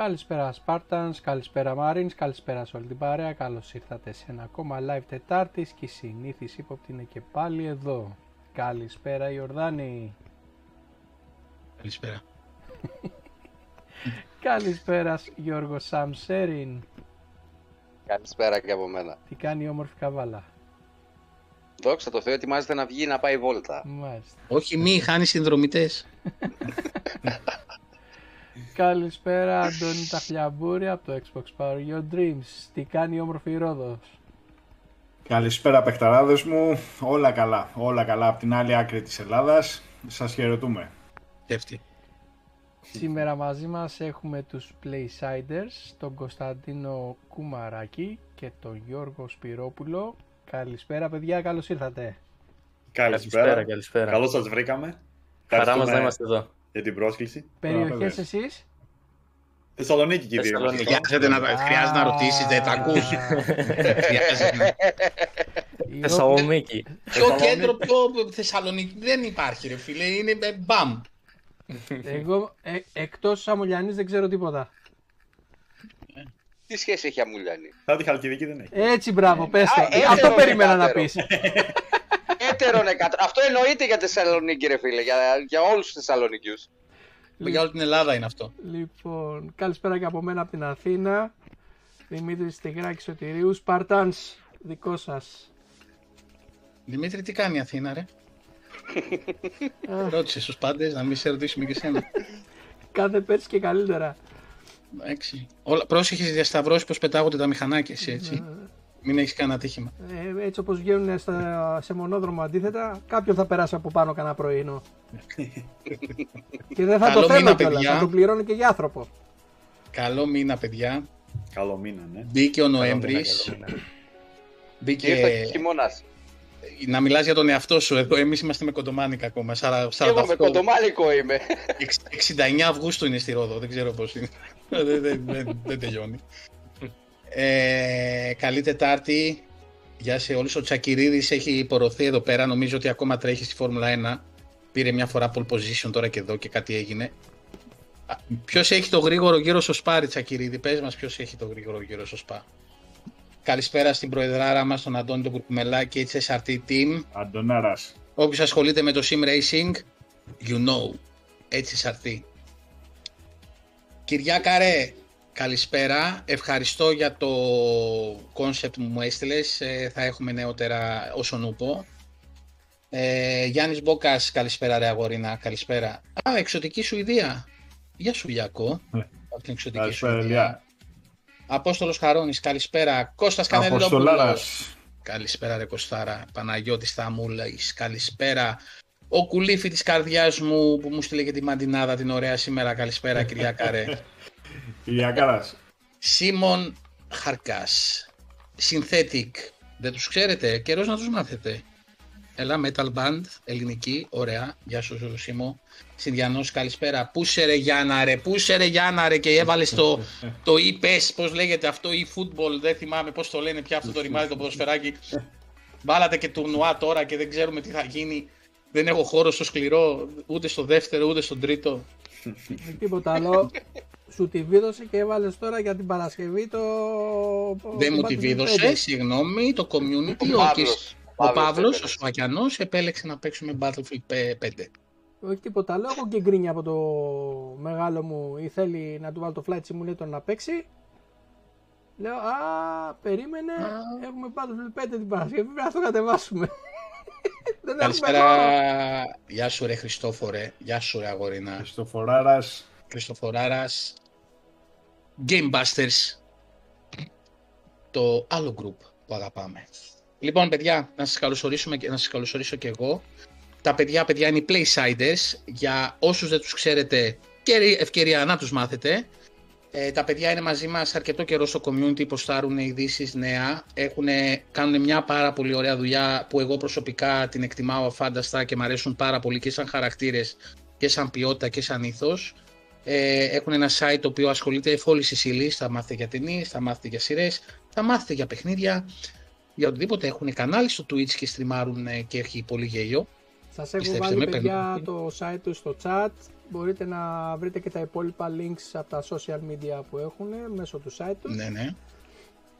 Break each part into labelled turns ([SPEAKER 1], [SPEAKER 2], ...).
[SPEAKER 1] Καλησπέρα Spartans, καλησπέρα Marines, καλησπέρα σε όλη την παρέα, καλώς ήρθατε σε ένα ακόμα live Τετάρτης και η συνήθις ύποπτη είναι και πάλι εδώ. Καλησπέρα Ιορδάνη.
[SPEAKER 2] Καλησπέρα.
[SPEAKER 1] καλησπέρα Γιώργο Σαμσέριν.
[SPEAKER 3] Καλησπέρα και από μένα.
[SPEAKER 1] Τι κάνει η όμορφη καβάλα;
[SPEAKER 3] Δόξα τω Θεώ, ετοιμάζεται να βγει να πάει βόλτα.
[SPEAKER 1] Μάλιστα.
[SPEAKER 2] Όχι μη, χάνει συνδρομητές.
[SPEAKER 1] Καλησπέρα Αντώνη Ταχλιαμπούρη από το Xbox Power Your Dreams. Τι κάνει η όμορφη Ρόδος;
[SPEAKER 4] Καλησπέρα παιχταράδες μου. Όλα καλά. Όλα καλά από την άλλη άκρη της Ελλάδας. Σας χαιρετούμε.
[SPEAKER 2] Εύτη.
[SPEAKER 1] Σήμερα μαζί μας έχουμε τους Playsiders, τον Κωνσταντίνο Κουμαράκη και τον Γιώργο Σπυρόπουλο. Καλησπέρα παιδιά, καλώς ήρθατε.
[SPEAKER 5] Καλησπέρα.
[SPEAKER 6] καλησπέρα.
[SPEAKER 5] Καλώς σας βρήκαμε.
[SPEAKER 6] Χαρά μας να είμαστε εδώ.
[SPEAKER 5] Για την πρόσκληση.
[SPEAKER 1] Περιοχές εσείς;
[SPEAKER 5] Θεσσαλονίκη κυρίως.
[SPEAKER 6] Θεσσαλονίκη.
[SPEAKER 2] Χρειάζεται να, χρειάζεται να ρωτήσεις, δεν τα ακούς. Χρειάζεται.
[SPEAKER 1] Η
[SPEAKER 6] Θεσσαλονίκη.
[SPEAKER 2] Πιο κέντρο, πιο Θεσσαλονίκη δεν υπάρχει ρε φίλε, είναι ε, μπαμ.
[SPEAKER 1] Εγώ ε, εκτός Σαμουλιανής δεν ξέρω τίποτα.
[SPEAKER 3] Τι σχέση έχει Αμουλιάνη.
[SPEAKER 5] Θα τη Χαλκιδική δεν έχει.
[SPEAKER 1] Έτσι μπράβο, πες το.
[SPEAKER 3] Α, έτερο
[SPEAKER 1] Αυτό
[SPEAKER 3] είναι
[SPEAKER 1] περίμενα να
[SPEAKER 3] κάτερο.
[SPEAKER 1] Πεις.
[SPEAKER 3] Έτερον εκατό. Αυτό εννοείται για τη Θεσσαλονίκη, ρε φίλε. Για, για όλους τους Θεσσαλονικιούς.
[SPEAKER 2] Για όλη την Ελλάδα είναι αυτό.
[SPEAKER 1] Λοιπόν, καλησπέρα και από μένα από την Αθήνα. Δημήτρης Στεγράκη Σωτηρίου, Spartans, δικό σας.
[SPEAKER 2] Δημήτρη, τι κάνει η Αθήνα, ρε; Ρώτησες στους πάντες να μην σε ρωτήσουμε και σένα.
[SPEAKER 1] Κάθε πέρσι και καλύτερα.
[SPEAKER 2] Εντάξει. Όλα, πρόσεχες διασταυρώσεις πώς πετάγονται τα μηχανάκια, εσύ, έτσι. Μην έχεις κανένα ατύχημα.
[SPEAKER 1] Ε, έτσι όπως βγαίνουν στα, σε μονόδρομο αντίθετα, κάποιον θα περάσει από πάνω κανένα πρωινό. και δεν θα
[SPEAKER 2] Καλό
[SPEAKER 1] το θέλω
[SPEAKER 2] μήνα,
[SPEAKER 1] κιόλας,
[SPEAKER 2] παιδιά.
[SPEAKER 1] θα το πληρώνει και για άνθρωπο.
[SPEAKER 2] Καλό μήνα, παιδιά.
[SPEAKER 5] Καλό μήνα, ναι.
[SPEAKER 2] Μπήκε ο Νοέμβρης.
[SPEAKER 3] Και ήρθε ο
[SPEAKER 2] Μπήκε.
[SPEAKER 3] χειμώνας.
[SPEAKER 2] Να μιλάς για τον εαυτό σου εδώ. Εμείς είμαστε με κοντομάνικα ακόμα. 40,
[SPEAKER 3] Και εγώ με
[SPEAKER 2] 48,
[SPEAKER 3] κοντομάλικο είμαι.
[SPEAKER 2] 69 Αυγούστου είναι στη Ρόδο. Δεν ξέρω πώς είναι. δεν, δεν, δεν, δεν τελειώνει. Ε, καλή Τετάρτη. Γεια σε όλους. Ο Τσακυρίδης έχει υπορωθεί εδώ πέρα. Νομίζω ότι ακόμα τρέχει στη Φόρμουλα 1. Πήρε μια φορά pole position τώρα και εδώ και κάτι έγινε. Ποιος έχει το γρήγορο γύρο στο Σπάρι, Τσακυρίδη; Πες μας ποιος έχει το γρήγορο γύρο στο Σπά. Καλησπέρα στην προεδράρα μας, τον Αντώνη τον Κουρκουμελάκη, HSRT Team.
[SPEAKER 4] Αντωνάρας.
[SPEAKER 2] Όποιος ασχολείται με το sim racing, you know, HSRT. Κυριάκα ρε, καλησπέρα. Ευχαριστώ για το concept που μου έστειλες. Ε, θα έχουμε νεότερα όσον ούπο. Ε, Γιάννης Μπόκας, καλησπέρα ρε αγορίνα, καλησπέρα. Α, εξωτική Σουηδία. Γεια σου Γιακό.
[SPEAKER 4] Ναι.
[SPEAKER 2] Από την εξωτική
[SPEAKER 4] Καλησπέρα,
[SPEAKER 2] Σουηδία.
[SPEAKER 4] Ηλιά.
[SPEAKER 2] Απόστολος Χαρώνης, καλησπέρα. Κώστας Κανελόπουλος.
[SPEAKER 4] Αποστολάρας.
[SPEAKER 2] Καλησπέρα ρε Κωστάρα. Παναγιώτης Θαμούλης, καλησπέρα. Ο κουλήφι της καρδιάς μου που μου στείλε και τη μαντινάδα την ωραία σήμερα. Καλησπέρα Κυριακά ρε.
[SPEAKER 4] Ηλιακάρας.
[SPEAKER 2] Σίμων Χαρκάς. Synthetic. Δεν τους ξέρετε, καιρός να τους μάθετε. Έλα, Metal Band, ελληνική, ωραία. Γεια σου, Ζω, Σίμω. Συνδιανός, καλησπέρα. Πούσε ρε Γιάννα ρε, πούσε ρε Γιάννα ρε και έβαλες το, το e-PES, πώς λέγεται αυτό, e-football, δεν θυμάμαι πώς το λένε πια αυτό το ρημάδι το ποδοσφαιράκι. Βάλατε και τουρνουά τώρα και δεν ξέρουμε τι θα γίνει. Δεν έχω χώρο στο σκληρό, ούτε στο δεύτερο, ούτε στον τρίτο.
[SPEAKER 1] Τίποτα άλλο. Σου τη βίδωσε και έβαλες τώρα για την Παρασκευή το.
[SPEAKER 2] Δεν
[SPEAKER 1] το
[SPEAKER 2] μου τη
[SPEAKER 1] Battlefield
[SPEAKER 2] βίδωσε,
[SPEAKER 1] 5.
[SPEAKER 2] συγγνώμη, το community.
[SPEAKER 3] Ο
[SPEAKER 2] Ο,
[SPEAKER 3] Παύλος.
[SPEAKER 2] Κις- ο
[SPEAKER 3] Παύλος
[SPEAKER 2] Παύλος, ο
[SPEAKER 3] επέλεξε.
[SPEAKER 2] Σουακιανός, επέλεξε να παίξουμε Battlefield 5.
[SPEAKER 1] Όχι τίποτα άλλο. Έχω και γκρίνια από το μεγάλο μου ή θέλει να του βάλω το Flight Simulator να παίξει. Λέω, Α, περίμενε. Έχουμε Battlefield 5 την Παρασκευή. Πρέπει να το κατεβάσουμε. Δεν έχουμε
[SPEAKER 2] Καλησπέρα.
[SPEAKER 1] χρόνο.
[SPEAKER 2] Γεια σου ρε Χριστόφορε. Γεια σου ρε αγορίνα.
[SPEAKER 4] Χριστοφοράρας.
[SPEAKER 2] Χριστοφοράρας. Gamebusters. Το άλλο group που αγαπάμε. Λοιπόν, παιδιά, να σας καλωσορίσουμε και να σας καλωσορίσω και εγώ. Τα παιδιά, παιδιά, είναι οι Playsiders. Για όσους δεν τους ξέρετε, και ευκαιρία να τους μάθετε. Ε, τα παιδιά είναι μαζί μας αρκετό καιρό στο community, ποστάρουν ειδήσεις νέα. Έχουν, κάνουν μια πάρα πολύ ωραία δουλειά που εγώ προσωπικά την εκτιμάω αφάνταστα και μου αρέσουν πάρα πολύ και σαν χαρακτήρες και σαν ποιότητα και σαν ήθος. Ε, έχουν ένα site το οποίο ασχολείται όλη τη ύλη. Θα μάθετε για ταινίες, θα μάθετε για σειρές, θα μάθετε για παιχνίδια, για οτιδήποτε. Έχουν κανάλι στο Twitch και στριμάρουν ε, και έχει πολύ γέλιο.
[SPEAKER 1] Σας έχω
[SPEAKER 2] Πιστέψτε
[SPEAKER 1] βάλει
[SPEAKER 2] με,
[SPEAKER 1] παιδιά
[SPEAKER 2] παίρνω.
[SPEAKER 1] το site του στο chat. Μπορείτε να βρείτε και τα υπόλοιπα links από τα social media που έχουν μέσω του site του.
[SPEAKER 2] Ναι, ναι.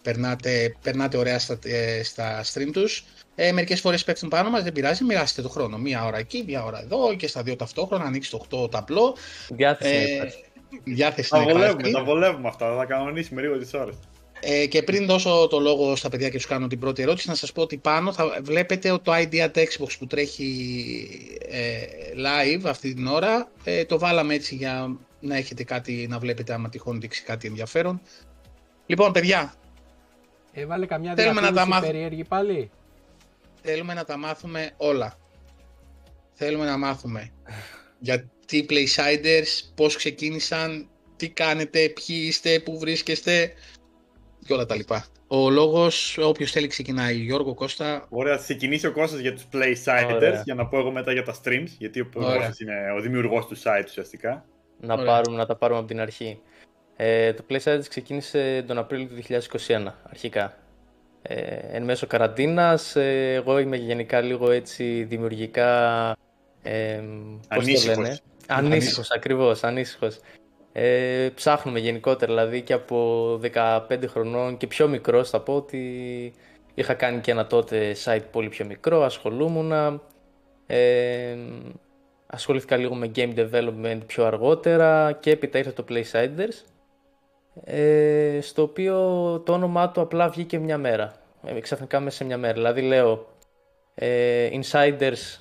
[SPEAKER 2] Περνάτε, περνάτε ωραία στα, ε, στα stream τους. Ε, μερικές φορές πέφτουν πάνω μας, δεν πειράζει, μοιράστε το χρόνο. Μία ώρα εκεί, μία ώρα εδώ και στα δύο ταυτόχρονα, ανοίξει το 8 ταπλό.
[SPEAKER 6] Διάθεση να
[SPEAKER 2] Ε,
[SPEAKER 6] υπάρχει.
[SPEAKER 2] διάθεση
[SPEAKER 5] Τα
[SPEAKER 2] να
[SPEAKER 5] βολεύουμε,
[SPEAKER 2] υπάρχει.
[SPEAKER 5] τα βολεύουμε αυτά. Θα τα κανονίσουμε λίγο τις ώρες.
[SPEAKER 2] Ε, και πριν δώσω το λόγο στα παιδιά και τους κάνω την πρώτη ερώτηση, να σας πω ότι πάνω θα βλέπετε ότι το ID at Xbox που τρέχει ε, live αυτή την ώρα, ε, το βάλαμε έτσι για να έχετε κάτι να βλέπετε άμα τυχόν δείξει κάτι ενδιαφέρον. Λοιπόν, παιδιά,
[SPEAKER 1] Έβαλε καμιά
[SPEAKER 2] Θέλουμε να τα
[SPEAKER 1] διαφήμιση
[SPEAKER 2] μάθουμε.
[SPEAKER 1] περίεργη πάλι;
[SPEAKER 2] θέλουμε να τα μάθουμε όλα. Θέλουμε να μάθουμε γιατί Playsiders, πώς ξεκίνησαν, τι κάνετε, ποιοι είστε, πού βρίσκεστε και όλα τα λοιπά. Ο λόγος, όποιος θέλει ξεκινάει, Γιώργο Κώστα,
[SPEAKER 5] Ωραία, θα ξεκινήσει ο Κώστας για τους Playsiders,
[SPEAKER 6] Ωραία.
[SPEAKER 5] για να πω εγώ μετά για τα streams, γιατί ο
[SPEAKER 2] Ωραία.
[SPEAKER 5] Κώστας είναι ο δημιουργός του site ουσιαστικά.
[SPEAKER 6] Να,
[SPEAKER 2] Ωραία.
[SPEAKER 6] πάρουμε, να τα πάρουμε από την αρχή. Ε, το PlayStation ξεκίνησε τον Απρίλιο του 2021 αρχικά. Ε, εν μέσω καραντίνας, ε, εγώ είμαι γενικά λίγο έτσι δημιουργικά... Ε, πώς το
[SPEAKER 5] Ανήσυχος.
[SPEAKER 6] λένε; Ανήσυχος, ακριβώς, ανήσυχος. Ε, ψάχνουμε γενικότερα, δηλαδή και από 15 χρονών και πιο μικρός θα πω ότι είχα κάνει και ένα τότε site πολύ πιο μικρό, ασχολούμουν. Ε, ασχολήθηκα λίγο με game development πιο αργότερα και έπειτα ήρθε το Playsiders ε, στο οποίο το όνομά του απλά βγήκε μια μέρα. Ε, ξαφνικά μέσα σε μια μέρα. Δηλαδή λέω ε, Insiders,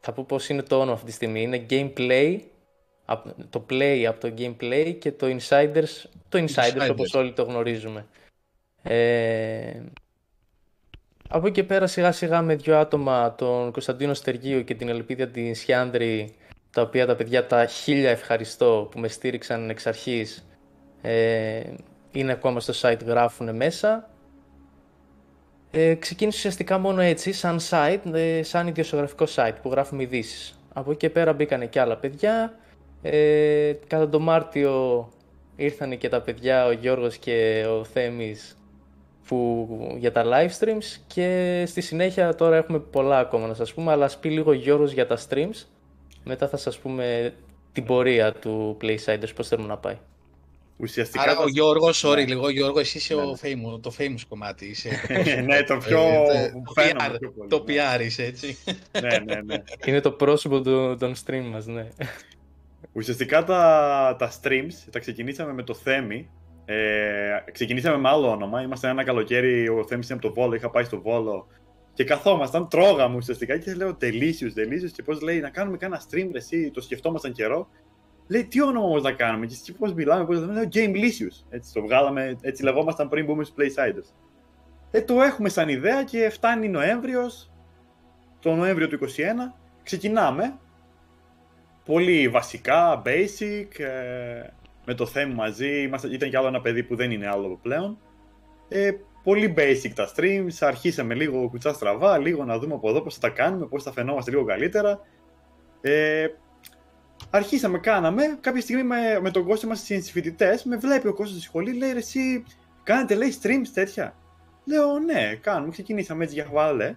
[SPEAKER 6] θα πω πώς είναι το όνομα αυτή τη στιγμή. Είναι gameplay, απ- το play από το gameplay και το Insiders, το Insiders,
[SPEAKER 2] Insiders.
[SPEAKER 6] όπως όλοι το γνωρίζουμε. Ε, από εκεί και πέρα σιγά σιγά με δύο άτομα, τον Κωνσταντίνο Στεργίου και την Ελπίδια την Σιάνδρη, τα οποία τα παιδιά τα χίλια ευχαριστώ που με στήριξαν εξ αρχής, ε, είναι ακόμα στο site, γράφουν μέσα. Ε, ξεκίνησε ουσιαστικά μόνο έτσι, σαν site, ε, σαν ιδιοσιογραφικό site που γράφουμε ειδήσεις. Από εκεί και πέρα μπήκανε και άλλα παιδιά. Ε, κατά τον Μάρτιο ήρθαν και τα παιδιά, ο Γιώργος και ο Θέμης, που, για τα live streams και στη συνέχεια τώρα έχουμε πολλά ακόμα να σας πούμε, αλλά ας πει λίγο ο Γιώργος για τα streams. Μετά θα σας πούμε την πορεία του Playsiders, πώς θέλουμε να πάει.
[SPEAKER 5] Ουσιαστικά.
[SPEAKER 2] Άρα
[SPEAKER 5] τα-
[SPEAKER 2] ο Γιώργος, sorry
[SPEAKER 5] Ναι.
[SPEAKER 2] λίγο, Γιώργο, εσύ είσαι
[SPEAKER 5] Ναι,
[SPEAKER 2] ο
[SPEAKER 5] ναι.
[SPEAKER 2] famous, το famous κομμάτι. Είσαι
[SPEAKER 5] ναι, το πιο.
[SPEAKER 2] Ε,
[SPEAKER 5] μου
[SPEAKER 2] το
[SPEAKER 5] φαίνομαι
[SPEAKER 2] PR,
[SPEAKER 5] πιο πολύ,
[SPEAKER 2] Το
[SPEAKER 5] ναι.
[SPEAKER 2] PR είσαι, έτσι.
[SPEAKER 5] ναι, ναι, ναι.
[SPEAKER 6] Είναι το πρόσωπο του, των stream μας, ναι.
[SPEAKER 5] Ουσιαστικά τα, τα streams τα ξεκινήσαμε με το Θέμη. Ε, ξεκινήσαμε με άλλο όνομα. Είμαστε ένα καλοκαίρι, ο Θέμης είναι από το Βόλο, είχα πάει στο Βόλο Και καθόμασταν, τρώγαμε ουσιαστικά και λέω delicious, delicious και πώς λέει να κάνουμε κάνα stream ρε, εσύ, το σκεφτόμασταν καιρό. Λέει τι όνομα όμως να κάνουμε; Και πώς μιλάμε, πώς λέμε, λέω Gamelicious. Έτσι το βγάλαμε, έτσι λεγόμασταν πριν μπούμε στους Playsiders. Ε, το έχουμε σαν ιδέα και φτάνει Νοέμβριος, το Νοέμβριο του 2021, ξεκινάμε. Πολύ βασικά, basic, ε, με το θέμα μαζί, Είμαστε, ήταν κι άλλο ένα παιδί που δεν είναι άλλο πλέον. Ε, πολύ basic τα streams, αρχίσαμε λίγο κουτσά στραβά, λίγο να δούμε από εδώ πώς θα τα κάνουμε, πώς θα φαινόμαστε λίγο καλύτερα. Ε, αρχίσαμε, κάναμε, κάποια στιγμή με, με τον Κώστα μας στις φοιτητές, με βλέπει ο Κώστας στη σχολή, λέει ρε εσύ, κάνετε λέει streams τέτοια. Λέω ναι, κάνουμε, ξεκινήσαμε έτσι για χβάλε.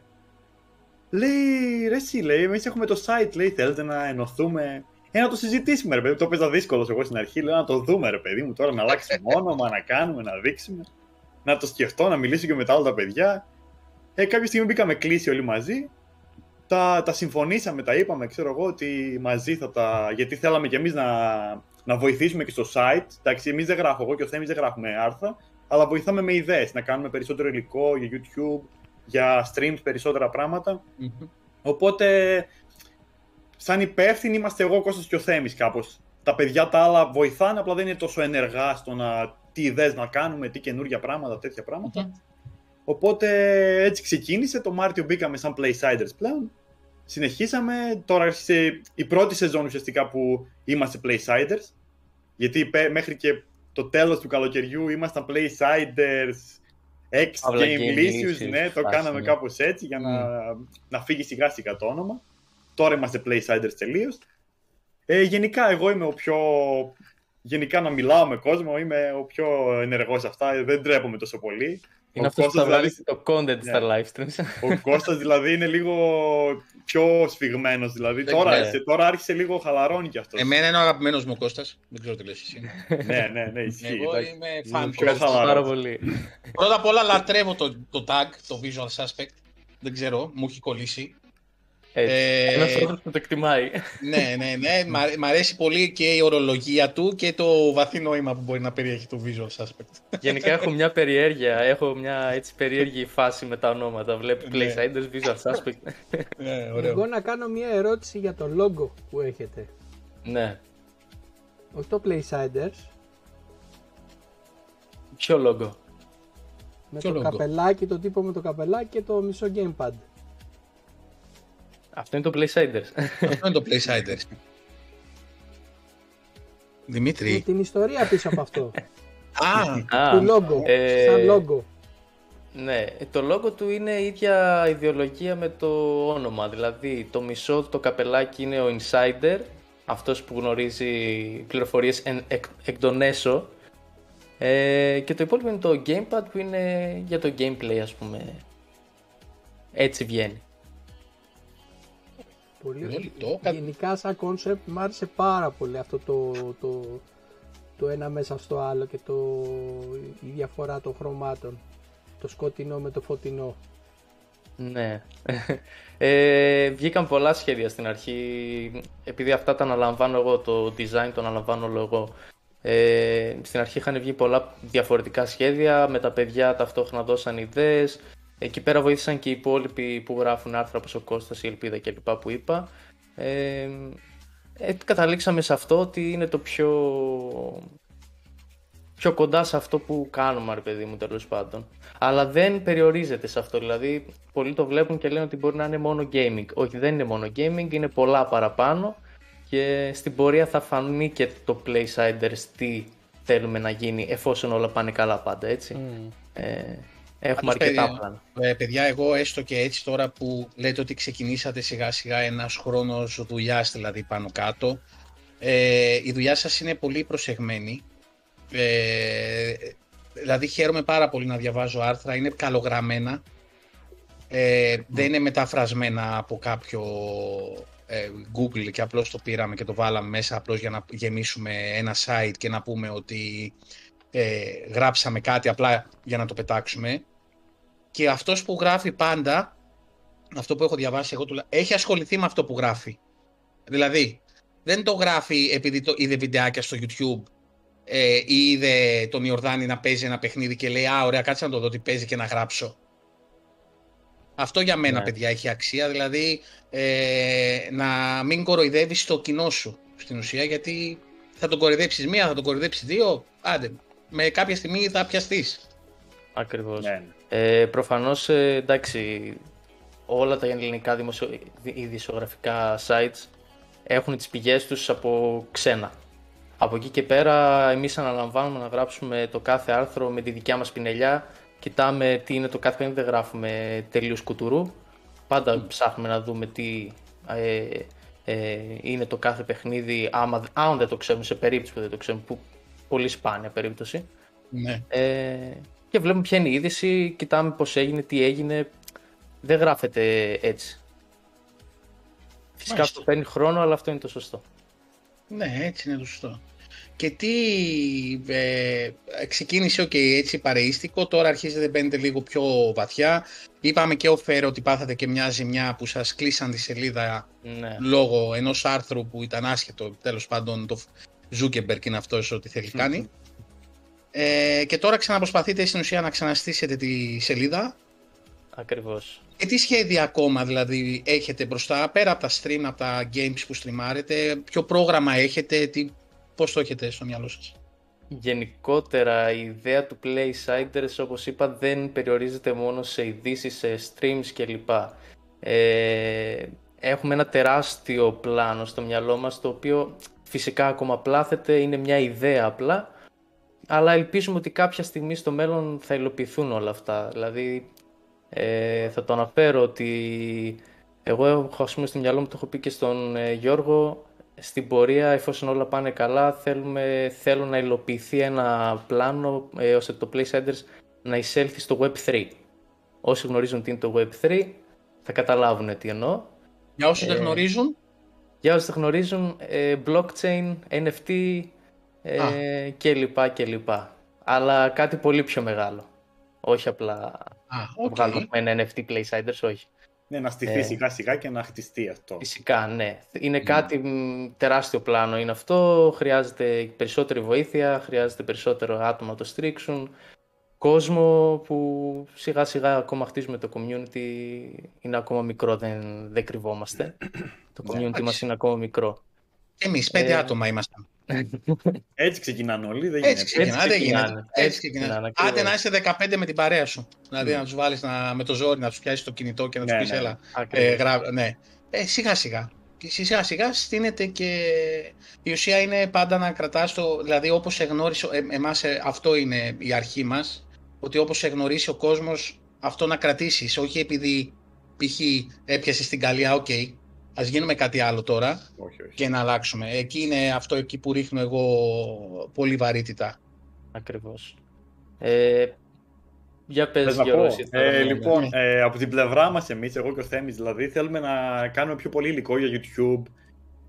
[SPEAKER 5] Λέει, ρε εσύ, λέει, εμείς έχουμε το site, λέει, θέλετε να ενωθούμε. Ε, να το συζητήσουμε, ρε παιδί, το έπαιζα δύσκολο εγώ στην αρχή, λέω να το δούμε, ρε παιδί μου, τώρα να αλλάξει όνομα, να κάνουμε, να δείξουμε. Να το σκεφτώ, να μιλήσω και με τα άλλα τα παιδιά. Ε, κάποια στιγμή μπήκαμε κλείσει όλοι μαζί. Τα, τα συμφωνήσαμε, τα είπαμε, ξέρω εγώ, ότι μαζί θα τα. Γιατί θέλαμε κι εμείς να, να βοηθήσουμε και στο site. Εντάξει, εμείς δεν γράφω, εγώ και ο Θέμης δεν γράφουμε άρθρα, αλλά βοηθάμε με ιδέες, να κάνουμε περισσότερο υλικό για YouTube, για streams, περισσότερα Οπότε, σαν υπεύθυνοι είμαστε εγώ, Κώστας και ο Θέμης κάπως. Τα παιδιά τα άλλα βοηθάνε, απλά δεν είναι τόσο ενεργά στο να τι ιδέες να κάνουμε, τι καινούργια πράγματα, τέτοια Οπότε έτσι ξεκίνησε, το Μάρτιο μπήκαμε σαν Playsiders πλέον. Συνεχίσαμε, τώρα άρχισε η πρώτη σεζόν ουσιαστικά που είμαστε Playsiders. Γιατί μέχρι και το τέλος του καλοκαιριού ήμασταν Playsiders X Game Licious, ναι, το κάναμε ναι. κάπως έτσι για να, να φύγει σιγά σιγά το όνομα. Τώρα είμαστε Playsiders τελείως. Ε, γενικά εγώ είμαι ο πιο... Γενικά να μιλάω με κόσμο, είμαι ο πιο ενεργός αυτά, δεν τρέπομαι τόσο πολύ.
[SPEAKER 6] Είναι αυτός που θα δηλαδή... το content yeah. στα live streams.
[SPEAKER 5] Ο Κώστας δηλαδή είναι λίγο πιο σφιγμένος. Δηλαδή τώρα, άρχισε, τώρα άρχισε λίγο χαλαρώνει κι αυτός.
[SPEAKER 2] Εμένα είναι ο αγαπημένος μου ο Κώστας. Δεν ξέρω τι λες εσύ.
[SPEAKER 5] ναι, ναι, ναι, ισχύει.
[SPEAKER 2] Εγώ είμαι φαν.
[SPEAKER 5] Πιο χαλαρός.
[SPEAKER 6] πολύ.
[SPEAKER 2] Πρώτα απ' όλα λατρεύω το, το tag, το visual suspect. Δεν ξέρω, μου έχει κολλήσει.
[SPEAKER 6] Ε, Ένας άνθρωπος που το εκτιμάει.
[SPEAKER 2] ναι, ναι, ναι. Μ' αρέσει πολύ και η ορολογία του και το βαθύ νόημα που μπορεί να περιέχει το visual suspect.
[SPEAKER 6] Γενικά έχω μια περιέργεια. Έχω μια έτσι περίεργη φάση με τα ονόματα. Βλέπει ναι. Playsiders, visual suspect.
[SPEAKER 1] ναι, ωραίο. Εγώ να κάνω μια ερώτηση για το logo που έχετε.
[SPEAKER 6] Ναι.
[SPEAKER 1] Όχι το Playsiders.
[SPEAKER 6] Ποιο logo?
[SPEAKER 1] Με το καπελάκι, το τύπο με το καπελάκι και το μισό gamepad.
[SPEAKER 6] Αυτό είναι το Playsiders.
[SPEAKER 2] Αυτό είναι το Playsiders. Δημήτρη.
[SPEAKER 1] Με την ιστορία πίσω από αυτό.
[SPEAKER 2] Α,
[SPEAKER 1] του logo, ε, σαν logo.
[SPEAKER 6] Ναι, το logo του είναι η ίδια ιδεολογία με το όνομα. Δηλαδή, το μισό το καπελάκι είναι ο insider, αυτός που γνωρίζει πληροφορίες εκ, εκ των έσω. Ε, και το υπόλοιπο είναι το gamepad που είναι για το gameplay, ας πούμε. Έτσι βγαίνει.
[SPEAKER 1] Πολύ Γενικά σαν concept μου άρεσε πάρα πολύ αυτό το, το, το ένα μέσα στο άλλο και το, η διαφορά των χρωμάτων. Το σκοτεινό με το φωτεινό.
[SPEAKER 6] Ναι. Ε, βγήκαν πολλά σχέδια στην αρχή. Επειδή αυτά τα αναλαμβάνω εγώ, το design το αναλαμβάνω όλο εγώ. Ε, στην αρχή είχαν βγει πολλά διαφορετικά σχέδια, με τα παιδιά ταυτόχρονα δώσαν ιδέες, Εκεί πέρα βοήθησαν και οι υπόλοιποι που γράφουν άρθρα όπως ο Κώστας, η Ελπίδα κλπ. που είπα. Ε, ε, καταλήξαμε σε αυτό ότι είναι το πιο, πιο κοντά σε αυτό που κάνουμε, ρε παιδί μου, τέλος πάντων. Αλλά δεν περιορίζεται σε αυτό, δηλαδή πολλοί το βλέπουν και λένε ότι μπορεί να είναι μόνο gaming. Όχι, δεν είναι μόνο gaming, είναι πολλά παραπάνω και στην πορεία θα φανεί και το Playsiders τι θέλουμε να γίνει εφόσον όλα πάνε καλά πάντα, έτσι. Mm. Ε, Έχουμε αρκετά πλάνα.
[SPEAKER 2] Ε, παιδιά, εγώ έστω και έτσι τώρα που λέτε ότι ξεκινήσατε σιγά σιγά ένας χρόνος δουλειάς δηλαδή πάνω κάτω, ε, η δουλειά σας είναι πολύ προσεγμένη. Ε, δηλαδή χαίρομαι πάρα πολύ να διαβάζω άρθρα, είναι καλογραμμένα, ε, δεν είναι μεταφρασμένα από κάποιο ε, Google και απλώς το πήραμε και το βάλαμε μέσα απλώς για να γεμίσουμε ένα site και να πούμε ότι ε, γράψαμε κάτι απλά για να το πετάξουμε και αυτός που γράφει πάντα, αυτό που έχω διαβάσει εγώ, έχει ασχοληθεί με αυτό που γράφει. Δηλαδή, δεν το γράφει επειδή το είδε βιντεάκια στο YouTube ε, ή είδε τον Ιορδάνη να παίζει ένα παιχνίδι και λέει «Α, ωραία, κάτσε να το δω τι παίζει και να γράψω». Αυτό για μένα,
[SPEAKER 6] Ναι.
[SPEAKER 2] παιδιά, έχει αξία. Δηλαδή, ε, να μην κοροϊδεύεις το κοινό σου στην ουσία, γιατί θα τον κοροϊδέψεις μία, θα τον κοροϊδέψεις δύο. Άντε, με κάποια στιγμή θα πιαστείς.
[SPEAKER 6] Ακριβώς.
[SPEAKER 5] Ναι, ναι.
[SPEAKER 6] Ε, προφανώς, ε, εντάξει, όλα τα ελληνικά δημοσιο... ειδησιογραφικά sites έχουν τις πηγές τους από ξένα. Από εκεί και πέρα εμείς αναλαμβάνουμε να γράψουμε το κάθε άρθρο με τη δικιά μας πινελιά. Κοιτάμε τι είναι το κάθε παιχνίδι, δεν γράφουμε τελείως κουτουρού. Πάντα ψάχνουμε να δούμε τι ε, ε, είναι το κάθε παιχνίδι, άμα, αν δεν το ξέρουμε, σε περίπτωση που δεν το ξέρουμε, που πολύ σπάνια περίπτωση.
[SPEAKER 2] Ναι.
[SPEAKER 6] Ε, και βλέπουμε ποια είναι η είδηση, κοιτάμε πώς έγινε, τι έγινε. Δεν γράφεται έτσι. Φυσικά
[SPEAKER 2] Μάλιστα.
[SPEAKER 6] αυτό παίρνει χρόνο, αλλά αυτό είναι το σωστό.
[SPEAKER 2] Ναι, έτσι είναι το σωστό. Και τι ε, ξεκίνησε, οκ, έτσι παρεΐστικο, τώρα αρχίζετε μπαίνετε λίγο πιο βαθιά. Είπαμε και ο Φέρο ότι πάθατε και μια ζημιά που σας κλείσαν τη σελίδα
[SPEAKER 6] Ναι,
[SPEAKER 2] λόγω ενός άρθρου που ήταν άσχετο, τέλος πάντων το Zuckerberg είναι αυτός ό,τι θέλει κάνει. Ε, και τώρα ξαναπροσπαθείτε στην ουσία να ξαναστήσετε τη σελίδα.
[SPEAKER 6] ακριβώς.
[SPEAKER 2] Και τι σχέδια ακόμα δηλαδή έχετε μπροστά, πέρα από τα stream, από τα games που στριμάρετε, ποιο πρόγραμμα έχετε, τι, πώς το έχετε στο μυαλό σας;
[SPEAKER 6] Γενικότερα η ιδέα του Playsiders όπως είπα δεν περιορίζεται μόνο σε ειδήσεις, σε streams κλπ. Ε, έχουμε ένα τεράστιο πλάνο στο μυαλό μας το οποίο φυσικά ακόμα πλάθεται, είναι μια ιδέα απλά αλλά ελπίζουμε ότι κάποια στιγμή στο μέλλον θα υλοποιηθούν όλα αυτά. Δηλαδή ε, θα το αναφέρω ότι εγώ έχω ας πούμε στο μυαλό μου, το έχω πει και στον ε, Γιώργο, στην πορεία εφόσον όλα πάνε καλά θέλουμε, θέλω να υλοποιηθεί ένα πλάνο ε, ώστε το PlaySenders να εισέλθει στο Web3. Όσοι γνωρίζουν τι είναι το Web3 θα καταλάβουν τι εννοώ.
[SPEAKER 2] Για όσους δεν
[SPEAKER 6] Ε,
[SPEAKER 2] γνωρίζουν,
[SPEAKER 6] Για όσοι δεν γνωρίζουν, ε, blockchain, NFT ε,
[SPEAKER 2] Α.
[SPEAKER 6] και λοιπά και λοιπά. Αλλά κάτι πολύ πιο μεγάλο. Όχι απλά
[SPEAKER 2] α,
[SPEAKER 6] να
[SPEAKER 2] οκ.
[SPEAKER 6] βγάλουμε ένα NFT PlaySiders, όχι.
[SPEAKER 5] Ναι, να στηθεί
[SPEAKER 6] Ε.
[SPEAKER 5] σιγά σιγά και να χτιστεί αυτό.
[SPEAKER 6] Φυσικά, ναι. Είναι κάτι μ, τεράστιο πλάνο είναι αυτό. Χρειάζεται περισσότερη βοήθεια, χρειάζεται περισσότερο άτομα να το στηρίξουν. Κόσμο που σιγά σιγά ακόμα χτίζουμε το community. Είναι ακόμα μικρό, δεν, δεν κρυβόμαστε. το community
[SPEAKER 2] εντάξει.
[SPEAKER 6] μας είναι ακόμα μικρό.
[SPEAKER 2] Εμείς πέντε
[SPEAKER 6] Ε,
[SPEAKER 2] άτομα ήμασταν.
[SPEAKER 5] Έτσι ξεκινάνε όλοι, δεν
[SPEAKER 2] Έτσι
[SPEAKER 5] γίνεται.
[SPEAKER 2] ξεκινά, δεν
[SPEAKER 6] ξεκινάνε.
[SPEAKER 2] γίνεται.
[SPEAKER 6] Έτσι
[SPEAKER 2] Έτσι ξεκινά.
[SPEAKER 6] ξεκινάνε,
[SPEAKER 2] Άντε
[SPEAKER 6] ακριβώς.
[SPEAKER 2] να είσαι 15 με την παρέα σου. Δηλαδή να τους βάλεις να, με το ζόρι, να τους πιάσεις το κινητό και να τους
[SPEAKER 5] Ναι,
[SPEAKER 2] πεις
[SPEAKER 5] ναι.
[SPEAKER 2] έλα. Ε,
[SPEAKER 6] Ακριβώς.
[SPEAKER 2] γρά... ναι. ε, σιγά σιγά. Και σιγά σιγά στείνεται και η ουσία είναι πάντα να κρατάς το, δηλαδή όπως σε γνώρισε, ε, εμάς ε, αυτό είναι η αρχή μας, ότι όπως σε γνωρίσει ο κόσμος αυτό να κρατήσεις, όχι επειδή π.χ. έπιασες την καλή, οκ, ας γίνουμε κάτι άλλο τώρα
[SPEAKER 5] Όχι, όχι.
[SPEAKER 2] και να αλλάξουμε. Εκεί είναι αυτό εκεί που ρίχνω εγώ πολύ βαρύτητα.
[SPEAKER 6] Ακριβώς. Ε, για πες,
[SPEAKER 5] Θες να
[SPEAKER 6] Γιώργο,
[SPEAKER 5] πω;
[SPEAKER 6] εσύ τώρα,
[SPEAKER 5] Ε,
[SPEAKER 6] ναι,
[SPEAKER 5] λοιπόν,
[SPEAKER 2] ναι.
[SPEAKER 5] ε, από την πλευρά μας εμείς, εγώ και ο Θέμης δηλαδή, θέλουμε να κάνουμε πιο πολύ υλικό για YouTube.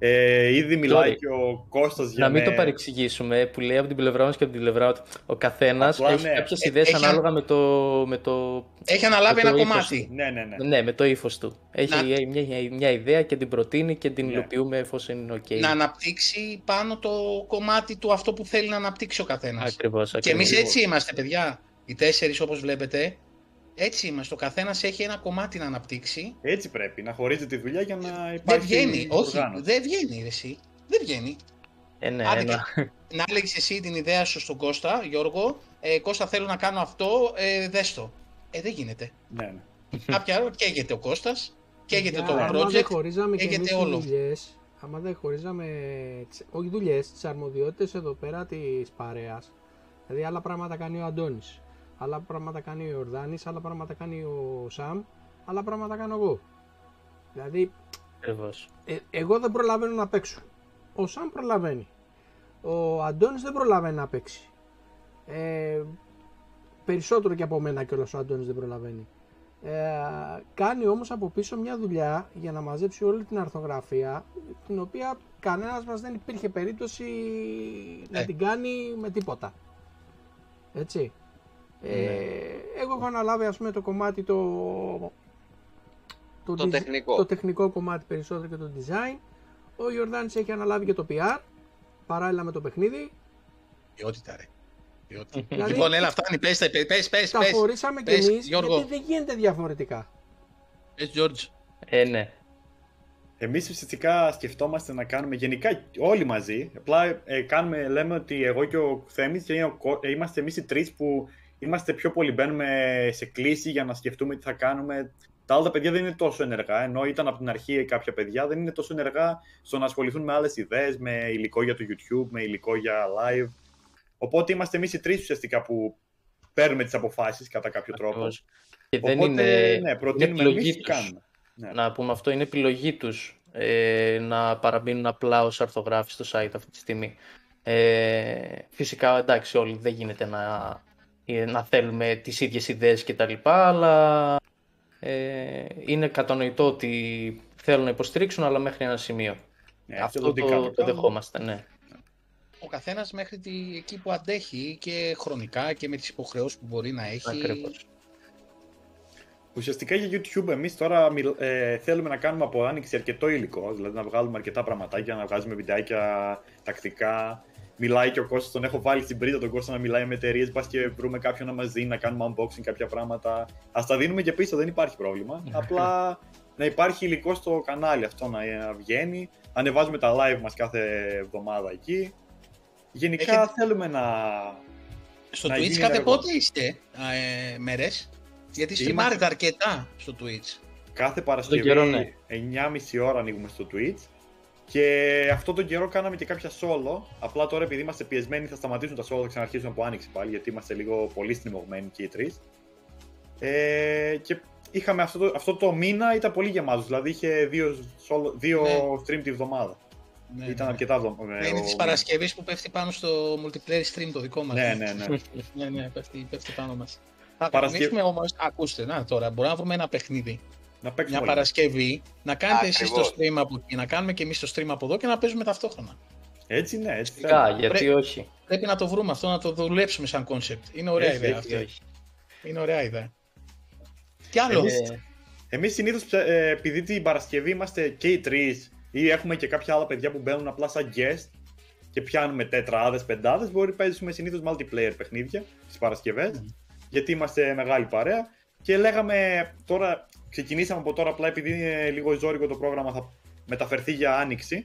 [SPEAKER 5] Ε, ήδη μιλάει
[SPEAKER 6] Sorry.
[SPEAKER 5] και ο Κώστας για
[SPEAKER 6] Να μην
[SPEAKER 5] με-
[SPEAKER 6] το παρεξηγήσουμε, που λέει από την πλευρά μας και από την πλευρά του. Ο καθένας
[SPEAKER 5] Απλά,
[SPEAKER 6] έχει
[SPEAKER 5] ναι.
[SPEAKER 6] κάποιες
[SPEAKER 2] Ε,
[SPEAKER 6] ιδέες
[SPEAKER 2] έχει
[SPEAKER 6] ανάλογα με το, με το
[SPEAKER 2] Έχει αναλάβει
[SPEAKER 6] το
[SPEAKER 2] ένα
[SPEAKER 6] ύφος
[SPEAKER 2] κομμάτι.
[SPEAKER 5] Ναι, ναι, ναι.
[SPEAKER 6] Ναι, με το ύφος του. Έχει
[SPEAKER 2] Να-
[SPEAKER 6] μια, μια, μια ιδέα και την προτείνει και την
[SPEAKER 5] Ναι.
[SPEAKER 6] υλοποιούμε εφόσον είναι OK.
[SPEAKER 2] Να αναπτύξει πάνω το κομμάτι του αυτό που θέλει να αναπτύξει ο καθένας.
[SPEAKER 6] Ακριβώς,
[SPEAKER 2] Και
[SPEAKER 6] ακριβώς.
[SPEAKER 2] εμεί έτσι είμαστε, παιδιά. Οι τέσσερις, όπως βλέπετε, έτσι είμαστε. Ο καθένας έχει ένα κομμάτι να αναπτύξει.
[SPEAKER 5] Έτσι πρέπει, να χωρίζει τη δουλειά για να
[SPEAKER 2] Δεν
[SPEAKER 5] υπάρχει
[SPEAKER 2] βγαίνει. Όχι,
[SPEAKER 5] οργάνωση.
[SPEAKER 2] δεν βγαίνει, ρε, εσύ. Δεν βγαίνει.
[SPEAKER 6] Ε, ναι,
[SPEAKER 2] Άντε
[SPEAKER 6] ένα...
[SPEAKER 2] Να έλεγε εσύ την ιδέα σου στον Κώστα, Γιώργο. Ε, Κώστα, θέλω να κάνω αυτό. Ε, δες το. Ε, δεν γίνεται.
[SPEAKER 5] Ναι, ναι.
[SPEAKER 2] Κάποια ώρα καίγεται ο Κώστας, καίγεται το
[SPEAKER 1] Παιδιά, Άμα δεν
[SPEAKER 2] project.
[SPEAKER 1] χωρίζαμε και
[SPEAKER 2] καίγεται
[SPEAKER 1] εμείς
[SPEAKER 2] όλο.
[SPEAKER 1] τις δουλειές, άμα δεν χωρίζαμε, τις- όχι δουλειές, τις αρμοδιότητες εδώ πέρα της παρέας, δηλαδή άλλα πράγματα κάνει ο Αντώνης, άλλα πράγματα κάνει ο Ιορδάνης, άλλα πράγματα κάνει ο Σαμ, άλλα πράγματα κάνω εγώ. Δηλαδή,
[SPEAKER 6] Ακριβώς.
[SPEAKER 1] ε, εγώ δεν προλαβαίνω να παίξω. Ο Σαμ προλαβαίνει. Ο Αντώνης δεν προλαβαίνει να παίξει. Ε, περισσότερο και από μένα κιόλας ο Αντώνης δεν προλαβαίνει. Ε, κάνει όμως από πίσω μια δουλειά για να μαζέψει όλη την αρθογραφία την οποία κανένας μας δεν υπήρχε περίπτωση να
[SPEAKER 2] Ε.
[SPEAKER 1] την κάνει με τίποτα. Έτσι. Ε,
[SPEAKER 6] Ναι.
[SPEAKER 1] εγώ έχω αναλάβει ας πούμε το κομμάτι το,
[SPEAKER 3] Το
[SPEAKER 1] desi-
[SPEAKER 3] τεχνικό.
[SPEAKER 1] το τεχνικό κομμάτι περισσότερο και το design. Ο Ιορδάνης έχει αναλάβει και το PR παράλληλα με το παιχνίδι.
[SPEAKER 2] Ποιότητα, ρε. Ποιότητα.
[SPEAKER 1] Δηλαδή-
[SPEAKER 2] Λοιπόν, έλα, φτάνει. Πες, πες, πες, πες.
[SPEAKER 1] Τα
[SPEAKER 2] πες.
[SPEAKER 1] χωρίσαμε κι
[SPEAKER 2] πες,
[SPEAKER 1] εμείς
[SPEAKER 2] Γιώργο.
[SPEAKER 1] γιατί δεν γίνεται διαφορετικά.
[SPEAKER 2] Πες, George.
[SPEAKER 6] Ε, ναι.
[SPEAKER 5] Εμείς ουσιαστικά σκεφτόμαστε να κάνουμε γενικά όλοι μαζί. Απλά ε, κάνουμε, λέμε ότι εγώ και ο Θέμης και ο Κο- ε, είμαστε εμείς οι τρεις που είμαστε πιο πολύ μπαίνουμε σε κλίση για να σκεφτούμε τι θα κάνουμε. Τα άλλα τα παιδιά δεν είναι τόσο ενεργά, ενώ ήταν από την αρχή κάποια παιδιά δεν είναι τόσο ενεργά στο να ασχοληθούν με άλλες ιδέες, με υλικό για το YouTube, με υλικό για live. Οπότε είμαστε εμείς οι τρεις ουσιαστικά που παίρνουμε τις αποφάσεις κατά κάποιο τρόπο.
[SPEAKER 6] Ακριβώς. Και δεν
[SPEAKER 5] Οπότε,
[SPEAKER 6] είναι,
[SPEAKER 5] ναι,
[SPEAKER 6] είναι
[SPEAKER 5] προτείνουμε
[SPEAKER 6] επιλογή
[SPEAKER 5] εμείς τι
[SPEAKER 6] τους.
[SPEAKER 5] κάνουμε. Ναι.
[SPEAKER 6] Να πούμε αυτό, είναι επιλογή τους ε, να παραμείνουν απλά ως αρθογράφοι στο site αυτή τη στιγμή. Ε, φυσικά, εντάξει, όλοι δεν γίνεται να, ε, να θέλουμε τις ίδιες ιδέες και τα λοιπά, αλλά ε, είναι κατανοητό ότι θέλουν να υποστηρίξουν, αλλά μέχρι ένα σημείο.
[SPEAKER 5] Ναι,
[SPEAKER 6] αυτό
[SPEAKER 5] εθελοντικά
[SPEAKER 6] το,
[SPEAKER 5] το
[SPEAKER 6] το
[SPEAKER 5] κάνουμε.
[SPEAKER 6] δεχόμαστε, ναι.
[SPEAKER 2] Ο καθένας μέχρι τη, εκεί που αντέχει και χρονικά και με τις υποχρεώσεις που μπορεί να έχει.
[SPEAKER 6] Ακριβώς.
[SPEAKER 5] Ουσιαστικά για YouTube εμείς τώρα μιλ- ε, θέλουμε να κάνουμε από άνοιξη αρκετό υλικό, δηλαδή να βγάλουμε αρκετά πραγματάκια, να βγάζουμε βιντεάκια τακτικά. Μιλάει και ο Κώστας, τον έχω βάλει στην πρίτα τον Κώστα να μιλάει με εταιρείες, πας και βρούμε κάποιον να μας δει, να κάνουμε unboxing κάποια πράγματα. Ας τα δίνουμε και πίσω, δεν υπάρχει πρόβλημα. Απλά να υπάρχει υλικό στο κανάλι αυτό να ε, βγαίνει. Ανεβάζουμε τα live μας κάθε εβδομάδα εκεί. Γενικά
[SPEAKER 2] Έχετε-
[SPEAKER 5] θέλουμε να...
[SPEAKER 2] Στο
[SPEAKER 5] να
[SPEAKER 2] Twitch
[SPEAKER 5] γίνει
[SPEAKER 2] κάθε
[SPEAKER 5] ενεργός.
[SPEAKER 2] πότε είστε ε, μέρες; Γιατί
[SPEAKER 5] Είμαστε-
[SPEAKER 2] στριμάρετε αρκετά στο Twitch.
[SPEAKER 5] Κάθε Παρασκευή
[SPEAKER 6] καιρό, ναι.
[SPEAKER 5] 9.30 ώρα ανοίγουμε στο Twitch. Και αυτό τον καιρό κάναμε και κάποια solo. Απλά τώρα επειδή είμαστε πιεσμένοι θα σταματήσουν τα solo, θα ξαναρχίσουν από άνοιξη πάλι γιατί είμαστε λίγο πολύ στριμωγμένοι και οι τρεις. Ε, και είχαμε αυτό το, αυτό το μήνα ήταν πολύ γεμάτος, δηλαδή είχε δύο, solo, δύο
[SPEAKER 2] Ναι.
[SPEAKER 5] stream τη βδομάδα.
[SPEAKER 2] Ναι,
[SPEAKER 5] ήταν
[SPEAKER 2] ναι.
[SPEAKER 5] αρκετά βδο- ε,
[SPEAKER 2] Ναι, είναι
[SPEAKER 5] ο
[SPEAKER 2] της
[SPEAKER 5] μήνας.
[SPEAKER 2] Παρασκευής που πέφτει πάνω στο multiplayer stream το δικό μας.
[SPEAKER 5] Ναι, ναι, ναι.
[SPEAKER 2] ναι, ναι πέφτει, πέφτει πάνω μας. Θα
[SPEAKER 5] Παρασκευή-
[SPEAKER 2] ξεκινήσουμε όμως, ακούστε, να τώρα, μπορούμε να βρούμε ένα παιχνίδι.
[SPEAKER 5] Να παίξουμε
[SPEAKER 2] Μια
[SPEAKER 5] όλοι.
[SPEAKER 2] Παρασκευή, να κάνετε εσείς το
[SPEAKER 3] Ακριβώς.
[SPEAKER 2] stream από εκεί, να κάνουμε και εμείς το stream από εδώ και να παίζουμε ταυτόχρονα.
[SPEAKER 5] Έτσι ναι, έτσι
[SPEAKER 6] Φυσικά,
[SPEAKER 5] θέλουμε.
[SPEAKER 6] γιατί
[SPEAKER 2] Πρέπει-
[SPEAKER 6] όχι.
[SPEAKER 2] Πρέπει να το βρούμε αυτό, να το δουλέψουμε σαν concept. Είναι ωραία
[SPEAKER 5] Έτσι,
[SPEAKER 2] ιδέα
[SPEAKER 5] έτσι,
[SPEAKER 2] αυτή.
[SPEAKER 6] όχι.
[SPEAKER 2] Είναι ωραία ιδέα. Τι άλλο.
[SPEAKER 5] Εμείς-
[SPEAKER 6] Ε,
[SPEAKER 5] Εμείς συνήθως, ε, επειδή την Παρασκευή είμαστε και οι τρεις ή έχουμε και κάποια άλλα παιδιά που μπαίνουν απλά σαν guest και πιάνουμε τετράδες, πεντάδες, μπορεί να παίζουμε συνήθως multiplayer παιχνίδια τις Παρασκευές,
[SPEAKER 2] Μμμ.
[SPEAKER 5] γιατί είμαστε μεγάλη παρέα και λέγαμε τώρα, ξεκινήσαμε από τώρα απλά επειδή είναι λίγο ζώρικο το πρόγραμμα θα μεταφερθεί για άνοιξη,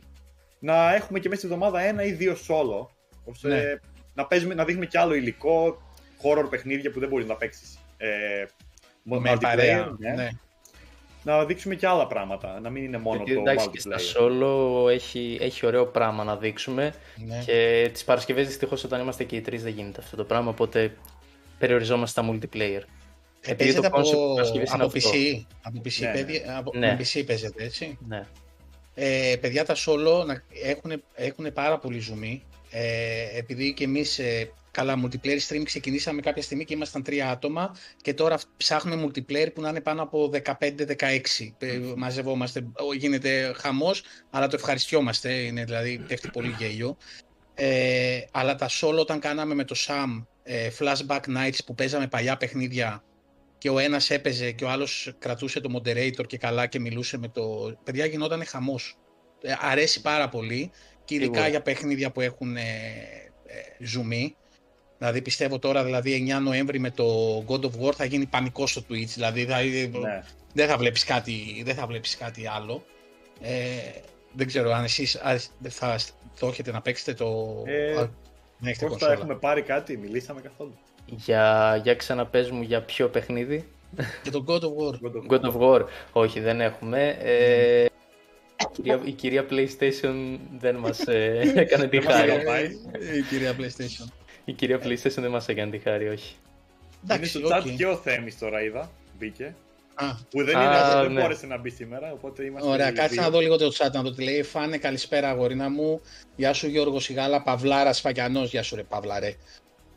[SPEAKER 5] να έχουμε και μέσα στη εβδομάδα ένα ή δύο solo, ώστε
[SPEAKER 2] Ναι.
[SPEAKER 5] να, παίζουμε, να δείχνουμε και άλλο υλικό, horror παιχνίδια που δεν μπορείς να παίξεις ε,
[SPEAKER 2] με
[SPEAKER 5] multiplayer,
[SPEAKER 2] παρέα.
[SPEAKER 5] ναι
[SPEAKER 2] Ναι.
[SPEAKER 5] να δείξουμε και άλλα πράγματα, να μην είναι μόνο
[SPEAKER 6] γιατί
[SPEAKER 5] το
[SPEAKER 6] εντάξει και στα
[SPEAKER 5] multiplayer.
[SPEAKER 6] solo έχει, έχει ωραίο πράγμα να δείξουμε
[SPEAKER 2] ναι.
[SPEAKER 6] και τις Παρασκευές δυστυχώς όταν είμαστε και οι τρεις δεν γίνεται αυτό το πράγμα οπότε περιοριζόμαστε στα multiplayer.
[SPEAKER 2] Ε,
[SPEAKER 6] Επειδή το
[SPEAKER 2] παίζετε από,
[SPEAKER 6] concept της Παρασκευής είναι
[SPEAKER 2] από
[SPEAKER 6] αυτό.
[SPEAKER 2] PC. Από PC,
[SPEAKER 5] Ναι, ναι.
[SPEAKER 2] παιδιά, από,
[SPEAKER 6] Ναι.
[SPEAKER 2] με PC παίζετε, έτσι.
[SPEAKER 6] Ναι.
[SPEAKER 2] Ε, παιδιά, τα solo να- έχουν, έχουν πάρα πολύ ζουμί. Ε, επειδή και εμείς, ε, καλά, multiplayer stream ξεκινήσαμε κάποια στιγμή και ήμασταν τρία άτομα και τώρα ψάχνουμε multiplayer που να είναι πάνω από 15-16. Ε, μαζευόμαστε, ο, γίνεται χαμός, αλλά το ευχαριστιόμαστε, είναι δηλαδή πέφτει πολύ γέλιο. Ε, αλλά τα solo όταν κάναμε με το Sam ε, flashback nights που παίζαμε παλιά παιχνίδια και ο ένας έπαιζε και ο άλλος κρατούσε το moderator και καλά και μιλούσε με το... Παιδιά γινόταν χαμός. Ε, αρέσει πάρα πολύ και ειδικά
[SPEAKER 6] Σίγουρα.
[SPEAKER 2] για παιχνίδια που έχουν ε, ε, ζουμί. Δηλαδή πιστεύω τώρα δηλαδή 9 Νοέμβρη με το God of War θα γίνει πανικός στο Twitch. Δηλαδή θα,
[SPEAKER 5] Ναι.
[SPEAKER 2] δεν, θα βλέπεις κάτι, δεν θα βλέπεις κάτι άλλο. Ε, δεν ξέρω αν εσείς α, θα το έχετε να παίξετε το...
[SPEAKER 5] Ε,
[SPEAKER 2] α, να έχετε
[SPEAKER 5] Κώστα,
[SPEAKER 2] κονσόλα.
[SPEAKER 5] έχουμε πάρει κάτι, μιλήσαμε καθόλου.
[SPEAKER 6] Για, για ξαναπες μου για ποιο παιχνίδι.
[SPEAKER 2] Και το God of War.
[SPEAKER 5] God of
[SPEAKER 6] God of War. Όχι, δεν έχουμε. Ε, η, κυρία, η κυρία PlayStation δεν μας ε, έκανε τη
[SPEAKER 5] Δεν μας
[SPEAKER 6] χάρη.
[SPEAKER 5] έκανε. πάει.
[SPEAKER 2] Ε, Η κυρία PlayStation.
[SPEAKER 6] Η κυρία PlayStation δεν μας έκανε τη χάρη, όχι.
[SPEAKER 5] Είναι
[SPEAKER 2] Εντάξει,
[SPEAKER 5] στο chat
[SPEAKER 2] OK.
[SPEAKER 5] και ο Θέμης τώρα είδα, μπήκε.
[SPEAKER 2] Α,
[SPEAKER 5] Που δεν,
[SPEAKER 6] Α,
[SPEAKER 5] είναι, δεν
[SPEAKER 6] ναι.
[SPEAKER 5] μπόρεσε να μπει σήμερα, οπότε είμαστε
[SPEAKER 2] Ωραία,
[SPEAKER 5] οι
[SPEAKER 2] κάτσε
[SPEAKER 5] δύο.
[SPEAKER 2] να δω λίγο το chat να δω τι λέει. Φάνε, καλησπέρα αγορίνα μου. Γεια σου Γιώργος Σιγάλα, Παυλάρας Φακιανός. Γεια σου ρε Παύλα ρε.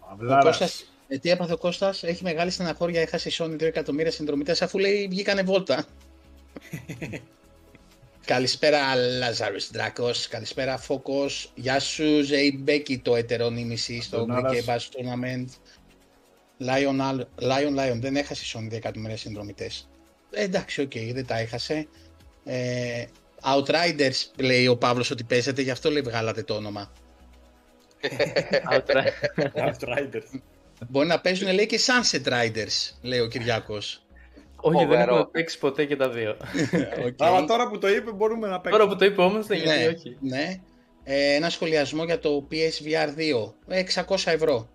[SPEAKER 2] Ο
[SPEAKER 4] Αυλάρας.
[SPEAKER 2] Κώστας, ε, τι έπαθε ο Κώστας, έχει μεγάλη στεναχώρια, έχασε η Sony 2 εκατομμύρια συνδρομητές αφού λέει βγήκανε βόλτα. καλησπέρα Λάζαρος Δράκος, καλησπέρα Φόκος, γεια σου Ζεϊμπέκη το ετερονίμηση στο
[SPEAKER 4] Αντωνάρας.
[SPEAKER 2] Greek Bass Tournament. Lion, Al- Lion Lion δεν έχασε η Sony 2 εκατομμύρια συνδρομητές. Ε, εντάξει, οκ, δεν τα έχασε. Ε, Outriders λέει ο Παύλος ότι παίζετε, γι' αυτό λέει βγάλατε το όνομα.
[SPEAKER 6] Outra-
[SPEAKER 5] Outriders.
[SPEAKER 2] Μπορεί να παίζουν λέει και Sunset Riders, λέει ο Κυριάκος.
[SPEAKER 6] Όχι, δεν
[SPEAKER 3] Φοβερό.
[SPEAKER 6] έχουμε παίξει ποτέ και τα δύο.
[SPEAKER 2] Οκ.
[SPEAKER 5] Αλλά τώρα που το είπε μπορούμε να παίξουμε.
[SPEAKER 6] Τώρα που το είπε όμως, δεν
[SPEAKER 2] ναι,
[SPEAKER 6] γιατί όχι.
[SPEAKER 2] ναι. Ε, ένα σχολιασμό για το PSVR 2. Ε, 600 ευρώ.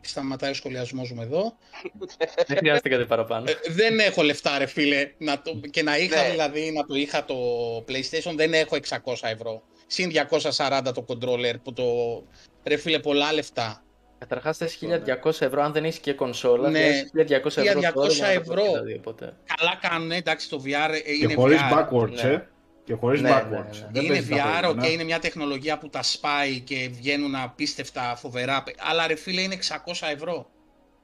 [SPEAKER 2] Σταματάει ο σχολιασμός μου εδώ.
[SPEAKER 6] Δεν χρειάζεται κάτι παραπάνω.
[SPEAKER 2] Ε, δεν έχω λεφτά, ρε φίλε. Να το, και να είχα
[SPEAKER 3] Ναι.
[SPEAKER 2] δηλαδή να το είχα το PlayStation, δεν έχω 600 ευρώ. Συν 240 το controller που το. Ρε φίλε, πολλά λεφτά.
[SPEAKER 6] Καταρχάς θες 1200 ευρώ, αν δεν έχεις και κονσόλα,
[SPEAKER 2] Ναι.
[SPEAKER 6] χρειάζεσαι 1200 ευρώ
[SPEAKER 2] 1200
[SPEAKER 6] τώρα για να το
[SPEAKER 2] ευρώ.
[SPEAKER 6] παίξεις τα δύο, οπότε.
[SPEAKER 2] Καλά κάνουν, εντάξει, το VR ε,
[SPEAKER 4] Και
[SPEAKER 2] είναι
[SPEAKER 4] χωρίς
[SPEAKER 2] VR.
[SPEAKER 4] backwards,
[SPEAKER 6] Ναι.
[SPEAKER 4] ε. Και χωρίς
[SPEAKER 6] Ναι, ναι,
[SPEAKER 4] backwards.
[SPEAKER 6] ναι.
[SPEAKER 4] Δεν
[SPEAKER 2] είναι
[SPEAKER 4] παίζεις τα
[SPEAKER 2] VR,
[SPEAKER 4] προηγούμενα.
[SPEAKER 2] ok, είναι μια τεχνολογία που τα σπάει και βγαίνουν απίστευτα φοβερά. Αλλά ρε φίλε είναι 600 ευρώ.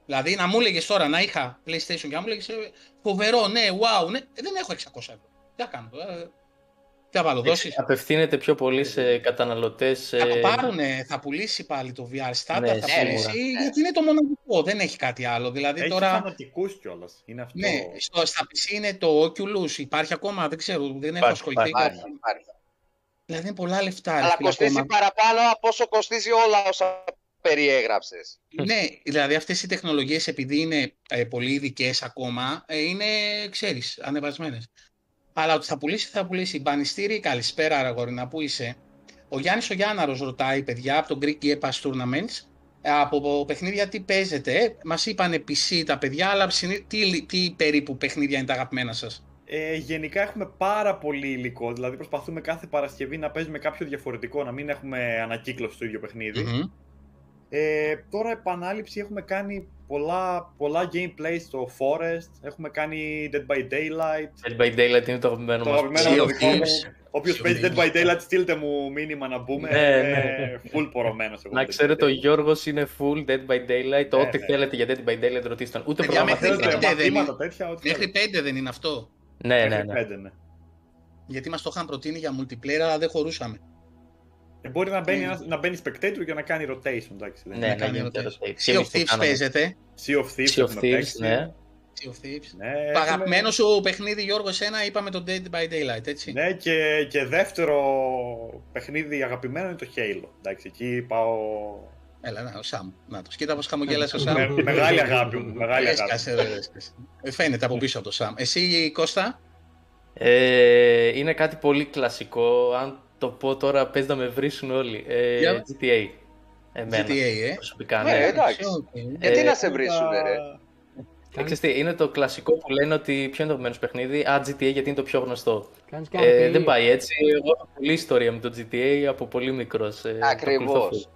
[SPEAKER 2] Δηλαδή να μου έλεγε τώρα να είχα PlayStation και να μου έλεγε φοβερό, ναι, wow, ναι, ε, δεν έχω 600 ευρώ. Τι θα κάνω, ε, τι θα βάλω, δώσεις;
[SPEAKER 6] Απευθύνεται πιο πολύ σε καταναλωτές.
[SPEAKER 2] Θα το
[SPEAKER 6] ε,
[SPEAKER 2] πάρουνε, θα πουλήσει πάλι το VR Standard,
[SPEAKER 6] Ναι,
[SPEAKER 2] θα
[SPEAKER 3] σίγουρα.
[SPEAKER 2] πουλήσει,
[SPEAKER 3] Ναι.
[SPEAKER 2] γιατί είναι το μοναδικό, δεν έχει κάτι άλλο. Δηλαδή
[SPEAKER 5] Έχει
[SPEAKER 2] τώρα,
[SPEAKER 5] φανατικούς κιόλας. Είναι αυτό.
[SPEAKER 2] ναι, στο, στα PC είναι το Oculus, υπάρχει ακόμα, δεν ξέρω, δεν έχω
[SPEAKER 6] Υπάρχει,
[SPEAKER 2] ασχοληθεί.
[SPEAKER 6] υπάρχει.
[SPEAKER 3] Υπάρχει, υπάρχει.
[SPEAKER 2] Δηλαδή είναι πολλά λεφτά. ρε
[SPEAKER 3] Αλλά
[SPEAKER 2] φίλε,
[SPEAKER 3] κοστίζει
[SPEAKER 2] ακόμα.
[SPEAKER 3] παραπάνω από όσο κοστίζει όλα όσα περιέγραψες.
[SPEAKER 2] Ναι, δηλαδή αυτές οι τεχνολογίες επειδή είναι ε, πολύ ειδικές ακόμα, ε, είναι, ξέρεις, ανεβασμένες. Αλλά ότι θα πουλήσει, θα πουλήσει. Μπανιστήρι, καλησπέρα Αραγόρινα, πού είσαι; Ο Γιάννης ο Γιάνναρος ρωτάει, παιδιά, από το Greek Game Pass Tournaments, ε, από παιχνίδια τι παίζετε. Ε, μας είπανε PC τα παιδιά, αλλά συνή- τι, τι περίπου παιχνίδια είναι τα αγαπημένα σας;
[SPEAKER 5] Ε, γενικά έχουμε πάρα πολύ υλικό. Δηλαδή προσπαθούμε κάθε Παρασκευή να παίζουμε κάποιο διαφορετικό, να μην έχουμε ανακύκλωση στο ίδιο παιχνίδι.
[SPEAKER 2] Μμμ.
[SPEAKER 5] Ε, τώρα επανάληψη έχουμε κάνει πολλά, πολλά gameplay στο Forest, έχουμε κάνει Dead by Daylight.
[SPEAKER 6] Dead by Daylight είναι το αγαπημένο
[SPEAKER 5] Το
[SPEAKER 6] μας.
[SPEAKER 5] αγαπημένο
[SPEAKER 2] Sea
[SPEAKER 5] το
[SPEAKER 2] of
[SPEAKER 5] δικό μου.
[SPEAKER 2] Thieves.
[SPEAKER 5] Όποιος
[SPEAKER 2] Sea of
[SPEAKER 5] παίζει Dead
[SPEAKER 2] Thieves.
[SPEAKER 5] by Daylight, στείλτε μου μήνυμα να μπούμε.
[SPEAKER 6] Ναι,
[SPEAKER 5] Είμαι
[SPEAKER 6] ναι.
[SPEAKER 5] full πορωμένος εγώ.
[SPEAKER 6] Να
[SPEAKER 5] με Dead
[SPEAKER 6] ξέρετε,
[SPEAKER 5] by
[SPEAKER 6] ο
[SPEAKER 5] Daylight.
[SPEAKER 6] Γιώργος είναι full Dead by Daylight.
[SPEAKER 5] Ναι,
[SPEAKER 6] Ό,τι
[SPEAKER 5] ναι.
[SPEAKER 6] θέλετε για Dead by Daylight ρωτήστε τον. Ούτε
[SPEAKER 2] Παιδιά,
[SPEAKER 5] Άμα
[SPEAKER 2] μέχρι
[SPEAKER 6] προγραμματίζετε.
[SPEAKER 5] θέλετε
[SPEAKER 2] πέντε δεν
[SPEAKER 5] μαθήματα
[SPEAKER 2] είναι.
[SPEAKER 5] τέτοια, ό,τι
[SPEAKER 2] Μέχρι
[SPEAKER 5] θέλετε.
[SPEAKER 2] πέντε δεν είναι αυτό.
[SPEAKER 6] Ναι, ναι,
[SPEAKER 5] Μέχρι
[SPEAKER 6] ναι.
[SPEAKER 5] πέντε, ναι.
[SPEAKER 2] Γιατί μας το είχαν προτείνει για multiplayer, αλλά δεν χωρούσαμε.
[SPEAKER 5] Ε, μπορεί να μπαίνει,
[SPEAKER 2] Ναι.
[SPEAKER 5] ένας- να μπαίνει spectator και να κάνει rotation, εντάξει. δεν
[SPEAKER 6] Ναι,
[SPEAKER 5] είναι.
[SPEAKER 6] να
[SPEAKER 2] κάνει
[SPEAKER 6] γίνεται
[SPEAKER 2] rotation.
[SPEAKER 6] rotate. Και
[SPEAKER 2] Sea of
[SPEAKER 6] εμείς το
[SPEAKER 2] Thieves
[SPEAKER 6] κάναμε.
[SPEAKER 2] παίζετε.
[SPEAKER 5] Sea of Thieves,
[SPEAKER 6] Sea of
[SPEAKER 5] έχουμε
[SPEAKER 6] Thieves,
[SPEAKER 5] παίξει.
[SPEAKER 6] ναι.
[SPEAKER 2] Sea of Thieves.
[SPEAKER 5] Ναι,
[SPEAKER 2] Το
[SPEAKER 5] έχουμε-
[SPEAKER 2] αγαπημένο σου παιχνίδι, Γιώργο, εσένα είπαμε το Dead by Daylight, έτσι.
[SPEAKER 5] Ναι, και, και δεύτερο παιχνίδι αγαπημένο είναι το Halo. Εντάξει, εκεί πάω.
[SPEAKER 2] Έλα, να, ο Σαμ. Να το σκίτα πως χαμογέλασε ο Σαμ.
[SPEAKER 5] Με, μεγάλη αγάπη μου. Μεγάλη αγάπη.
[SPEAKER 2] Έσκασε, ρε, έσκασε. Ε, Φαίνεται από πίσω από το Σαμ. Εσύ, Κώστα;
[SPEAKER 6] Ε, είναι κάτι πολύ κλασικό. Αν το πω τώρα, παίζει να με βρίσουν όλοι. Ε,
[SPEAKER 2] Για.
[SPEAKER 6] GTA. Εμένα.
[SPEAKER 2] GTA, ε.
[SPEAKER 6] Προσωπικά,
[SPEAKER 3] Ναι,
[SPEAKER 6] ναι.
[SPEAKER 3] εντάξει.
[SPEAKER 2] Οκ.
[SPEAKER 3] Γιατί
[SPEAKER 6] Ε,
[SPEAKER 3] να σε βρίσουνε, ρε;
[SPEAKER 6] Ε, ξέρεις τι, είναι το κλασικό που λένε ότι ποιο είναι το αγαπημένο σου παιχνίδι. Α, GTA γιατί είναι το πιο γνωστό.
[SPEAKER 1] Κάνεις
[SPEAKER 6] Ε,
[SPEAKER 1] κάτι
[SPEAKER 6] δεν πάει έτσι. Εγώ έχω πολλή ιστορία με το GTA από πολύ μικρός. Ε,
[SPEAKER 3] Ακριβώς.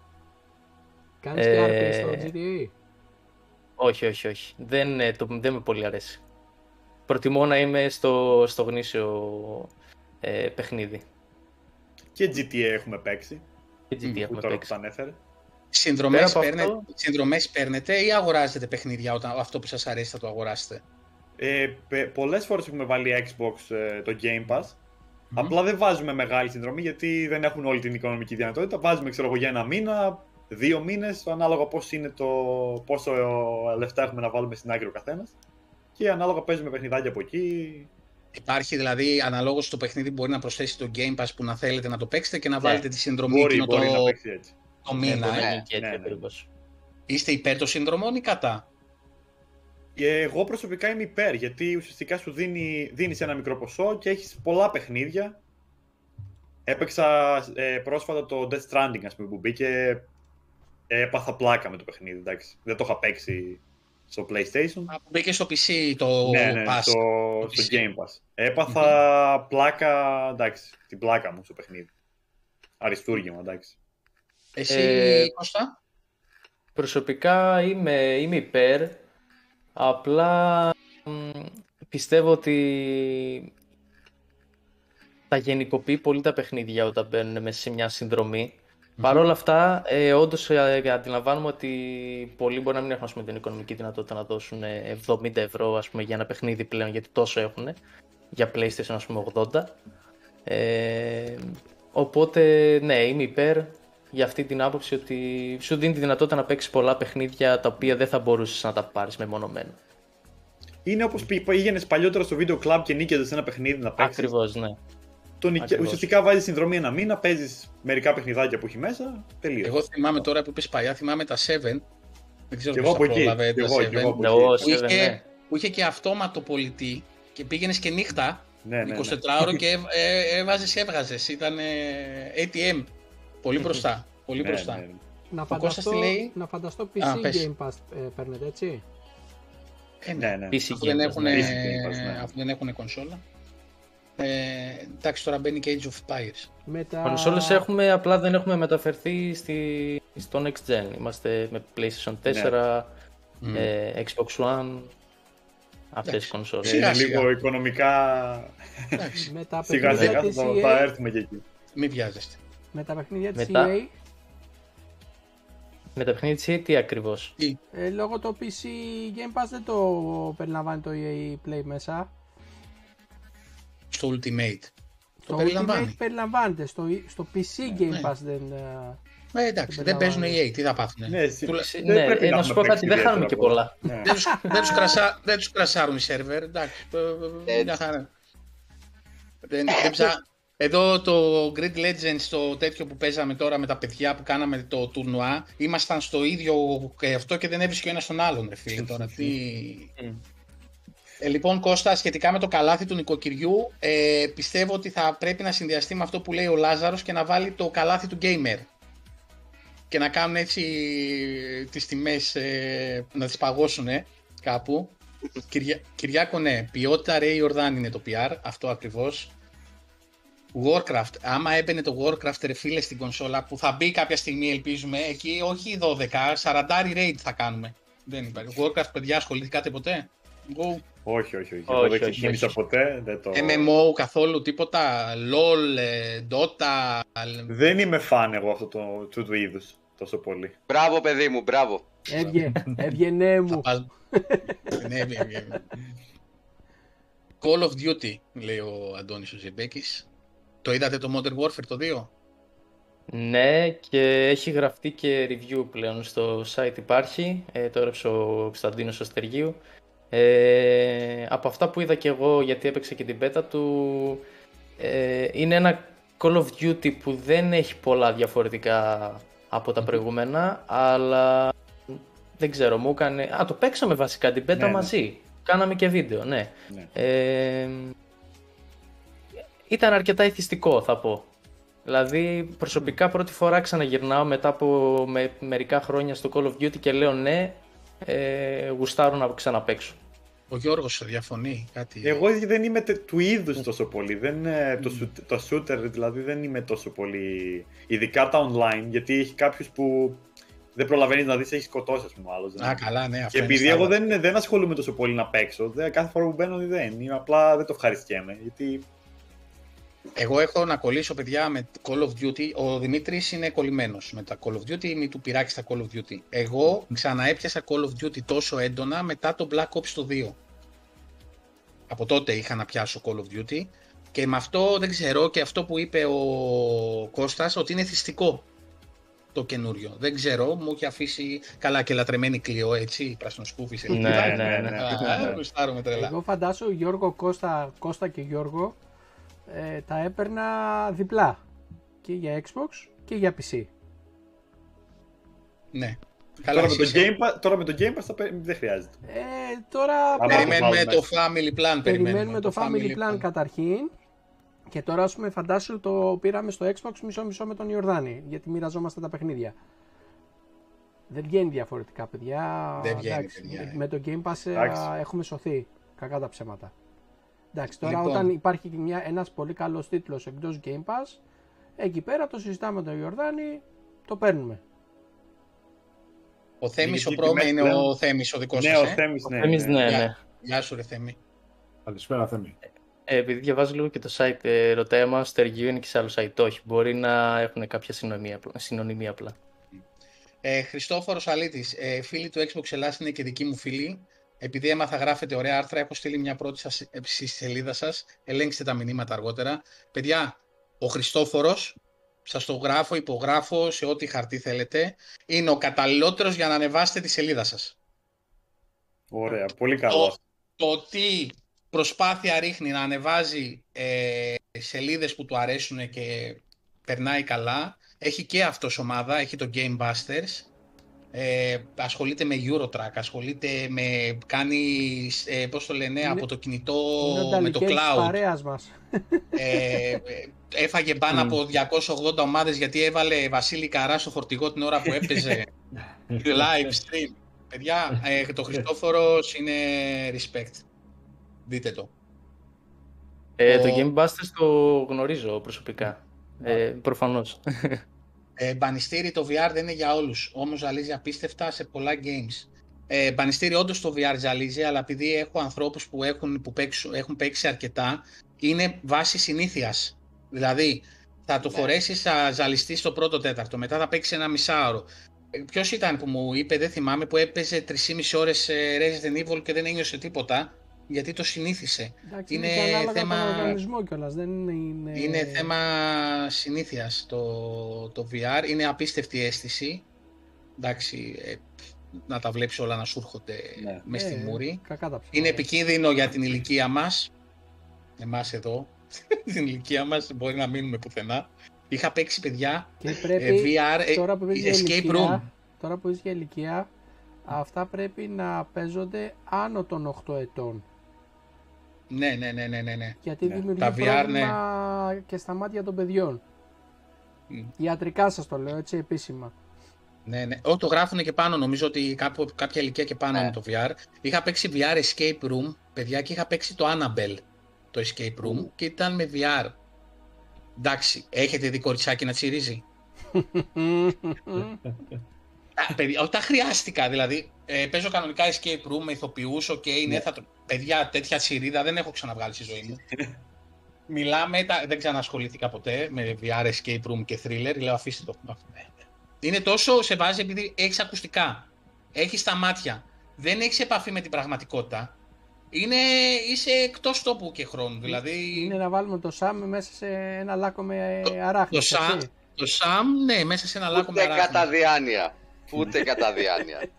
[SPEAKER 1] Κάνεις
[SPEAKER 6] Ε,
[SPEAKER 1] και RP στο GTA.
[SPEAKER 6] Όχι, όχι, όχι. Δεν, ε, το, δεν με πολύ αρέσει. Προτιμώ να είμαι στο, στο γνήσιο ε, παιχνίδι.
[SPEAKER 5] Και GTA έχουμε παίξει.
[SPEAKER 6] Και GTA
[SPEAKER 5] Που
[SPEAKER 6] έχουμε
[SPEAKER 5] τώρα που
[SPEAKER 6] παίξει.
[SPEAKER 5] τα ανέφερε.
[SPEAKER 2] Συνδρομές,
[SPEAKER 6] Πέρα από
[SPEAKER 2] παίρνετε,
[SPEAKER 6] αυτό-
[SPEAKER 2] συνδρομές παίρνετε ή αγοράζετε παιχνίδια όταν αυτό που σας αρέσει θα το αγοράσετε;
[SPEAKER 5] Ε, πε- πολλές φορές έχουμε βάλει Xbox ε, το Game Pass. Απλά δεν βάζουμε μεγάλη συνδρομή γιατί δεν έχουν όλη την οικονομική δυνατότητα. Βάζουμε, ξέρω εγώ, για ένα μήνα, δύο μήνες, ανάλογα πώς είναι το, πόσο λεφτά έχουμε να βάλουμε στην άκρη ο καθένας. Και ανάλογα παίζουμε παιχνιδάκια από εκεί.
[SPEAKER 2] Υπάρχει δηλαδή αναλόγως στο παιχνίδι μπορεί να προσθέσει το Game Pass που να θέλετε να το παίξετε και να
[SPEAKER 6] Ναι.
[SPEAKER 2] βάλετε τη συνδρομή
[SPEAKER 5] Μπορεί,
[SPEAKER 2] εκείνο
[SPEAKER 5] μπορεί να
[SPEAKER 2] το,
[SPEAKER 5] παίξει έτσι.
[SPEAKER 2] το
[SPEAKER 6] Ναι,
[SPEAKER 2] μήνα.
[SPEAKER 6] μπορεί να
[SPEAKER 2] ε.
[SPEAKER 6] γίνει και έτσι
[SPEAKER 5] Ναι, ναι.
[SPEAKER 6] ακριβώς.
[SPEAKER 2] Είστε υπέρ των συνδρομών ή κατά;
[SPEAKER 5] Και εγώ προσωπικά είμαι υπέρ, γιατί ουσιαστικά σου δίνει, δίνεις ένα μικρό ποσό και έχεις πολλά παιχνίδια. Έπαιξα ε, πρόσφατα το Death Stranding, ας πούμε, που μπήκε. Έπαθα πλάκα με το παιχνίδι, εντάξει. Δεν το είχα παίξει στο PlayStation.
[SPEAKER 2] Α, που Μπήκε στο PC το
[SPEAKER 5] ναι, ναι,
[SPEAKER 2] Pass.
[SPEAKER 5] στο,
[SPEAKER 2] το
[SPEAKER 5] στο
[SPEAKER 2] PC.
[SPEAKER 5] Game Pass. Έπαθα πλάκα, εντάξει, την πλάκα μου στο παιχνίδι. Αριστούργημα, εντάξει.
[SPEAKER 2] Εσύ,
[SPEAKER 6] Ε,
[SPEAKER 2] Κώστα;
[SPEAKER 6] Προσωπικά είμαι, είμαι υπέρ. Απλά μ, πιστεύω ότι τα γενικοποιεί πολύ τα παιχνίδια όταν μπαίνουν μέσα σε μια συνδρομή. Παρ' όλα αυτά, ε, όντως αντιλαμβάνομαι ότι πολλοί μπορεί να μην έχουν ας πούμε, την οικονομική δυνατότητα να δώσουν ε, 70 ευρώ ας πούμε, για ένα παιχνίδι πλέον, γιατί τόσο έχουν. Για PlayStation, ας πούμε, 80. Ε, οπότε, ναι, είμαι υπέρ για αυτή την άποψη ότι σου δίνει τη δυνατότητα να παίξεις πολλά παιχνίδια τα οποία δεν θα μπορούσες να τα πάρεις μεμονωμένα.
[SPEAKER 5] Είναι όπως πήγαινες παλιότερα στο βίντεο club και νίκιαζες ένα παιχνίδι να παίξεις.
[SPEAKER 6] Ακριβώς, ναι.
[SPEAKER 5] Το νικε...
[SPEAKER 6] Ακριβώς.
[SPEAKER 5] Ουσιαστικά βάζεις συνδρομή ένα μήνα, παίζεις μερικά παιχνιδάκια που έχει μέσα. Τελείως.
[SPEAKER 2] Εγώ θυμάμαι τώρα που είπες παλιά, θυμάμαι τα 7. Δεν ξέρω
[SPEAKER 5] Κι
[SPEAKER 2] πώς
[SPEAKER 5] εγώ
[SPEAKER 2] τα
[SPEAKER 5] από εκεί.
[SPEAKER 2] πρόλαβε
[SPEAKER 5] Κι
[SPEAKER 2] τα
[SPEAKER 5] εγώ, κι
[SPEAKER 2] 7.
[SPEAKER 5] εγώ από
[SPEAKER 6] Ναι, ο
[SPEAKER 5] εκεί.
[SPEAKER 2] Που
[SPEAKER 6] Seven,
[SPEAKER 2] είχε,
[SPEAKER 6] ναι.
[SPEAKER 2] που είχε και αυτόματο πολιτή και πήγαινες και νύχτα,
[SPEAKER 5] Ναι, ναι, ναι.
[SPEAKER 2] 24ωρο και ε, έβαζες, έβγαζες. Ήταν ε, ATM. Πολύ μπροστά. Πολύ
[SPEAKER 5] Ναι,
[SPEAKER 2] μπροστά.
[SPEAKER 5] ναι, ναι.
[SPEAKER 1] Να
[SPEAKER 2] Ο Κώστας
[SPEAKER 1] φανταστώ,
[SPEAKER 2] τι λέει;
[SPEAKER 1] να φανταστώ PC
[SPEAKER 2] Α, πες.
[SPEAKER 1] Game Pass ε, παίρνετε έτσι;
[SPEAKER 2] Ε,
[SPEAKER 5] Ναι, ναι.
[SPEAKER 6] PC
[SPEAKER 2] αφού, δεν
[SPEAKER 6] Game Pass,
[SPEAKER 2] έχουν,
[SPEAKER 6] ναι.
[SPEAKER 5] PC Game Pass, ναι.
[SPEAKER 2] αφού δεν έχουν κονσόλα. Ε, εντάξει, τώρα μπαίνει και Age of Empires.
[SPEAKER 1] Με τα...
[SPEAKER 6] Κονσόλες έχουμε, απλά δεν έχουμε μεταφερθεί στη, στο Next Gen. Είμαστε με PlayStation 4,
[SPEAKER 2] Μμ.
[SPEAKER 6] ε, Xbox One, αυτές
[SPEAKER 2] Εντάξει.
[SPEAKER 6] οι κονσόλες.
[SPEAKER 2] Σιγά,
[SPEAKER 5] Είναι
[SPEAKER 2] σιγά.
[SPEAKER 5] λίγο οικονομικά.
[SPEAKER 2] Εντάξει,
[SPEAKER 1] με τα
[SPEAKER 5] Σιγά
[SPEAKER 1] παιχνίδια
[SPEAKER 5] σιγά
[SPEAKER 1] της
[SPEAKER 5] θα, θα
[SPEAKER 1] EA,
[SPEAKER 5] έρθουμε και εκεί.
[SPEAKER 2] μην βιάζεστε.
[SPEAKER 1] με τα παιχνίδια της
[SPEAKER 6] Μετά.
[SPEAKER 1] EA
[SPEAKER 6] Με τα παιχνίδια της EA τι ακριβώς;
[SPEAKER 1] ε, λόγω το PC Game Pass δεν το περιλαμβάνει το EA Play μέσα.
[SPEAKER 2] Στο Ultimate. Το
[SPEAKER 1] Το Ultimate
[SPEAKER 2] περιλαμβάνει.
[SPEAKER 1] περιλαμβάνεται. Στο, στο PC Game
[SPEAKER 2] ναι.
[SPEAKER 1] Pass δεν... ε,
[SPEAKER 2] Ε, εντάξει,
[SPEAKER 1] Το
[SPEAKER 2] δεν παίζουν
[SPEAKER 1] περιλαμβάνει.
[SPEAKER 2] EA, τι θα πάθουν.
[SPEAKER 5] Ναι, εσύ-
[SPEAKER 2] Τουλα-
[SPEAKER 5] δεν
[SPEAKER 6] Ναι,
[SPEAKER 5] πρέπει
[SPEAKER 6] ε, να
[SPEAKER 5] έχουμε
[SPEAKER 6] σου πω κάτι,
[SPEAKER 5] παίξει
[SPEAKER 6] δεν χάνουμε και
[SPEAKER 5] ιδιαίτερα
[SPEAKER 6] πολλά.
[SPEAKER 5] Ναι.
[SPEAKER 2] Δεν τους, δεν, τους κρασα, δεν τους κρασάρουν οι σερβερ, εντάξει. ε, ε, μια χαρά. Δεν, δεν ψά... Εδώ το Grid Legends, το τέτοιο που παίζαμε τώρα με τα παιδιά που κάναμε το τουρνουά, ήμασταν στο ίδιο και αυτό και δεν έβρισκε ο ένας τον άλλον, ρε φίλε, τώρα. Τι... Ε, λοιπόν, Κώστα, σχετικά με το καλάθι του νοικοκυριού, ε, πιστεύω ότι θα πρέπει να συνδυαστεί με αυτό που λέει ο Λάζαρος και να βάλει το καλάθι του gamer. Και να κάνουν έτσι τις τιμές, ε, να τις παγώσουν ε, κάπου. Κυριά, Κυριάκο, ναι, ποιότητα Ray Jordan είναι το PR, αυτό ακριβώς. Warcraft, άμα έμπαινε το Warcraft ρε φίλε στην κονσόλα που θα μπει κάποια στιγμή ελπίζουμε, εκεί όχι 12, 40 raid θα κάνουμε. Δεν υπάρχει. Warcraft παιδιά ασχοληθήκατε ποτέ; Εγώ
[SPEAKER 5] Όχι, όχι, όχι.
[SPEAKER 6] Όχι,
[SPEAKER 5] Εγώ δεν
[SPEAKER 6] όχι,
[SPEAKER 5] ξεκίνησα
[SPEAKER 6] όχι.
[SPEAKER 5] ποτέ. Δεν, το...
[SPEAKER 2] MMO καθόλου τίποτα, LOL, ε, Dota.
[SPEAKER 5] δεν είμαι φαν εγώ αυτό το, του, του είδους τόσο πολύ.
[SPEAKER 3] Μπράβο, παιδί μου, μπράβο.
[SPEAKER 1] Έβγε, έβγαινε
[SPEAKER 2] Θα
[SPEAKER 1] μου.
[SPEAKER 2] πας- ναι, ναι, ναι. Call of Duty, λέει ο Αντώνης ο Ζεμπέκης. Το είδατε το Modern Warfare το 2?
[SPEAKER 6] Ναι, και έχει γραφτεί και review πλέον στο site υπάρχει. Ε, το έγραψε ο Κωνσταντίνος Αστεργίου. Ε, από αυτά που είδα και εγώ, γιατί έπαιξε και την πέτα του, ε, είναι ένα Call of Duty που δεν έχει πολλά διαφορετικά από τα προηγούμενα, αλλά δεν ξέρω, μου έκανε... Α, το παίξαμε βασικά την πέτα
[SPEAKER 5] Ναι, ναι.
[SPEAKER 6] μαζί. Κάναμε και βίντεο, ναι.
[SPEAKER 5] Ναι.
[SPEAKER 6] Ε, ήταν αρκετά εθιστικό θα πω. Δηλαδή προσωπικά πρώτη φορά ξαναγυρνάω μετά από με, μερικά χρόνια στο Call of Duty και λέω ναι, ε, γουστάρω να ξαναπαίξω.
[SPEAKER 2] Ο Γιώργος διαφωνεί κάτι.
[SPEAKER 5] Εγώ δεν είμαι τε- του είδους τόσο πολύ. Δεν, ε, το, shoot- το shooter δηλαδή δεν είμαι τόσο πολύ. Ειδικά τα online, γιατί έχει κάποιους που δεν προλαβαίνεις να δεις, έχεις σκοτώσει, ας πούμε, άλλος.
[SPEAKER 2] Α, καλά, ναι. Αυτό
[SPEAKER 5] Και
[SPEAKER 2] είναι
[SPEAKER 5] επειδή εγώ
[SPEAKER 2] στάνταρ.
[SPEAKER 5] δεν, δεν ασχολούμαι τόσο πολύ να παίξω, δεν, κάθε φορά που μπαίνω δεν. Είμαι, απλά δεν το ευχαριστιέμαι. Γιατί
[SPEAKER 2] Εγώ έχω να κολλήσω, παιδιά, με Call of Duty. Ο Δημήτρης είναι κολλημένος με τα Call of Duty, μη του πειράξεις τα Call of Duty. Εγώ ξαναέπιασα Call of Duty τόσο έντονα μετά το Black Ops το 2. Από τότε είχα να πιάσω Call of Duty και με αυτό δεν ξέρω και αυτό που είπε ο Κώστας ότι είναι θυστικό το καινούριο. Δεν ξέρω, μου έχει αφήσει καλά και λατρεμένη κλειό έτσι, πρασινοσκούφι σε
[SPEAKER 6] Ναι, ναι, ναι.
[SPEAKER 2] Α, γουστάρουμε τρελά.
[SPEAKER 1] Εγώ φαντάσου Γιώργο Κώστα, Κώστα και Γιώργο ε, τα έπαιρνα διπλά. Και για Xbox και για PC.
[SPEAKER 2] Ναι. Καλά,
[SPEAKER 5] τώρα, με το
[SPEAKER 2] εσύ,
[SPEAKER 5] Game Pass, τώρα με το Game Pass θα πέ- δεν χρειάζεται.
[SPEAKER 1] Ε, τώρα
[SPEAKER 5] Άμα
[SPEAKER 1] πέρα-
[SPEAKER 2] Περιμένουμε
[SPEAKER 5] βάλουμε
[SPEAKER 2] το family plan.
[SPEAKER 1] περιμένουμε το Family Plan καταρχήν. Και τώρα, ας πούμε, φαντάσου το πήραμε στο Xbox μισό-μισό με τον Ιορδάνη, γιατί μοιραζόμαστε τα παιχνίδια. Δεν βγαίνει διαφορετικά, παιδιά.
[SPEAKER 2] Δεν βγαίνει,
[SPEAKER 1] Εντάξει,
[SPEAKER 2] παιδιά, ε.
[SPEAKER 1] Με το Game Pass ε,
[SPEAKER 5] Εντάξει.
[SPEAKER 1] έχουμε σωθεί. Κακά τα ψέματα. Εντάξει, τώρα
[SPEAKER 2] Λοιπόν.
[SPEAKER 1] όταν υπάρχει και μια, ένας πολύ καλός τίτλος εκτός Game Pass, εκεί πέρα το συζητάμε με τον Ιορδάνη, το παίρνουμε.
[SPEAKER 2] Ο Θέμης ο
[SPEAKER 5] Γιατί
[SPEAKER 2] Πρόμε
[SPEAKER 5] τιμές
[SPEAKER 2] είναι
[SPEAKER 5] πλέον-
[SPEAKER 2] ο Θέμης ο δικός
[SPEAKER 5] Ναι,
[SPEAKER 2] σας,
[SPEAKER 5] ο
[SPEAKER 2] ε;
[SPEAKER 5] Θέμης, ναι.
[SPEAKER 6] Εμείς ναι,
[SPEAKER 2] Γεια.
[SPEAKER 6] ναι.
[SPEAKER 2] Γεια σου ρε Θέμη.
[SPEAKER 4] Καλησπέρα, Θέμη.
[SPEAKER 6] Ε, επειδή διαβάζω λίγο και το site, ε, ρωτάει άμα Στεργίου είναι και σε άλλο site. Όχι, μπορεί να έχουν κάποια συνωνυμία, απλά- συνωνυμία απλά.
[SPEAKER 2] Ε, Χριστόφορος Αλήτης, ε, φίλοι του Xbox Ελλάς είναι και δικοί μου φίλοι. Επειδή έμαθα γράφετε ωραία άρθρα, έχω στείλει μια πρώτη σας, ε, στη σελίδα σας. Ελέγξτε τα μηνύματα αργότερα. Παιδιά, ο Χριστόφορος, σας το γράφω, υπογράφω σε ό,τι χαρτί θέλετε, είναι ο καταλληλότερος για να ανεβάσετε τη σελίδα σας.
[SPEAKER 5] Ωραία, πολύ καλό.
[SPEAKER 2] Το, το τι προσπάθεια ρίχνει να ανεβάζει ε, σελίδες που του αρέσουν και περνάει καλά. Έχει και αυτός ομάδα, έχει το Game Busters. Ε, ασχολείται με Eurotrack, ασχολείται με, κάνει, ε, πώς το λένε,
[SPEAKER 1] Είναι-
[SPEAKER 2] από το κινητό
[SPEAKER 1] Είναι ο
[SPEAKER 2] με το
[SPEAKER 1] Νταλικέλης της
[SPEAKER 2] cloud.
[SPEAKER 1] παρέας μας.
[SPEAKER 2] Ε, ε, έφαγε μπαν από 280 ομάδες γιατί έβαλε Βασίλη Καρά στο φορτηγό την ώρα που έπαιζε live stream. Παιδιά, ε, το Χριστόφορος είναι respect. Δείτε το.
[SPEAKER 6] Ε,
[SPEAKER 2] Ο-
[SPEAKER 6] Το Game Busters το γνωρίζω προσωπικά. Ε, προφανώς.
[SPEAKER 2] Ε, μπανιστήρι το VR δεν είναι για όλους, όμως ζαλίζει απίστευτα σε πολλά games. Ε, μπανιστήρι όντως το VR ζαλίζει, αλλά επειδή έχω ανθρώπους που έχουν, που παίξουν, έχουν παίξει αρκετά, είναι βάση συνήθειας. Δηλαδή, θα το
[SPEAKER 3] Ναι.
[SPEAKER 2] φορέσεις, θα ζαλιστείς στο πρώτο τέταρτο, μετά θα παίξεις ένα μισάωρο. Ε, ποιος ήταν που μου είπε, δεν θυμάμαι, που έπαιζε 3,5 ώρες ε, Resident Evil και δεν ένιωσε τίποτα, γιατί το συνήθισε.
[SPEAKER 1] Εντάξει,
[SPEAKER 2] Είναι
[SPEAKER 1] είναι και ανάλογα
[SPEAKER 2] θέμα-
[SPEAKER 1] τον οργανισμό κιόλας. Δεν είναι... είναι...
[SPEAKER 2] Είναι θέμα συνήθειας το, το VR, είναι απίστευτη αίσθηση. Εντάξει, ε, να τα βλέπεις όλα να σου έρχονται
[SPEAKER 3] Ναι.
[SPEAKER 2] μες στη
[SPEAKER 1] Ε,
[SPEAKER 2] μούρη.
[SPEAKER 1] Κακά τα ψέματα.
[SPEAKER 2] Είναι επικίνδυνο για την ηλικία μας, εμάς εδώ, την ηλικία μας, μπορεί να μείνουμε πουθενά. Είχα παίξει παιδιά
[SPEAKER 1] Και
[SPEAKER 2] ε,
[SPEAKER 1] πρέπει
[SPEAKER 2] VR, ε,
[SPEAKER 1] τώρα που παίζεις για
[SPEAKER 2] escape room.
[SPEAKER 1] ηλικία, τώρα που παίζεις για ηλικία, αυτά πρέπει να παίζονται άνω των 8 ετών.
[SPEAKER 2] Ναι, ναι, ναι, ναι, ναι. ναι.
[SPEAKER 1] Γιατί
[SPEAKER 5] Ναι.
[SPEAKER 1] δημιουργεί
[SPEAKER 2] Τα VR,
[SPEAKER 1] πρόβλημα και στα μάτια των παιδιών.
[SPEAKER 2] Μμ.
[SPEAKER 1] Ιατρικά σας το λέω έτσι επίσημα.
[SPEAKER 2] Ναι, ναι. Ό, το γράφουν και πάνω. Νομίζω ότι κάπου, κάποια ηλικία και πάνω
[SPEAKER 3] Ναι.
[SPEAKER 2] είναι το VR. Είχα παίξει VR Escape Room, παιδιά, και είχα παίξει το Annabelle, το Escape Room, και ήταν με VR. Εντάξει, έχετε δει κοριτσάκι να τσιρίζει; Α, παιδιά, όταν χρειάστηκα, δηλαδή, ε, παίζω κανονικά Escape Room με ηθοποιούς, οκ, ναι, θα το... Παιδιά, τέτοια τσιρίδα δεν έχω ξαναβγάλει στη ζωή μου. Μιλάμε, τα... δεν ξανασχολήθηκα ποτέ με VR Escape Room και Thriller, λέω αφήστε το. Είναι τόσο σε βάζει επειδή έχεις ακουστικά, έχεις τα μάτια, δεν έχεις επαφή με την πραγματικότητα. Είναι, είσαι εκτός τόπου και χρόνου, δηλαδή...
[SPEAKER 1] Είναι να βάλουμε το Σάμ μέσα σε ένα λάκκο με αράχνη.
[SPEAKER 2] το Sam, το Sam, ναι, μέσα σε ένα λάκκο με
[SPEAKER 3] Ούτε
[SPEAKER 2] αράχνη.
[SPEAKER 3] κατά διάνοια. Ούτε κατά διάνοια.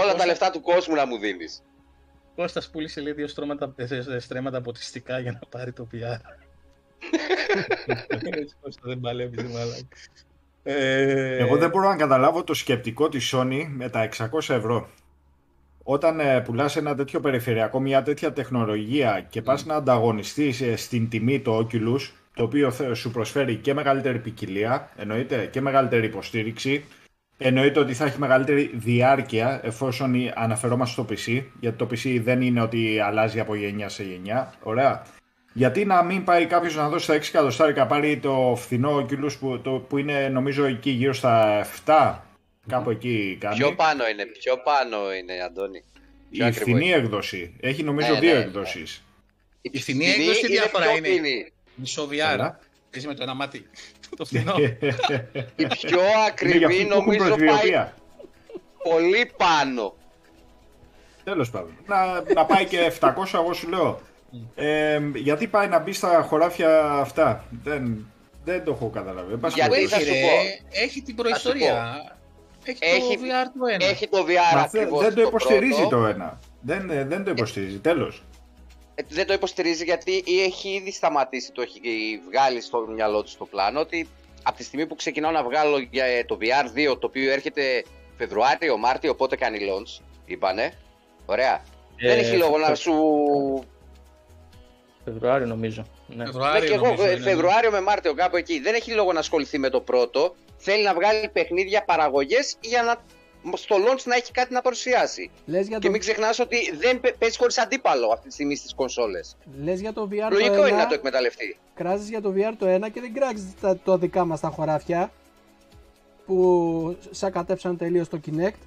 [SPEAKER 3] Όλα τα λεφτά του κόσμου να μου δίνεις.
[SPEAKER 2] Κώστας πούλησε λέει δύο στρώματα, ε, στρέμματα ποτιστικά για να πάρει το PR. Έτσι, Κώστα, δεν παλεύεις, δεν μαλάκα. Ε,
[SPEAKER 4] Εγώ δεν μπορώ να καταλάβω το σκεπτικό της Sony με τα 600 ευρώ. Όταν ε, πουλάς ένα τέτοιο περιφερειακό, μια τέτοια τεχνολογία και πας να ανταγωνιστείς ε, στην τιμή το Oculus, το οποίο θε- σου προσφέρει και μεγαλύτερη ποικιλία, εννοείται και μεγαλύτερη υποστήριξη, εννοείται ότι θα έχει μεγαλύτερη διάρκεια εφόσον η- αναφερόμαστε στο PC, γιατί το PC δεν είναι ότι αλλάζει από γενιά σε γενιά, ωραία. Γιατί να μην πάει κάποιος να δώσει τα 6 εκατοστάρικα, πάρει το φθηνό Oculus που, το, που είναι νομίζω εκεί γύρω στα 7, κάπου εκεί κάνει.
[SPEAKER 3] Πιο πάνω είναι, πιο πάνω είναι, Αντώνη. πιο
[SPEAKER 4] Η
[SPEAKER 3] ακριβό
[SPEAKER 4] φθηνή
[SPEAKER 3] είναι.
[SPEAKER 4] έκδοση. Έχει νομίζω
[SPEAKER 3] Ναι,
[SPEAKER 4] δύο
[SPEAKER 3] ναι, ναι.
[SPEAKER 4] εκδόσεις.
[SPEAKER 2] Η φθηνή έκδοση τι διαφορά
[SPEAKER 3] πιο
[SPEAKER 2] είναι;
[SPEAKER 3] φθηνή.
[SPEAKER 2] Μισό VR.
[SPEAKER 4] Καλά.
[SPEAKER 2] Παίζει με το ένα μάτι. το φθηνό.
[SPEAKER 3] Η πιο
[SPEAKER 4] Είναι για
[SPEAKER 3] ακριβή
[SPEAKER 4] αυτούς που έχουν
[SPEAKER 3] νομίζω πάει
[SPEAKER 4] προσβιοπία.
[SPEAKER 3] πολύ πάνω.
[SPEAKER 4] Τέλος πάντων. Να, να πάει και 700 εγώ σου λέω. Ε, γιατί πάει να μπει στα χωράφια αυτά; Δεν, δεν το έχω καταλάβει. Εν πάση
[SPEAKER 3] Γιατί
[SPEAKER 2] Που
[SPEAKER 4] περιπτώσει.
[SPEAKER 3] θα
[SPEAKER 2] έχει,
[SPEAKER 3] σου
[SPEAKER 2] ρε,
[SPEAKER 3] πω.
[SPEAKER 2] έχει την προϊστορία. Έχει,
[SPEAKER 3] Έχει-
[SPEAKER 2] το VR το ένα.
[SPEAKER 3] Έχει το VR
[SPEAKER 4] Μα δεν,
[SPEAKER 3] ακριβώς
[SPEAKER 4] δεν το υποστηρίζει
[SPEAKER 3] πρώτο.
[SPEAKER 4] το ένα. Δεν, ε, δεν το υποστηρίζει. Τέλος.
[SPEAKER 3] Ε, δεν το υποστηρίζει γιατί ή έχει ήδη σταματήσει, το έχει βγάλει στο μυαλό του στο πλάνο ότι από τη στιγμή που ξεκινάω να βγάλω για ε, το VR2 το οποίο έρχεται Φεβρουάριο, Μάρτιο, πότε κάνει launch, είπανε. Ωραία. δεν
[SPEAKER 6] Ε,
[SPEAKER 3] έχει λόγο να
[SPEAKER 6] Φε-
[SPEAKER 3] σου.
[SPEAKER 6] Φεβρουάριο νομίζω. Ναι.
[SPEAKER 3] Ναι,
[SPEAKER 2] Φεβρουάριο,
[SPEAKER 3] και εγώ
[SPEAKER 2] νομίζω,
[SPEAKER 3] ε,
[SPEAKER 2] είναι.
[SPEAKER 3] Φεβρουάριο με Μάρτιο κάπου εκεί. Δεν έχει λόγο να ασχοληθεί με το πρώτο. Θέλει να βγάλει παιχνίδια παραγωγές για να στο launch να έχει κάτι να παρουσιάσει.
[SPEAKER 1] Λες για,
[SPEAKER 3] Και
[SPEAKER 1] το,
[SPEAKER 3] μην ξεχνάς ότι δεν παί- παίζει χωρίς αντίπαλο αυτή τη στιγμή στις κονσόλες.
[SPEAKER 1] λες για το VR
[SPEAKER 3] Λογικό
[SPEAKER 1] το
[SPEAKER 3] είναι να
[SPEAKER 1] 1,
[SPEAKER 3] το εκμεταλλευτεί.
[SPEAKER 1] κράζεις για το VR το 1 και δεν κράζεις τα, το δικά μας τα χωράφια που σακατέψαν τελείως το Kinect.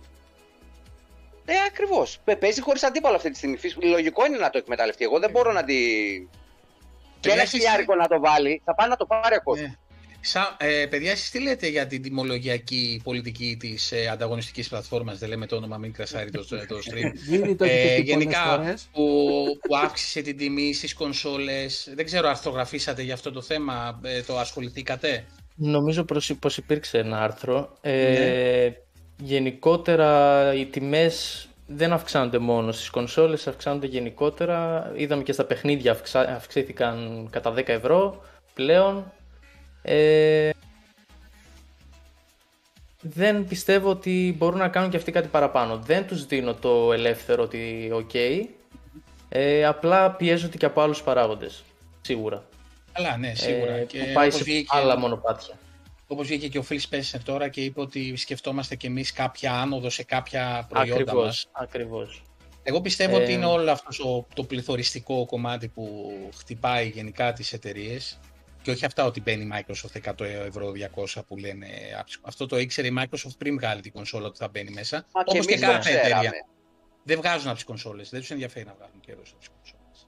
[SPEAKER 3] Ναι, ακριβώς. Παίζει χωρίς αντίπαλο αυτή τη στιγμή. Φυσ- Λογικό είναι να το εκμεταλλευτεί. Εγώ δεν μπορώ να τη. Και ένα
[SPEAKER 2] εσείς-
[SPEAKER 3] χιλιάρικο να το βάλει, θα πάει να το πάρει ακόμα.
[SPEAKER 2] Ναι. Σα, ε, παιδιά, εσείς τι λέτε για την τιμολογιακή πολιτική της ε, ανταγωνιστικής πλατφόρμας, δεν λέμε το όνομα, μην κρασάρει το, το stream.
[SPEAKER 1] Γίνει το έχει
[SPEAKER 2] Ε,
[SPEAKER 1] πει πολλές
[SPEAKER 2] γενικά
[SPEAKER 1] φορές.
[SPEAKER 2] που, που αύξησε την τιμή στις κονσόλες. Δεν ξέρω, αρθρογραφήσατε για αυτό το θέμα, ε, το ασχοληθήκατε;
[SPEAKER 6] Νομίζω προς- πως υπήρξε ένα άρθρο. Ε, Γενικότερα οι τιμές δεν αυξάνονται μόνο στις κονσόλες, αυξάνονται γενικότερα. Είδαμε και στα παιχνίδια αυξά- αυξήθηκαν κατά 10 ευρώ πλέον. Ε, δεν πιστεύω ότι μπορούν να κάνουν και αυτοί κάτι παραπάνω. Δεν τους δίνω το ελεύθερο ότι οκ. Ε, απλά πιέζονται και από άλλους παράγοντες. Σίγουρα.
[SPEAKER 2] Καλά, ναι, σίγουρα.
[SPEAKER 6] Ε,
[SPEAKER 2] και
[SPEAKER 6] που πάει
[SPEAKER 2] όπως
[SPEAKER 6] σε
[SPEAKER 2] βγήκε-
[SPEAKER 6] άλλα μονοπάτια.
[SPEAKER 2] Όπως βγήκε και ο Phil Spencer τώρα και είπε ότι σκεφτόμαστε κι εμείς κάποια άνοδο σε κάποια προϊόντα
[SPEAKER 6] Ακριβώς,
[SPEAKER 2] μας.
[SPEAKER 6] ακριβώς.
[SPEAKER 2] Εγώ πιστεύω
[SPEAKER 6] Ε,
[SPEAKER 2] ότι είναι όλο αυτός ο, το πληθωριστικό κομμάτι που χτυπάει γενικά τις εταιρείες. Και όχι αυτά ότι μπαίνει η Microsoft 100 ευρώ 200 που λένε. Αυτό το ήξερε η Microsoft πριν βγάλει την κονσόλα ότι θα μπαίνει μέσα.
[SPEAKER 3] Μα και
[SPEAKER 2] Όπως και
[SPEAKER 3] εμείς το
[SPEAKER 2] κάθε εταιρεία.
[SPEAKER 3] ξέραμε.
[SPEAKER 2] Δεν βγάζουν από τις κονσόλες. Δεν τους ενδιαφέρει να βγάλουν καιρός από τις κονσόλες.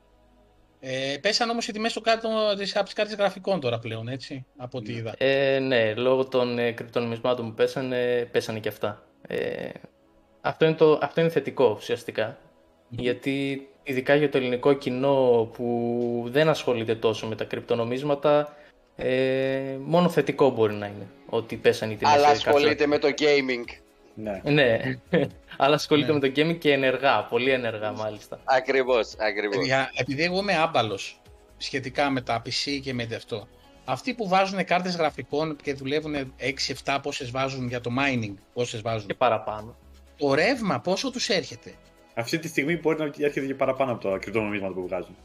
[SPEAKER 2] Ε, πέσαν όμως οι τιμές από τις κάρτες γραφικών τώρα πλέον, έτσι. Από ό,τι είδα.
[SPEAKER 6] Ε, ναι, λόγω των ε, κρυπτονομισμάτων που πέσανε, πέσανε και αυτά. Ε, αυτό, είναι το, αυτό είναι θετικό ουσιαστικά. Γιατί ειδικά για το ελληνικό κοινό που δεν ασχολείται τόσο με τα κρυπτονομίσματα, ε, μόνο θετικό μπορεί να είναι ότι πέσανε οι τιμές.
[SPEAKER 3] Αλλά
[SPEAKER 6] σε κάρτες
[SPEAKER 3] ασχολείται με το gaming.
[SPEAKER 5] Ναι.
[SPEAKER 6] Ναι, αλλά ασχολείται
[SPEAKER 2] Ναι.
[SPEAKER 6] με το gaming και ενεργά, πολύ ενεργά μάλιστα.
[SPEAKER 3] Ακριβώς, ακριβώς.
[SPEAKER 2] Παιδιά, επειδή εγώ είμαι άμπαλος σχετικά με τα PC και με αυτό. Αυτοί που βάζουν κάρτες γραφικών και δουλεύουν 6-7, πόσες βάζουν για το mining, πόσες βάζουν.
[SPEAKER 6] Και παραπάνω.
[SPEAKER 2] Το ρεύμα, πόσο τους έρχεται;
[SPEAKER 5] Αυτή τη στιγμή μπορεί να έρχεται και παραπάνω από τα κρυπτονομίσματα που βγάζουν.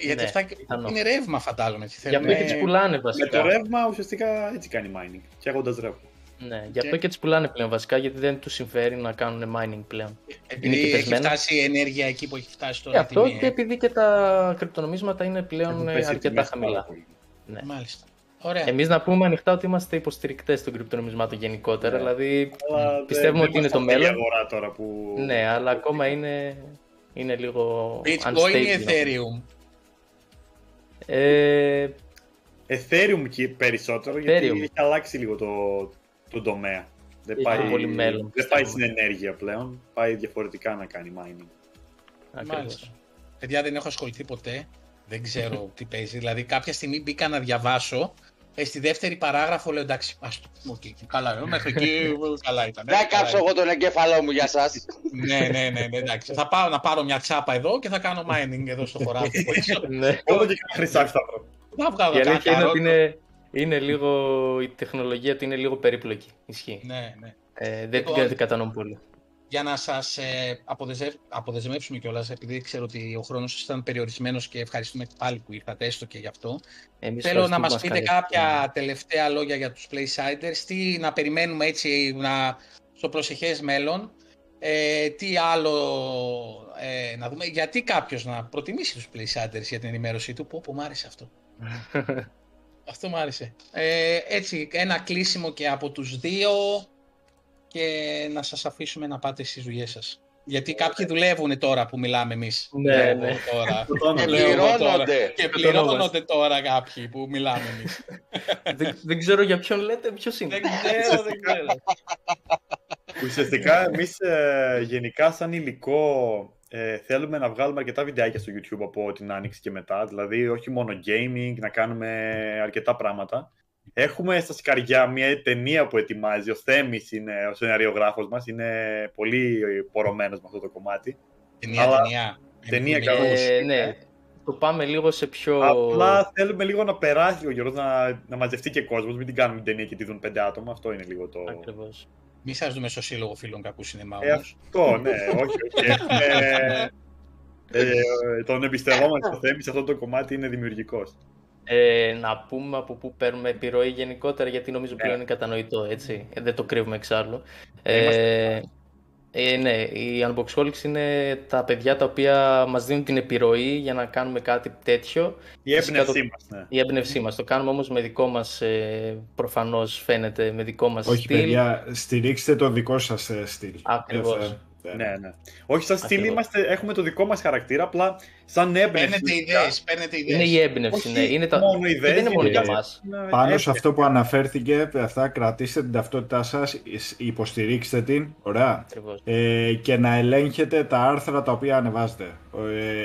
[SPEAKER 2] Γιατί
[SPEAKER 6] Ναι,
[SPEAKER 2] αυτά
[SPEAKER 6] πιθανό.
[SPEAKER 2] είναι ρεύμα, φαντάζομαι. Τι
[SPEAKER 6] Γι'
[SPEAKER 2] θέλουν,
[SPEAKER 6] αυτό και
[SPEAKER 2] ε,
[SPEAKER 6] τις πουλάνε
[SPEAKER 5] Με
[SPEAKER 6] βασικά.
[SPEAKER 5] το ρεύμα ουσιαστικά έτσι κάνει mining. Φτιάχνοντας ρεύμα.
[SPEAKER 6] Ναι, γι' αυτό και τις πουλάνε πλέον βασικά, γιατί δεν τους συμφέρει να κάνουν mining πλέον.
[SPEAKER 2] Επειδή
[SPEAKER 6] είναι
[SPEAKER 2] έχει
[SPEAKER 6] πεσμένα.
[SPEAKER 2] φτάσει η ενέργεια εκεί που έχει φτάσει
[SPEAKER 6] Και
[SPEAKER 2] τώρα. η
[SPEAKER 6] αυτό
[SPEAKER 2] τιμή,
[SPEAKER 6] και
[SPEAKER 2] ε.
[SPEAKER 6] επειδή και τα κρυπτονομίσματα είναι πλέον
[SPEAKER 5] Έχουν
[SPEAKER 6] ε,
[SPEAKER 5] πέσει οι
[SPEAKER 6] αρκετά
[SPEAKER 5] τιμές πάρα
[SPEAKER 6] χαμηλά.
[SPEAKER 5] πολύ.
[SPEAKER 6] Ναι.
[SPEAKER 2] Μάλιστα. Ωραία.
[SPEAKER 6] Εμείς να πούμε ανοιχτά ότι είμαστε υποστηρικτές των κρυπτονομισμάτων γενικότερα,
[SPEAKER 5] Ναι.
[SPEAKER 6] δηλαδή
[SPEAKER 5] Αλλά δεν-
[SPEAKER 6] Πιστεύουμε
[SPEAKER 5] δεν
[SPEAKER 6] ότι είναι
[SPEAKER 5] μας
[SPEAKER 6] το
[SPEAKER 5] φτάνει η
[SPEAKER 6] μέλλον.
[SPEAKER 5] αγορά τώρα που...
[SPEAKER 6] ναι, αλλά ακόμα είναι, είναι λίγο
[SPEAKER 2] Bitcoin
[SPEAKER 6] unstable.
[SPEAKER 2] ή Ethereum.
[SPEAKER 6] Ε,
[SPEAKER 5] Ethereum και περισσότερο γιατί
[SPEAKER 6] Ethereum.
[SPEAKER 5] έχει αλλάξει λίγο το, το τομέα. Δεν
[SPEAKER 6] Έχει
[SPEAKER 5] πάει,
[SPEAKER 6] πολύ μέλλον,
[SPEAKER 5] δεν πάει
[SPEAKER 6] πιστεύω.
[SPEAKER 5] στην ενέργεια πλέον. Πάει διαφορετικά να κάνει mining.
[SPEAKER 6] ακριβώς.
[SPEAKER 2] Μάλιστα. Παιδιά δεν έχω ασχοληθεί ποτέ. Δεν ξέρω τι παίζει. Δηλαδή κάποια στιγμή μπήκα να διαβάσω. Ε, στη δεύτερη παράγραφο λέω εντάξει, ας το πούμε, οκ, καλά, ε, μέχρι εκεί καλά ήταν. ε,
[SPEAKER 3] Δεν
[SPEAKER 2] καλά
[SPEAKER 3] κάψω
[SPEAKER 2] ήταν.
[SPEAKER 3] εγώ τον εγκέφαλό μου για σας.
[SPEAKER 2] ναι, ναι, ναι, ναι, εντάξει. Θα πάω να πάρω μια τσάπα εδώ και θα κάνω mining εδώ στο χωράφι.
[SPEAKER 6] Ναι.
[SPEAKER 5] Όλο και κανένα χρυσάφι θα βρω.
[SPEAKER 2] Θα βγάλω
[SPEAKER 6] Η αλήθεια είναι
[SPEAKER 2] κάκα,
[SPEAKER 6] ότι είναι, είναι λίγο, η τεχνολογία του είναι λίγο περίπλοκη. Ισχύει.
[SPEAKER 2] Ναι, ναι.
[SPEAKER 6] Ε, δεν
[SPEAKER 2] Λοιπόν,
[SPEAKER 6] την δεν κατανοώ πολύ.
[SPEAKER 2] Για να σας ε, αποδεζε- αποδεσμεύσουμε κιόλας, επειδή ξέρω ότι ο χρόνος σας ήταν περιορισμένος και ευχαριστούμε πάλι που ήρθατε έστω και γι' αυτό.
[SPEAKER 6] Εμείς
[SPEAKER 2] Θέλω να
[SPEAKER 6] ευχαριστούμε
[SPEAKER 2] μας
[SPEAKER 6] που
[SPEAKER 2] πείτε
[SPEAKER 6] καλέσατε.
[SPEAKER 2] κάποια τελευταία λόγια για τους Playsiders, τι να περιμένουμε έτσι να, στο προσεχές μέλλον, ε, τι άλλο ε, να δούμε, γιατί κάποιος να προτιμήσει τους Playsiders για την ενημέρωσή του, πω πω μ' άρεσε αυτό; αυτό μ' άρεσε. Ε, έτσι, ένα κλείσιμο και από τους δύο και να σας αφήσουμε να πάτε στις δουλειές σας. Γιατί κάποιοι δουλεύουν τώρα που μιλάμε εμείς.
[SPEAKER 6] Ναι,
[SPEAKER 2] Λέω
[SPEAKER 6] ναι.
[SPEAKER 2] εγώ Τώρα.
[SPEAKER 3] Και
[SPEAKER 2] Λέω εγώ τώρα.
[SPEAKER 3] πληρώνονται.
[SPEAKER 2] Και πληρώνονται τώρα κάποιοι που μιλάμε εμείς.
[SPEAKER 6] δεν, δεν ξέρω για ποιον λέτε, ποιος είναι.
[SPEAKER 2] δεν ξέρω, δεν ξέρω.
[SPEAKER 5] Ουσιαστικά εμείς γενικά σαν υλικό ε, θέλουμε να βγάλουμε αρκετά βιντεάκια στο YouTube από την άνοιξη και μετά. Δηλαδή όχι μόνο gaming, να κάνουμε αρκετά πράγματα. Έχουμε στα σκαριά μια ταινία που ετοιμάζει. Ο Θέμης είναι ο σεναριογράφος μας. Είναι πολύ πορωμένος με αυτό το κομμάτι.
[SPEAKER 2] Ταινία,
[SPEAKER 5] Αλλά-
[SPEAKER 2] ταινία.
[SPEAKER 5] ταινία
[SPEAKER 2] Ε,
[SPEAKER 5] καλώς.
[SPEAKER 6] Ε, ναι, το πάμε λίγο σε πιο...
[SPEAKER 5] Απλά θέλουμε λίγο να περάσει ο Γιώργος, να, να μαζευτεί και κόσμος. Μην την κάνουμε την ταινία και τη δουν πέντε άτομα. Αυτό είναι λίγο το...
[SPEAKER 6] Ακριβώς.
[SPEAKER 2] Μη σας δούμε στο σύλλογο φίλων κακού σινεμά
[SPEAKER 5] Ε,
[SPEAKER 2] όμως.
[SPEAKER 5] αυτό, ναι, όχι, όχι. Έχουμε, ε, τον εμπιστευόμαστε στο Θέμης σε αυτό το κομμάτι είναι δημιουργικός.
[SPEAKER 6] Ε, να πούμε από πού παίρνουμε επιρροή γενικότερα, γιατί νομίζω
[SPEAKER 5] Ναι.
[SPEAKER 6] πλέον είναι κατανοητό, έτσι. Ε, δεν το κρύβουμε εξάλλου.
[SPEAKER 5] Είμαστε-
[SPEAKER 6] Ε, ε, ναι, οι Unboxholics είναι τα παιδιά τα οποία μας δίνουν την επιρροή για να κάνουμε κάτι τέτοιο.
[SPEAKER 5] Η
[SPEAKER 6] Φυσικά
[SPEAKER 5] έμπνευσή
[SPEAKER 6] το-
[SPEAKER 5] μας, ναι.
[SPEAKER 6] Η έμπνευσή μας. Το κάνουμε όμως με δικό μας, ε, προφανώς φαίνεται, με δικό μας
[SPEAKER 4] Όχι,
[SPEAKER 6] στυλ.
[SPEAKER 4] παιδιά, στηρίξτε το δικό σας ε, στυλ.
[SPEAKER 6] Ακριβώς.
[SPEAKER 4] Δεν θα- δεν-
[SPEAKER 5] Ναι, ναι. Όχι, σαν στυλ
[SPEAKER 6] Ακριβώς.
[SPEAKER 5] είμαστε, έχουμε το δικό μας χαρακτήρα, απλά σαν έμπνευση.
[SPEAKER 2] Παίρνετε ιδέες, παίρνετε ιδέες.
[SPEAKER 6] Είναι η έμπνευση,
[SPEAKER 5] Όχι
[SPEAKER 6] ναι. Είναι τα...
[SPEAKER 5] μόνο
[SPEAKER 6] και
[SPEAKER 5] ιδέες,
[SPEAKER 6] δεν είναι μόνο
[SPEAKER 5] είναι-
[SPEAKER 6] για μας.
[SPEAKER 5] Είναι
[SPEAKER 4] Πάνω
[SPEAKER 5] έμπνευση.
[SPEAKER 4] σε αυτό που αναφέρθηκε, αυτά κρατήστε την ταυτότητά σας, υποστηρίξτε την, ωραία,
[SPEAKER 6] Ακριβώς.
[SPEAKER 4] ε, και να ελέγχετε τα άρθρα τα οποία ανεβάζετε. Ε,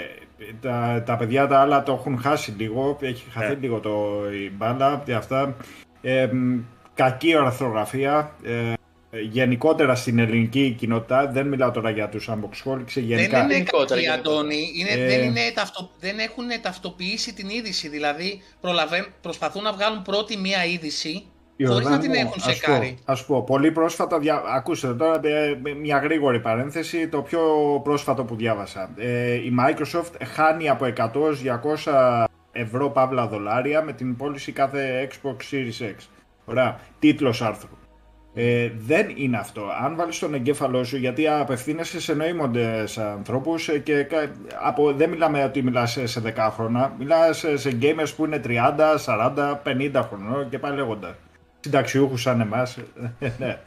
[SPEAKER 4] τα, τα παιδιά τα άλλα το έχουν χάσει λίγο, έχει χαθεί
[SPEAKER 5] Ναι.
[SPEAKER 4] λίγο το, η μπάλα και αυτά. Ε, μ, κακή ορθογραφία, ε, γενικότερα στην ελληνική κοινότητα, δεν μιλάω τώρα για τους unboxholics,
[SPEAKER 2] Δεν
[SPEAKER 4] γενικά.
[SPEAKER 2] είναι
[SPEAKER 6] Γενικότερα,
[SPEAKER 2] κακοί,
[SPEAKER 6] γενικότερα.
[SPEAKER 2] Αντώνη. Είναι,
[SPEAKER 4] Ε.
[SPEAKER 2] δεν, είναι ταυτο, δεν έχουν ταυτοποιήσει την είδηση. Δηλαδή, προλαβαίν- προσπαθούν να βγάλουν πρώτη μία είδηση χωρίς να την
[SPEAKER 4] Ιορδάνη,
[SPEAKER 2] έχουν
[SPEAKER 4] ας
[SPEAKER 2] σεκάρει.
[SPEAKER 4] Πω, ας πω, πολύ πρόσφατα, δια... ακούστε τώρα ε, μια γρήγορη παρένθεση, το πιο πρόσφατο που διάβασα. Ε, η Microsoft χάνει από 100 έως 200 ευρώ παύλα δολάρια με την πώληση κάθε Xbox Series X. Ωραία, τίτλος άρθρου. Ε, δεν είναι αυτό. Αν βάλεις τον εγκέφαλό σου, γιατί απευθύνεσαι σε νοήμοντες ανθρώπους ε, και κα- από, δεν μιλάμε ότι μιλάς σε 10 χρόνια, μιλάς σε, σε gamers που είναι 30, 40, 50 χρονών και πάλι λέγοντα. Συνταξιούχους σαν εμάς. ναι.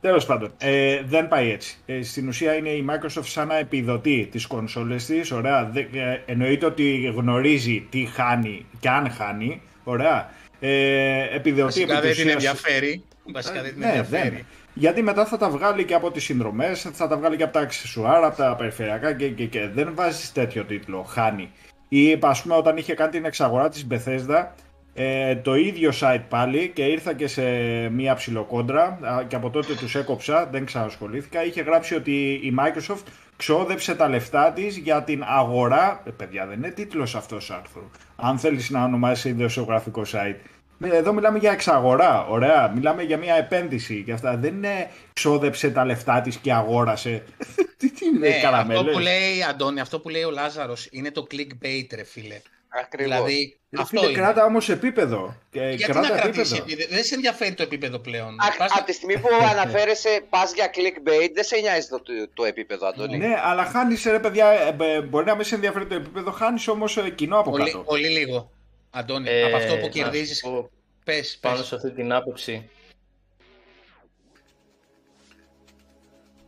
[SPEAKER 4] Τέλος πάντων, ε, δεν πάει έτσι. Ε, στην ουσία είναι η Microsoft σαν να επιδοτεί τις κονσόλες της, ωραία. Δε, ε, εννοείται ότι γνωρίζει τι χάνει και αν χάνει, ωραία. Ε, επιδοτεί
[SPEAKER 2] Βασικά
[SPEAKER 4] επί
[SPEAKER 2] δεν
[SPEAKER 4] της
[SPEAKER 2] την
[SPEAKER 4] ουσίας-
[SPEAKER 2] ενδιαφέρει. Βασικά δεν την
[SPEAKER 4] ναι,
[SPEAKER 2] ενδιαφέρει.
[SPEAKER 4] δεν. Γιατί μετά θα τα βγάλει και από τις συνδρομές, θα τα βγάλει και από τα αξεσουάρ, από τα περιφερειακά και, και, και. δεν βάζεις τέτοιο τίτλο, χάνει. Ή ας πούμε όταν είχε κάνει την εξαγορά της Bethesda, ε, το ίδιο site πάλι και ήρθα και σε μία ψιλοκόντρα α, και από τότε τους έκοψα, δεν ξανασχολήθηκα, είχε γράψει ότι η Microsoft ξόδεψε τα λεφτά της για την αγορά, ε, παιδιά δεν είναι τίτλος αυτός άρθρου, αν θέλεις να ονομάσεις ιδιοσιογραφικό site. Ε, Εδώ μιλάμε για εξαγορά, ωραία. Μιλάμε για μια επένδυση και αυτά. Δεν είναι ξόδεψε τα λεφτά της και αγόρασε. τι τι είναι,
[SPEAKER 2] Ναι, αυτό
[SPEAKER 4] καραμέλες;
[SPEAKER 2] που λέει, Αντώνη, αυτό που λέει ο Λάζαρος είναι το clickbait, ρε φίλε.
[SPEAKER 3] Ακριβώς.
[SPEAKER 2] Δηλαδή,
[SPEAKER 4] Ρε
[SPEAKER 2] αυτό
[SPEAKER 4] φίλε,
[SPEAKER 2] είναι.
[SPEAKER 4] κράτα όμως επίπεδο. Και
[SPEAKER 2] Γιατί
[SPEAKER 4] κράτα
[SPEAKER 2] να κρατήσει
[SPEAKER 4] επίπεδο.
[SPEAKER 2] επίπεδο. Δεν σε ενδιαφέρει το επίπεδο πλέον.
[SPEAKER 3] Α-
[SPEAKER 2] Πας-
[SPEAKER 3] Από τη στιγμή που αναφέρεσαι πας για clickbait, δεν σε νοιάζει το, το επίπεδο, Αντώνη.
[SPEAKER 4] Ναι, αλλά χάνεις ρε παιδιά. ε, ε, Μπορεί να μην σε ενδιαφέρει το επίπεδο, χάνεις όμως κοινό από
[SPEAKER 2] πολύ,
[SPEAKER 4] κάτω.
[SPEAKER 2] πολύ λίγο. Αντώνη,
[SPEAKER 6] Ε,
[SPEAKER 2] από αυτό που
[SPEAKER 6] να
[SPEAKER 2] κερδίζεις,
[SPEAKER 6] σου πω
[SPEAKER 2] πες,
[SPEAKER 6] Πάνω
[SPEAKER 2] πες,
[SPEAKER 6] σε αυτή την άποψη,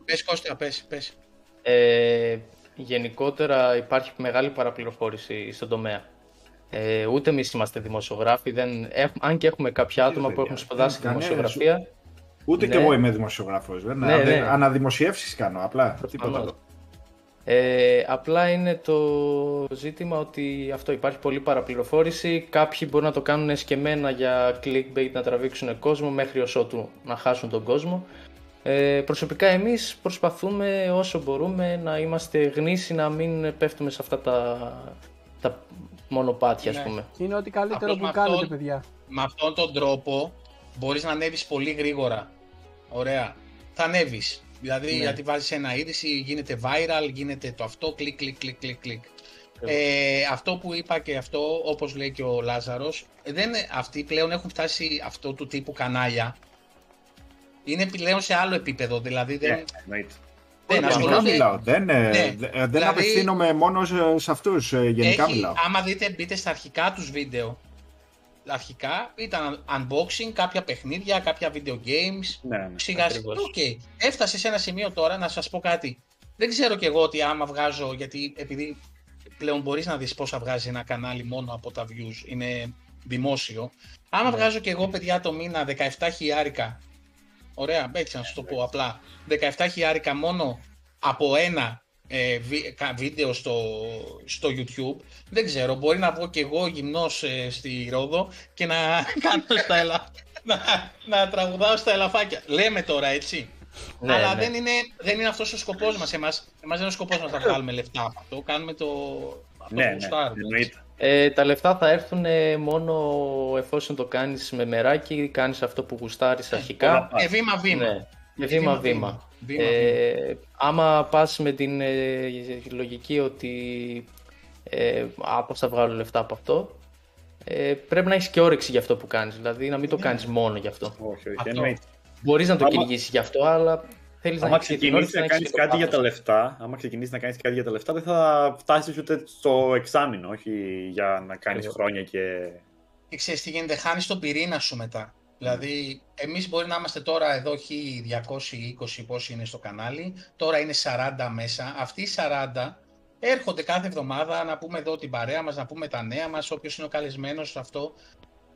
[SPEAKER 2] πες Κώστα, πες, πες.
[SPEAKER 6] Ε, γενικότερα υπάρχει μεγάλη παραπληροφόρηση στον τομέα. Ε, ούτε εμείς είμαστε δημοσιογράφοι, δεν, έχ- αν και έχουμε κάποια άτομα που
[SPEAKER 4] παιδιά,
[SPEAKER 6] έχουν σπουδάσει
[SPEAKER 4] δεν είναι
[SPEAKER 6] δημοσιογραφία.
[SPEAKER 4] Ούτε
[SPEAKER 6] ναι.
[SPEAKER 4] κι εγώ είμαι δημοσιογράφος.
[SPEAKER 6] Ναι, ναι.
[SPEAKER 4] Αναδημοσιεύσεις κάνω απλά. Τίποτα
[SPEAKER 6] Προφανώς.
[SPEAKER 4] άλλο.
[SPEAKER 6] Ε, απλά είναι το ζήτημα ότι αυτό υπάρχει πολλή παραπληροφόρηση. Κάποιοι μπορούν να το κάνουν εσκεμμένα για clickbait να τραβήξουν κόσμο μέχρι ως ότου να χάσουν τον κόσμο. Ε, προσωπικά εμείς προσπαθούμε όσο μπορούμε να είμαστε γνήσιοι, να μην πέφτουμε σε αυτά τα, τα μονοπάτια ας
[SPEAKER 2] Ναι.
[SPEAKER 6] πούμε.
[SPEAKER 1] Είναι ό,τι καλύτερο
[SPEAKER 2] Απλώς
[SPEAKER 1] που
[SPEAKER 2] με
[SPEAKER 1] κάνετε,
[SPEAKER 2] αυτόν-
[SPEAKER 1] παιδιά.
[SPEAKER 2] Με αυτόν τον τρόπο μπορείς να ανέβεις πολύ γρήγορα. Ωραία. Θα ανέβεις. Δηλαδή,
[SPEAKER 6] Ναι.
[SPEAKER 2] γιατί βάζεις ένα είδηση, γίνεται viral, γίνεται το αυτό, κλικ, κλικ, κλικ, κλικ, κλικ. Ε, αυτό που είπα και αυτό, όπως λέει και ο Λάζαρος, δεν, αυτοί πλέον έχουν φτάσει αυτό του τύπου κανάλια. Είναι πλέον σε άλλο επίπεδο, δηλαδή δεν,
[SPEAKER 5] Ναι, εννοείται.
[SPEAKER 2] δεν
[SPEAKER 4] Γενικά
[SPEAKER 2] ασχολούνται.
[SPEAKER 4] μιλάω. Δεν, ε,
[SPEAKER 2] Ναι.
[SPEAKER 4] δε- δεν
[SPEAKER 2] Δηλαδή-
[SPEAKER 4] απευθύνομαι μόνο σε- σε αυτούς. Γενικά
[SPEAKER 2] Έχει,
[SPEAKER 4] μιλάω.
[SPEAKER 2] άμα δείτε, μπείτε στα αρχικά τους βίντεο. Αρχικά ήταν unboxing, κάποια παιχνίδια, κάποια video games.
[SPEAKER 5] Ναι, ναι.
[SPEAKER 2] Σιγά σιγά.
[SPEAKER 6] ακριβώς.
[SPEAKER 2] Οκ. Έφτασε σε ένα σημείο τώρα να σας πω κάτι. Δεν ξέρω κι εγώ ότι άμα βγάζω, γιατί επειδή πλέον μπορείς να δεις πόσα βγάζει ένα κανάλι μόνο από τα views, είναι δημόσιο. Άμα
[SPEAKER 6] Ναι.
[SPEAKER 2] βγάζω κι εγώ παιδιά το μήνα 17 χιλιάρικα, ωραία, έτσι να σου το πω απλά, 17 χιλιάρικα μόνο από ένα ε, βι- κα- βίντεο στο, στο YouTube, δεν ξέρω, μπορεί να βγω κι εγώ γυμνός ε, στη Ρόδο και να κάνω στα ελα... να, να τραγουδάω στα ελαφάκια. Λέμε τώρα, έτσι.
[SPEAKER 6] Ναι,
[SPEAKER 2] Αλλά
[SPEAKER 6] ναι.
[SPEAKER 2] Δεν, είναι, δεν είναι αυτός ο σκοπός μας. Εμάς, εμάς δεν είναι ο σκοπός μας να βγάλουμε λεφτά από αυτό. Κάνουμε το... Αυτό
[SPEAKER 5] Ναι,
[SPEAKER 2] που
[SPEAKER 5] ναι,
[SPEAKER 2] γουστάρουμε.
[SPEAKER 5] εννοείται.
[SPEAKER 6] Ε, τα λεφτά θα έρθουν ε, μόνο εφόσον το κάνεις με μεράκι, κάνεις αυτό που γουστάρεις αρχικά.
[SPEAKER 2] Ε, βήμα-βήμα.
[SPEAKER 6] Ναι, με βήμα-βήμα.
[SPEAKER 2] Βήμα-βήμα.
[SPEAKER 6] Ε, άμα πας με την ε, λογική ότι ε, α, πώς θα βγάλω λεφτά από αυτό, ε, πρέπει να έχεις και όρεξη για αυτό που κάνεις, δηλαδή να μην το
[SPEAKER 2] Ναι.
[SPEAKER 6] κάνεις μόνο γι' αυτό.
[SPEAKER 5] Όχι, όχι,
[SPEAKER 2] Αυτό.
[SPEAKER 5] εννοείται.
[SPEAKER 6] Μπορείς να το
[SPEAKER 5] Άμα-
[SPEAKER 6] κυνηγήσεις γι' αυτό, αλλά θέλεις να
[SPEAKER 5] Άμα
[SPEAKER 6] έχεις και την
[SPEAKER 5] ξεκινήσει
[SPEAKER 6] όρεξη
[SPEAKER 5] να
[SPEAKER 6] έχεις
[SPEAKER 5] κάνεις
[SPEAKER 6] και το
[SPEAKER 5] κάτι για τα
[SPEAKER 6] πάθος.
[SPEAKER 5] λεφτά, άμα ξεκινήσεις να κάνεις κάτι για τα λεφτά, δεν θα φτάσεις ούτε στο εξάμεινο, όχι για να κάνεις
[SPEAKER 6] Ακριβώς.
[SPEAKER 5] χρόνια και.
[SPEAKER 2] Και ξέρεις τι γίνεται, χάνεις τον πυρήνα σου μετά. Δηλαδή, εμείς μπορεί να είμαστε τώρα εδώ 1220 πόσοι είναι στο κανάλι, τώρα είναι 40 μέσα. Αυτοί οι 40 έρχονται κάθε εβδομάδα να πούμε εδώ την παρέα μας, να πούμε τα νέα μας, όποιος είναι ο καλεσμένος αυτό.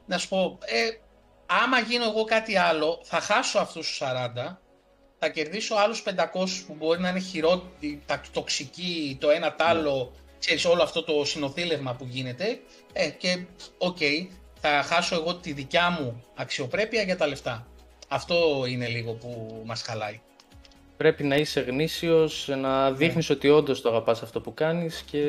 [SPEAKER 2] Να σου πω, ε, άμα γίνω εγώ κάτι άλλο, θα χάσω αυτούς τους 40, θα κερδίσω άλλους 500 που μπορεί να είναι χειρότεροι, τα τοξικοί, το ένα τ' άλλο, ξέρεις, όλο αυτό το συνονθύλευμα που γίνεται. Ε, και οκ, θα χάσω εγώ τη δικιά μου αξιοπρέπεια για τα λεφτά. Αυτό είναι λίγο που μας χαλάει.
[SPEAKER 6] Πρέπει να είσαι γνήσιος, να δείχνεις ότι όντως το αγαπάς αυτό που κάνεις και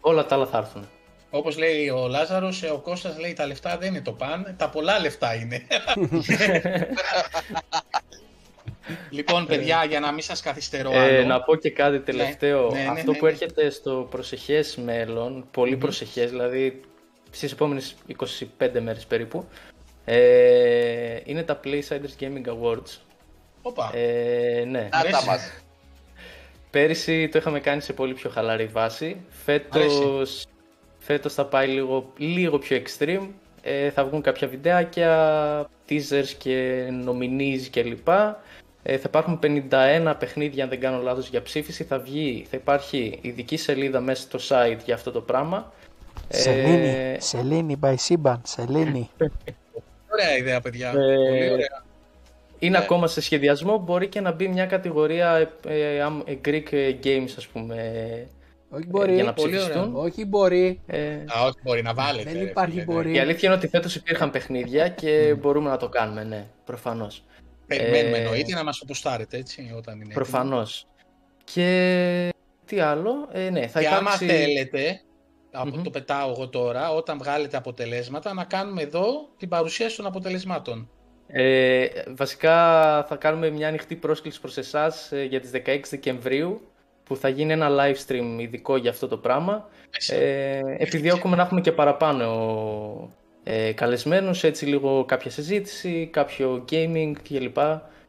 [SPEAKER 6] όλα τα άλλα θα έρθουν.
[SPEAKER 2] Όπως λέει ο Λάζαρος, ε, ο Κώστας λέει τα λεφτά δεν είναι το παν, τα πολλά λεφτά είναι. λοιπόν, παιδιά, για να μην σας καθυστερώ άλλο.
[SPEAKER 6] Ε, να πω και κάτι τελευταίο.
[SPEAKER 2] ναι, ναι,
[SPEAKER 6] Αυτό
[SPEAKER 2] ναι,
[SPEAKER 6] που
[SPEAKER 2] ναι.
[SPEAKER 6] έρχεται στο προσεχές μέλλον, πολύ προσεχές, δηλαδή στις επόμενες 25 μέρες περίπου, ε, είναι τα PlaySiders Gaming Awards.
[SPEAKER 2] Όπα.
[SPEAKER 6] Ε, ναι.
[SPEAKER 3] Να τα
[SPEAKER 2] Αρέσει.
[SPEAKER 3] μας.
[SPEAKER 6] Πέρυσι το είχαμε κάνει σε πολύ πιο χαλαρή βάση. Φέτος, φέτος θα πάει λίγο, λίγο πιο extreme. Ε, θα βγουν κάποια βιντεάκια, teasers και nominees κλπ. Ε, θα υπάρχουν 51 παιχνίδια, αν δεν κάνω λάθος, για ψήφιση. Θα, βγει, θα υπάρχει ειδική σελίδα μέσα στο site για αυτό το πράγμα.
[SPEAKER 1] Σελήνη,
[SPEAKER 6] Ε,
[SPEAKER 1] Σελήνη, by Σύμπαν, Σελήνη.
[SPEAKER 2] Ωραία ιδέα, παιδιά.
[SPEAKER 6] Ε,
[SPEAKER 2] Πολύ ωραία.
[SPEAKER 6] είναι
[SPEAKER 3] Ναι.
[SPEAKER 6] ακόμα σε σχεδιασμό. Μπορεί και να μπει μια κατηγορία ε, ε, αμ- ε, Greek games, ας πούμε,
[SPEAKER 1] Όχι
[SPEAKER 6] ε,
[SPEAKER 1] μπορεί,
[SPEAKER 6] για να
[SPEAKER 2] πολύ ωραία.
[SPEAKER 6] ψηφιστούν.
[SPEAKER 1] όχι μπορεί.
[SPEAKER 6] Ε,
[SPEAKER 2] Α, όχι, μπορεί να βάλετε.
[SPEAKER 1] Δεν
[SPEAKER 2] ρε
[SPEAKER 1] υπάρχει
[SPEAKER 2] φίλε, ναι.
[SPEAKER 1] μπορεί.
[SPEAKER 6] Η αλήθεια είναι ότι φέτος υπήρχαν παιχνίδια και μπορούμε να το κάνουμε, ναι, προφανώς.
[SPEAKER 2] Περιμένουμε
[SPEAKER 6] Ε,
[SPEAKER 2] εννοείται να μας το ποστάρετε, έτσι, όταν είναι έτοιμο.
[SPEAKER 6] Προφανώς. Και τι άλλο, ε, ναι, θα
[SPEAKER 2] Και άμα
[SPEAKER 6] υπάρξει...
[SPEAKER 2] θέλετε, από
[SPEAKER 6] Μμμ.
[SPEAKER 2] το πετάω εγώ τώρα, όταν βγάλετε αποτελέσματα, να κάνουμε εδώ την παρουσίαση των αποτελεσμάτων.
[SPEAKER 6] Ε, βασικά θα κάνουμε μια ανοιχτή πρόσκληση προς εσάς ε, για τις 16 Δεκεμβρίου που θα γίνει ένα live stream ειδικό για αυτό το πράγμα. Ε, επιδιώκουμε να έχουμε και παραπάνω ε, καλεσμένους, έτσι λίγο κάποια συζήτηση, κάποιο gaming κλπ.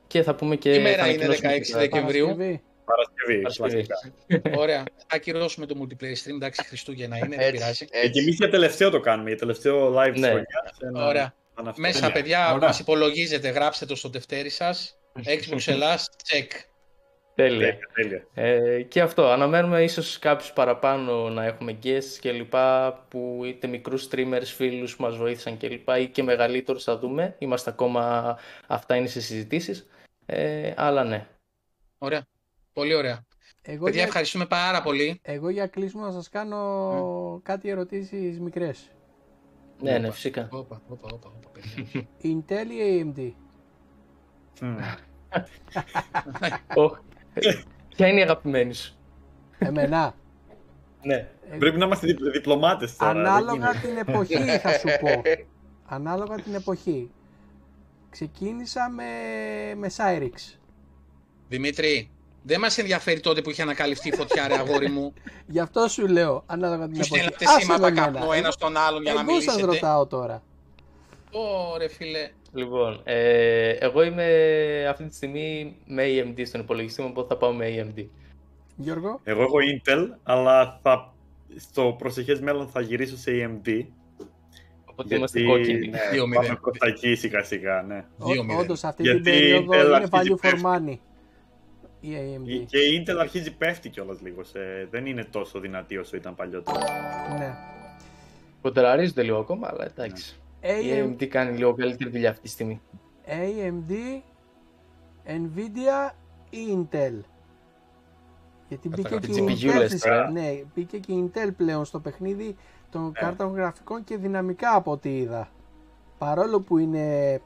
[SPEAKER 6] Και θα πούμε και...
[SPEAKER 2] Τι μέρα
[SPEAKER 6] θα
[SPEAKER 2] είναι
[SPEAKER 6] ανακοινώσουμε
[SPEAKER 2] 16
[SPEAKER 6] και τα-
[SPEAKER 2] Δεκεμβρίου;
[SPEAKER 1] Παρασκευή.
[SPEAKER 5] Παρασκευή.
[SPEAKER 6] Παρασκευή.
[SPEAKER 5] κλασικά.
[SPEAKER 2] Ωραία. Θα ακυρώσουμε το multiplayer stream. Εντάξει, Χριστούγεννα είναι, δεν
[SPEAKER 3] Έτσι,
[SPEAKER 2] πειράζει.
[SPEAKER 5] Ε, Και
[SPEAKER 3] έτσι.
[SPEAKER 5] εμείς για τελευταίο το κάνουμε, για τελευταίο live
[SPEAKER 6] Ναι.
[SPEAKER 5] της χρονιάς, ένα-
[SPEAKER 2] Ωραία.
[SPEAKER 5] ένα αυτό.
[SPEAKER 2] Μέσα,
[SPEAKER 4] Τέλεια.
[SPEAKER 2] παιδιά,
[SPEAKER 4] Ωραία.
[SPEAKER 2] μας υπολογίζετε. Γράψτε το στο τευτέρι σας. Xbox Ελλάς, check.
[SPEAKER 6] Τέλεια.
[SPEAKER 5] Τέλεια, τέλεια.
[SPEAKER 6] Ε, και αυτό, αναμένουμε ίσως κάποιους παραπάνω να έχουμε guests και λοιπά που είτε μικρούς streamers, φίλους που μας βοήθησαν και λοιπά ή και μεγαλύτερους θα δούμε. Είμαστε ακόμα, αυτά είναι σε συζητήσεις. Ε, αλλά ναι.
[SPEAKER 2] Ωραία. Πολύ ωραία.
[SPEAKER 1] Εγώ,
[SPEAKER 2] Παιδιά,
[SPEAKER 1] για,
[SPEAKER 2] ευχαριστούμε πάρα πολύ.
[SPEAKER 1] εγώ για κλείσιμο να σας κάνω κάτι ερωτήσεις μικρές.
[SPEAKER 6] Ναι, ναι, φυσικά.
[SPEAKER 2] Όπα, όπα, όπα, όπα, παιδιά.
[SPEAKER 1] Intel ή AMD.
[SPEAKER 5] Μμ.
[SPEAKER 6] Οχ. Ποια είναι η αγαπημένη σου;
[SPEAKER 1] Εμένα.
[SPEAKER 6] Ναι.
[SPEAKER 5] Πρέπει να είμαστε διπ- διπλωμάτες τώρα. δεν
[SPEAKER 1] Ανάλογα
[SPEAKER 5] γίνεται.
[SPEAKER 1] την εποχή θα σου πω. Ανάλογα την εποχή. Ξεκίνησα με, με Cyrix.
[SPEAKER 2] Δημήτρη, δεν μας ενδιαφέρει τότε που είχε ανακαλυφθεί η φωτιά, ρε αγόρι μου.
[SPEAKER 1] Γι' αυτό σου λέω, ανάλογα την
[SPEAKER 2] Του
[SPEAKER 1] εποχή.
[SPEAKER 2] στέλνατε
[SPEAKER 1] Άσε
[SPEAKER 2] σήματα
[SPEAKER 1] με εμένα.
[SPEAKER 2] καπνό ένα στον άλλον για να
[SPEAKER 1] Εγώ σας
[SPEAKER 2] μιλήσετε.
[SPEAKER 1] ρωτάω τώρα.
[SPEAKER 2] Ωρε φίλε.
[SPEAKER 6] Λοιπόν, ε, εγώ είμαι αυτή τη στιγμή με AMD στον υπολογιστή μου, οπότε θα πάω με AMD.
[SPEAKER 1] Γιώργο,
[SPEAKER 5] Εγώ έχω Intel, αλλά θα, στο προσεχές μέλλον θα γυρίσω σε AMD.
[SPEAKER 6] Οπότε είμαστε κόκκινοι.
[SPEAKER 5] Ναι,
[SPEAKER 2] Δύο
[SPEAKER 5] πάμε
[SPEAKER 2] μηδέν.
[SPEAKER 5] προς τα εκεί σιγά σιγά, ναι.
[SPEAKER 2] Δύο μηδέν.
[SPEAKER 1] όντως αυτή
[SPEAKER 5] Γιατί
[SPEAKER 1] την περίοδο
[SPEAKER 5] Intel
[SPEAKER 1] είναι
[SPEAKER 5] αρχίζει
[SPEAKER 1] value for
[SPEAKER 5] πέφτει.
[SPEAKER 1] money. Η AMD.
[SPEAKER 5] Και η Intel αρχίζει πέφτει κιόλας λίγο. Σε... Δεν είναι τόσο δυνατή όσο ήταν παλιότερα.
[SPEAKER 1] Ναι.
[SPEAKER 6] Κοντεραρίζονται λίγο ακόμα, αλλά εντάξει. Η
[SPEAKER 1] AM,
[SPEAKER 6] AMD κάνει λίγο καλύτερη δουλειά αυτή τη στιγμή.
[SPEAKER 1] AMD, Nvidia ή Intel. Γιατί μπήκε και, η
[SPEAKER 2] Καταγραφή.
[SPEAKER 1] Intel,
[SPEAKER 6] GPU λες
[SPEAKER 1] στις-
[SPEAKER 6] τώρα.
[SPEAKER 1] ναι, μπήκε και η Intel πλέον στο παιχνίδι των
[SPEAKER 5] Ναι.
[SPEAKER 1] κάρτων γραφικών και δυναμικά από ό,τι είδα. Παρόλο που είναι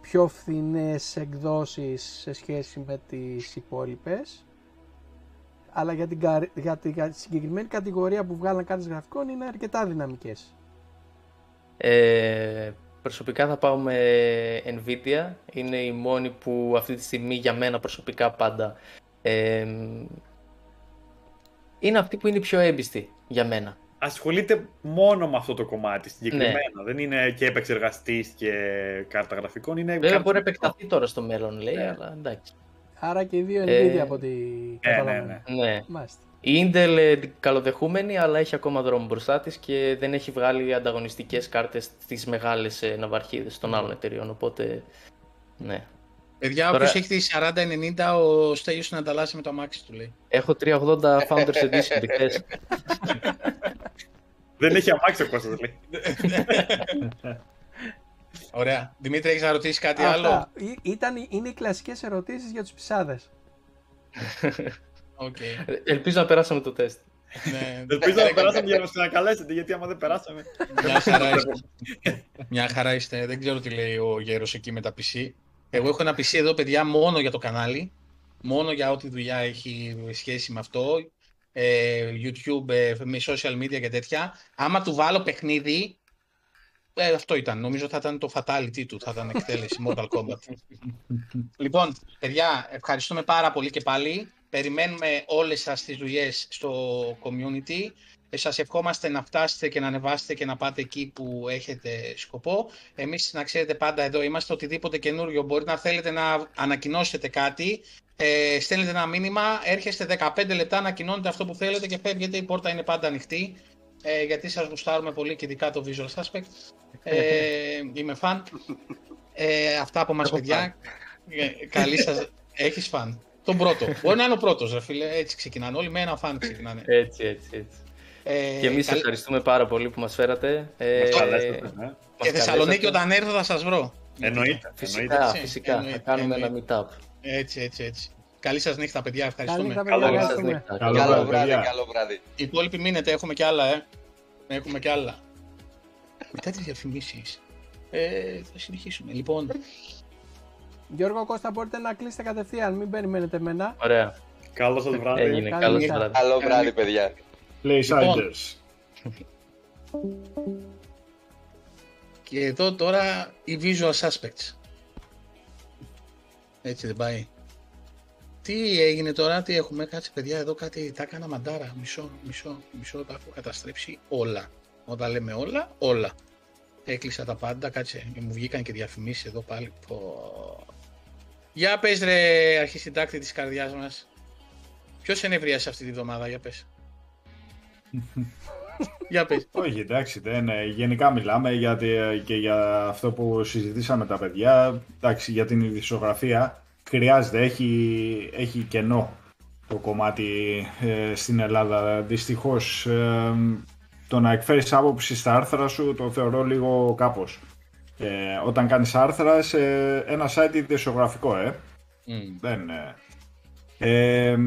[SPEAKER 1] πιο φθηνές εκδόσεις σε σχέση με τις υπόλοιπες αλλά για την, κα- για τη, για τη συγκεκριμένη κατηγορία που βγάλαν κάρτες γραφικών είναι αρκετά δυναμικές.
[SPEAKER 6] Ε, προσωπικά θα πάω με Nvidia. Είναι η μόνη που αυτή τη στιγμή για μένα προσωπικά πάντα ε, είναι αυτή που είναι η πιο έμπιστη για μένα.
[SPEAKER 5] Ασχολείται μόνο με αυτό το κομμάτι
[SPEAKER 6] Ναι.
[SPEAKER 5] συγκεκριμένα. Δεν είναι και επεξεργαστής και κάρτα γραφικών. Είναι
[SPEAKER 6] Βέβαια
[SPEAKER 5] κάρτα
[SPEAKER 6] μπορεί να
[SPEAKER 5] γραφικών.
[SPEAKER 6] επεκταθεί τώρα στο μέλλον λέει,
[SPEAKER 5] Ναι.
[SPEAKER 6] αλλά εντάξει.
[SPEAKER 1] Άρα και οι δύο
[SPEAKER 6] Ε,
[SPEAKER 1] Nvidia από ό,τι
[SPEAKER 5] ναι,
[SPEAKER 1] καταλαβαίνω.
[SPEAKER 5] ναι.
[SPEAKER 6] Ναι.
[SPEAKER 1] Μάλιστα.
[SPEAKER 6] Η Intel ε, καλοδεχούμενη, αλλά έχει ακόμα δρόμο μπροστά της και δεν έχει βγάλει ανταγωνιστικές κάρτες στις μεγάλες ε, ναυαρχίδες των άλλων εταιριών, οπότε ναι.
[SPEAKER 2] Παιδιά,
[SPEAKER 6] Τώρα-
[SPEAKER 2] όποιος έχει τη 40-90, ο Στέλιος να ανταλλάσσει με το αμάξι του, λέει.
[SPEAKER 6] Έχω 380 Founders Edition τι θες.
[SPEAKER 5] Δεν έχει αμάξι ο Κώστας λέει.
[SPEAKER 2] Ωραία. Δημήτρη, έχεις να ρωτήσεις κάτι
[SPEAKER 1] Αυτά.
[SPEAKER 2] άλλο;
[SPEAKER 1] Ή- Ήταν, είναι οι κλασικές ερωτήσεις για τους ψάδες.
[SPEAKER 2] Οκ.
[SPEAKER 6] Ελπίζω να περάσαμε το τεστ.
[SPEAKER 2] Ναι.
[SPEAKER 5] Ελπίζω να περάσαμε για να μας ξανακαλέσετε, γιατί άμα δεν περάσαμε.
[SPEAKER 2] Μια χαρά είστε. Μια χαρά είστε. Δεν ξέρω τι λέει ο γέρος εκεί με τα PC. Εγώ έχω ένα PC εδώ, παιδιά, μόνο για το κανάλι. Μόνο για ό,τι δουλειά έχει σχέση με αυτό. Ε, YouTube ε, με social media και τέτοια. Άμα του βάλω παιχνίδι, ε, αυτό ήταν. Νομίζω θα ήταν το fatality του, θα ήταν εκτέλεση Mortal Kombat. λοιπόν, παιδιά, ευχαριστούμε πάρα πολύ και πάλι. Περιμένουμε όλες σας τις δουλειές στο community. Ε, σας ευχόμαστε να φτάσετε και να ανεβάσετε και να πάτε εκεί που έχετε σκοπό. Εμείς να ξέρετε πάντα εδώ είμαστε οτιδήποτε καινούριο. Μπορεί να θέλετε να ανακοινώσετε κάτι, ε, στέλνετε ένα μήνυμα, έρχεστε 15 λεπτά, ανακοινώνετε αυτό που θέλετε και φεύγετε. Η πόρτα είναι πάντα ανοιχτή. Ε, γιατί σας γουστάρουμε πολύ και ειδικά το Visual Suspect. Ε, είμαι φαν. Ε, αυτά από μας παιδιά. Ε, καλή σας... Έχεις φαν. Τον πρώτο. Μπορεί να είναι ο πρώτος, ρε φίλε. Έτσι ξεκινάνε. Όλοι με ένα φαν ξεκινάνε.
[SPEAKER 6] Έτσι, έτσι, έτσι.
[SPEAKER 2] Ε,
[SPEAKER 6] Και εμείς
[SPEAKER 2] καλ-
[SPEAKER 6] ευχαριστούμε πάρα πολύ που μας φέρατε. Ε,
[SPEAKER 2] Αυτό,
[SPEAKER 6] ε,
[SPEAKER 5] ναι.
[SPEAKER 6] μας
[SPEAKER 2] Και Θεσσαλονίκη
[SPEAKER 6] καλέσατε.
[SPEAKER 2] όταν έρθω θα σας βρω.
[SPEAKER 5] Εννοείται.
[SPEAKER 6] Φυσικά,
[SPEAKER 5] εννοείται.
[SPEAKER 2] Έτσι,
[SPEAKER 6] φυσικά. Θα
[SPEAKER 2] εννοείται,
[SPEAKER 6] κάνουμε ένα
[SPEAKER 2] εννοείται.
[SPEAKER 6] meetup.
[SPEAKER 2] Έτσι, έτσι, έτσι. Καλή σας νύχτα, παιδιά. Ευχαριστούμε.
[SPEAKER 1] Καλή νύχτα,
[SPEAKER 5] Καλό
[SPEAKER 1] παιδιά.
[SPEAKER 6] Καλή σας
[SPEAKER 1] ευχαριστούμε.
[SPEAKER 6] νύχτα.
[SPEAKER 4] Καλό
[SPEAKER 3] Καλό
[SPEAKER 4] βράδυ,
[SPEAKER 3] βράδυ,
[SPEAKER 4] παιδιά.
[SPEAKER 3] καλό βράδυ.
[SPEAKER 2] Οι υπόλοιποι μείνετε, έχουμε κι άλλα, ε. Έχουμε κι άλλα. Μετά τις διαφημίσεις. Ε, θα συνεχίσουμε. Λοιπόν,
[SPEAKER 1] Γιώργο Κώστα, μπορείτε να κλείσετε κατευθείαν, μην περιμένετε εμένα.
[SPEAKER 6] Ωραία.
[SPEAKER 5] Καλό σας βράδυ.
[SPEAKER 6] Έγινε.
[SPEAKER 1] Καλή
[SPEAKER 6] Καλώς
[SPEAKER 1] νύχτα.
[SPEAKER 6] βράδυ.
[SPEAKER 3] Καλό βράδυ, παιδιά.
[SPEAKER 4] Playsiders.
[SPEAKER 2] και εδώ τώρα οι visual suspects. Έτσι δεν πάει. Τι έγινε τώρα, τι έχουμε, κάτσε παιδιά, εδώ κάτι, τα έκανα μαντάρα, μισό, μισό, μισό, τα έχω καταστρέψει όλα. Όταν λέμε όλα, όλα. Έκλεισα τα πάντα, κάτσε, μου βγήκαν και διαφημίσεις εδώ πάλι. Πω. Για πες ρε αρχισυντάκτη της καρδιάς μας. Ποιος ενευρίασε αυτή τη βδομάδα, για πες. για πες.
[SPEAKER 4] Όχι, εντάξει, δεν, ε, γενικά μιλάμε γιατί, ε, και για αυτό που συζητήσαμε τα παιδιά. Εντάξει, για την ειδησιογραφία χρειάζεται, έχει, έχει κενό το κομμάτι ε, στην Ελλάδα. Δυστυχώς, ε, το να εκφέρεις άποψη στα άρθρα σου το θεωρώ λίγο κάπως. Ε, όταν κάνεις άρθρα σε ένα site ειδησιογραφικό, ε.
[SPEAKER 2] Μμ.
[SPEAKER 4] Δεν, ε, ε,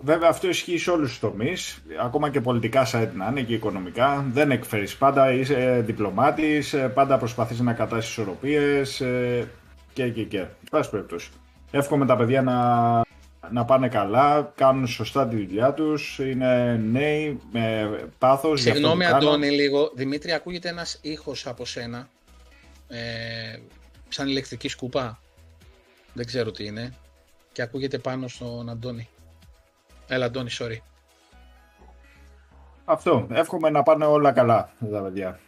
[SPEAKER 4] βέβαια αυτό ισχύει σε όλους τους τομείς, ακόμα και πολιτικά site να είναι και οικονομικά. Δεν εκφέρεις πάντα, είσαι διπλωμάτης, ε, πάντα προσπαθείς να κατάσεις ισορροπίες ε, και και και. Πάση περιπτώσει. Εύχομαι τα παιδιά να, να πάνε καλά, κάνουν σωστά τη δουλειά τους, είναι νέοι με πάθος. για αυτό
[SPEAKER 2] Συγγνώμη
[SPEAKER 4] που κάνουν.
[SPEAKER 2] Αντώνη λίγο. Δημήτρη, ακούγεται ένας ήχος από σένα. Ε, σαν ηλεκτρική σκούπα; Δεν ξέρω τι είναι. Και ακούγεται πάνω στον Αντώνη. Έλα Αντώνη, sorry.
[SPEAKER 4] Αυτό, εύχομαι να πάνε όλα καλά τα παιδιά.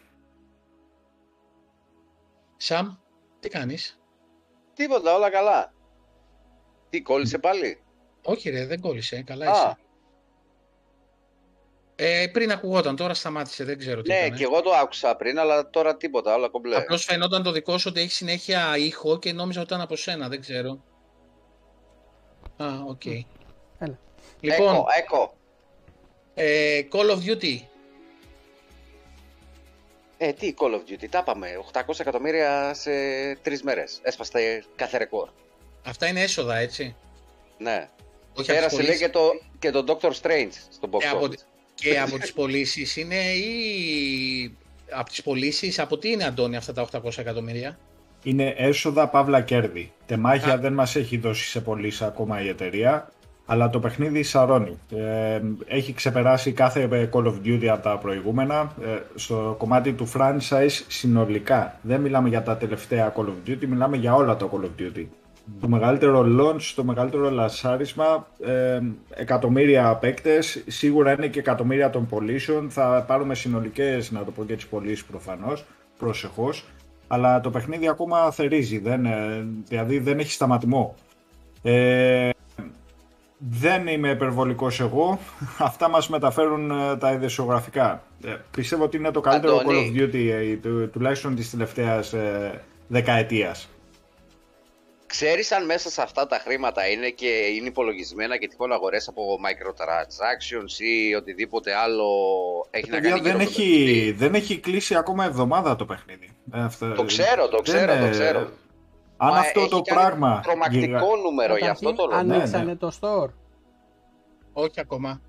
[SPEAKER 2] Σαμ, τι κάνεις;
[SPEAKER 3] Τίποτα, όλα καλά. Τι, κόλλησε πάλι;
[SPEAKER 2] Όχι ρε, δεν κόλλησε. Καλά
[SPEAKER 3] Α,
[SPEAKER 2] είσαι. Ε, πριν ακουγόταν, τώρα σταμάτησε. Δεν ξέρω τι
[SPEAKER 3] ναι,
[SPEAKER 2] ήταν.
[SPEAKER 3] και εγώ το άκουσα πριν, αλλά τώρα τίποτα, όλα κομπλέ.
[SPEAKER 2] Απλώς φαινόταν το δικό σου ότι έχει συνέχεια ήχο και νόμιζα ότι ήταν από σένα. Δεν ξέρω. Α, οκ.
[SPEAKER 1] Έλα.
[SPEAKER 2] Λοιπόν,
[SPEAKER 3] Έκο, έκο.
[SPEAKER 2] ε, Call of Duty.
[SPEAKER 3] Ε, τι Call of Duty, τα είπαμε. 800 εκατομμύρια σε τρεις μέρες. Έσπαστε κάθε ρεκόρ.
[SPEAKER 2] Αυτά είναι έσοδα, έτσι.
[SPEAKER 3] Ναι.
[SPEAKER 2] Όχι από τις
[SPEAKER 3] Πέρασε λέει
[SPEAKER 2] πωλήσεις.
[SPEAKER 3] και το, και το Doctor Strange στο box
[SPEAKER 2] Ε, από,
[SPEAKER 3] office.
[SPEAKER 2] και από τις πωλήσεις είναι ή από τις πωλήσεις, από τι είναι Αντώνη αυτά τα 800 εκατομμύρια;
[SPEAKER 4] Είναι έσοδα παύλα κέρδη. Τεμάχια
[SPEAKER 2] Α.
[SPEAKER 4] δεν μας έχει δώσει σε πωλήσει ακόμα η εταιρεία, αλλά το παιχνίδι σαρώνει. Ε, έχει ξεπεράσει κάθε ε, Call of Duty από τα προηγούμενα. Ε, στο κομμάτι του franchise συνολικά. Δεν μιλάμε για τα τελευταία Call of Duty, μιλάμε για όλα τα Call of Duty. Το μεγαλύτερο launch, το μεγαλύτερο λασάρισμα, ε, εκατομμύρια παίκτες, σίγουρα είναι και εκατομμύρια των πωλήσεων. Θα πάρουμε συνολικές, να το πω και τις πωλήσεις προφανώς, προσεχώς. Αλλά το παιχνίδι ακόμα θερίζει, δεν, ε, δηλαδή δεν έχει σταματημό. Ε, δεν είμαι υπερβολικός εγώ, αυτά μας μεταφέρουν ε, τα ειδησιογραφικά. Ε, πιστεύω ότι είναι το καλύτερο
[SPEAKER 3] Αντώνη.
[SPEAKER 4] Call of Duty, ε, του, τουλάχιστον της τελευταίας ε, δεκαετίας.
[SPEAKER 3] Ξέρεις αν μέσα σε αυτά τα χρήματα είναι και είναι υπολογισμένα και τυχόν αγορές από microtransactions ή οτιδήποτε άλλο έχει να
[SPEAKER 4] Παιδιά,
[SPEAKER 3] κάνει
[SPEAKER 4] δεν,
[SPEAKER 3] γύρω με το
[SPEAKER 4] έχει,
[SPEAKER 3] παιχνίδι.
[SPEAKER 4] δεν έχει κλείσει ακόμα εβδομάδα το παιχνίδι. Ε, αυτό-
[SPEAKER 3] Το ξέρω, το
[SPEAKER 4] δεν,
[SPEAKER 3] ξέρω, το
[SPEAKER 4] ε,
[SPEAKER 3] ξέρω.
[SPEAKER 4] Αν
[SPEAKER 3] Μα
[SPEAKER 4] αυτό
[SPEAKER 3] έχει
[SPEAKER 4] το
[SPEAKER 3] κάνει
[SPEAKER 4] πράγμα...
[SPEAKER 3] Τρομακτικό
[SPEAKER 4] γιγα-
[SPEAKER 3] νούμερο, γι' αυτό το λέω.
[SPEAKER 1] Καταρχήν,
[SPEAKER 4] Ναι,
[SPEAKER 1] ανοίξανε
[SPEAKER 4] ναι.
[SPEAKER 1] το store.
[SPEAKER 2] Όχι ακόμα.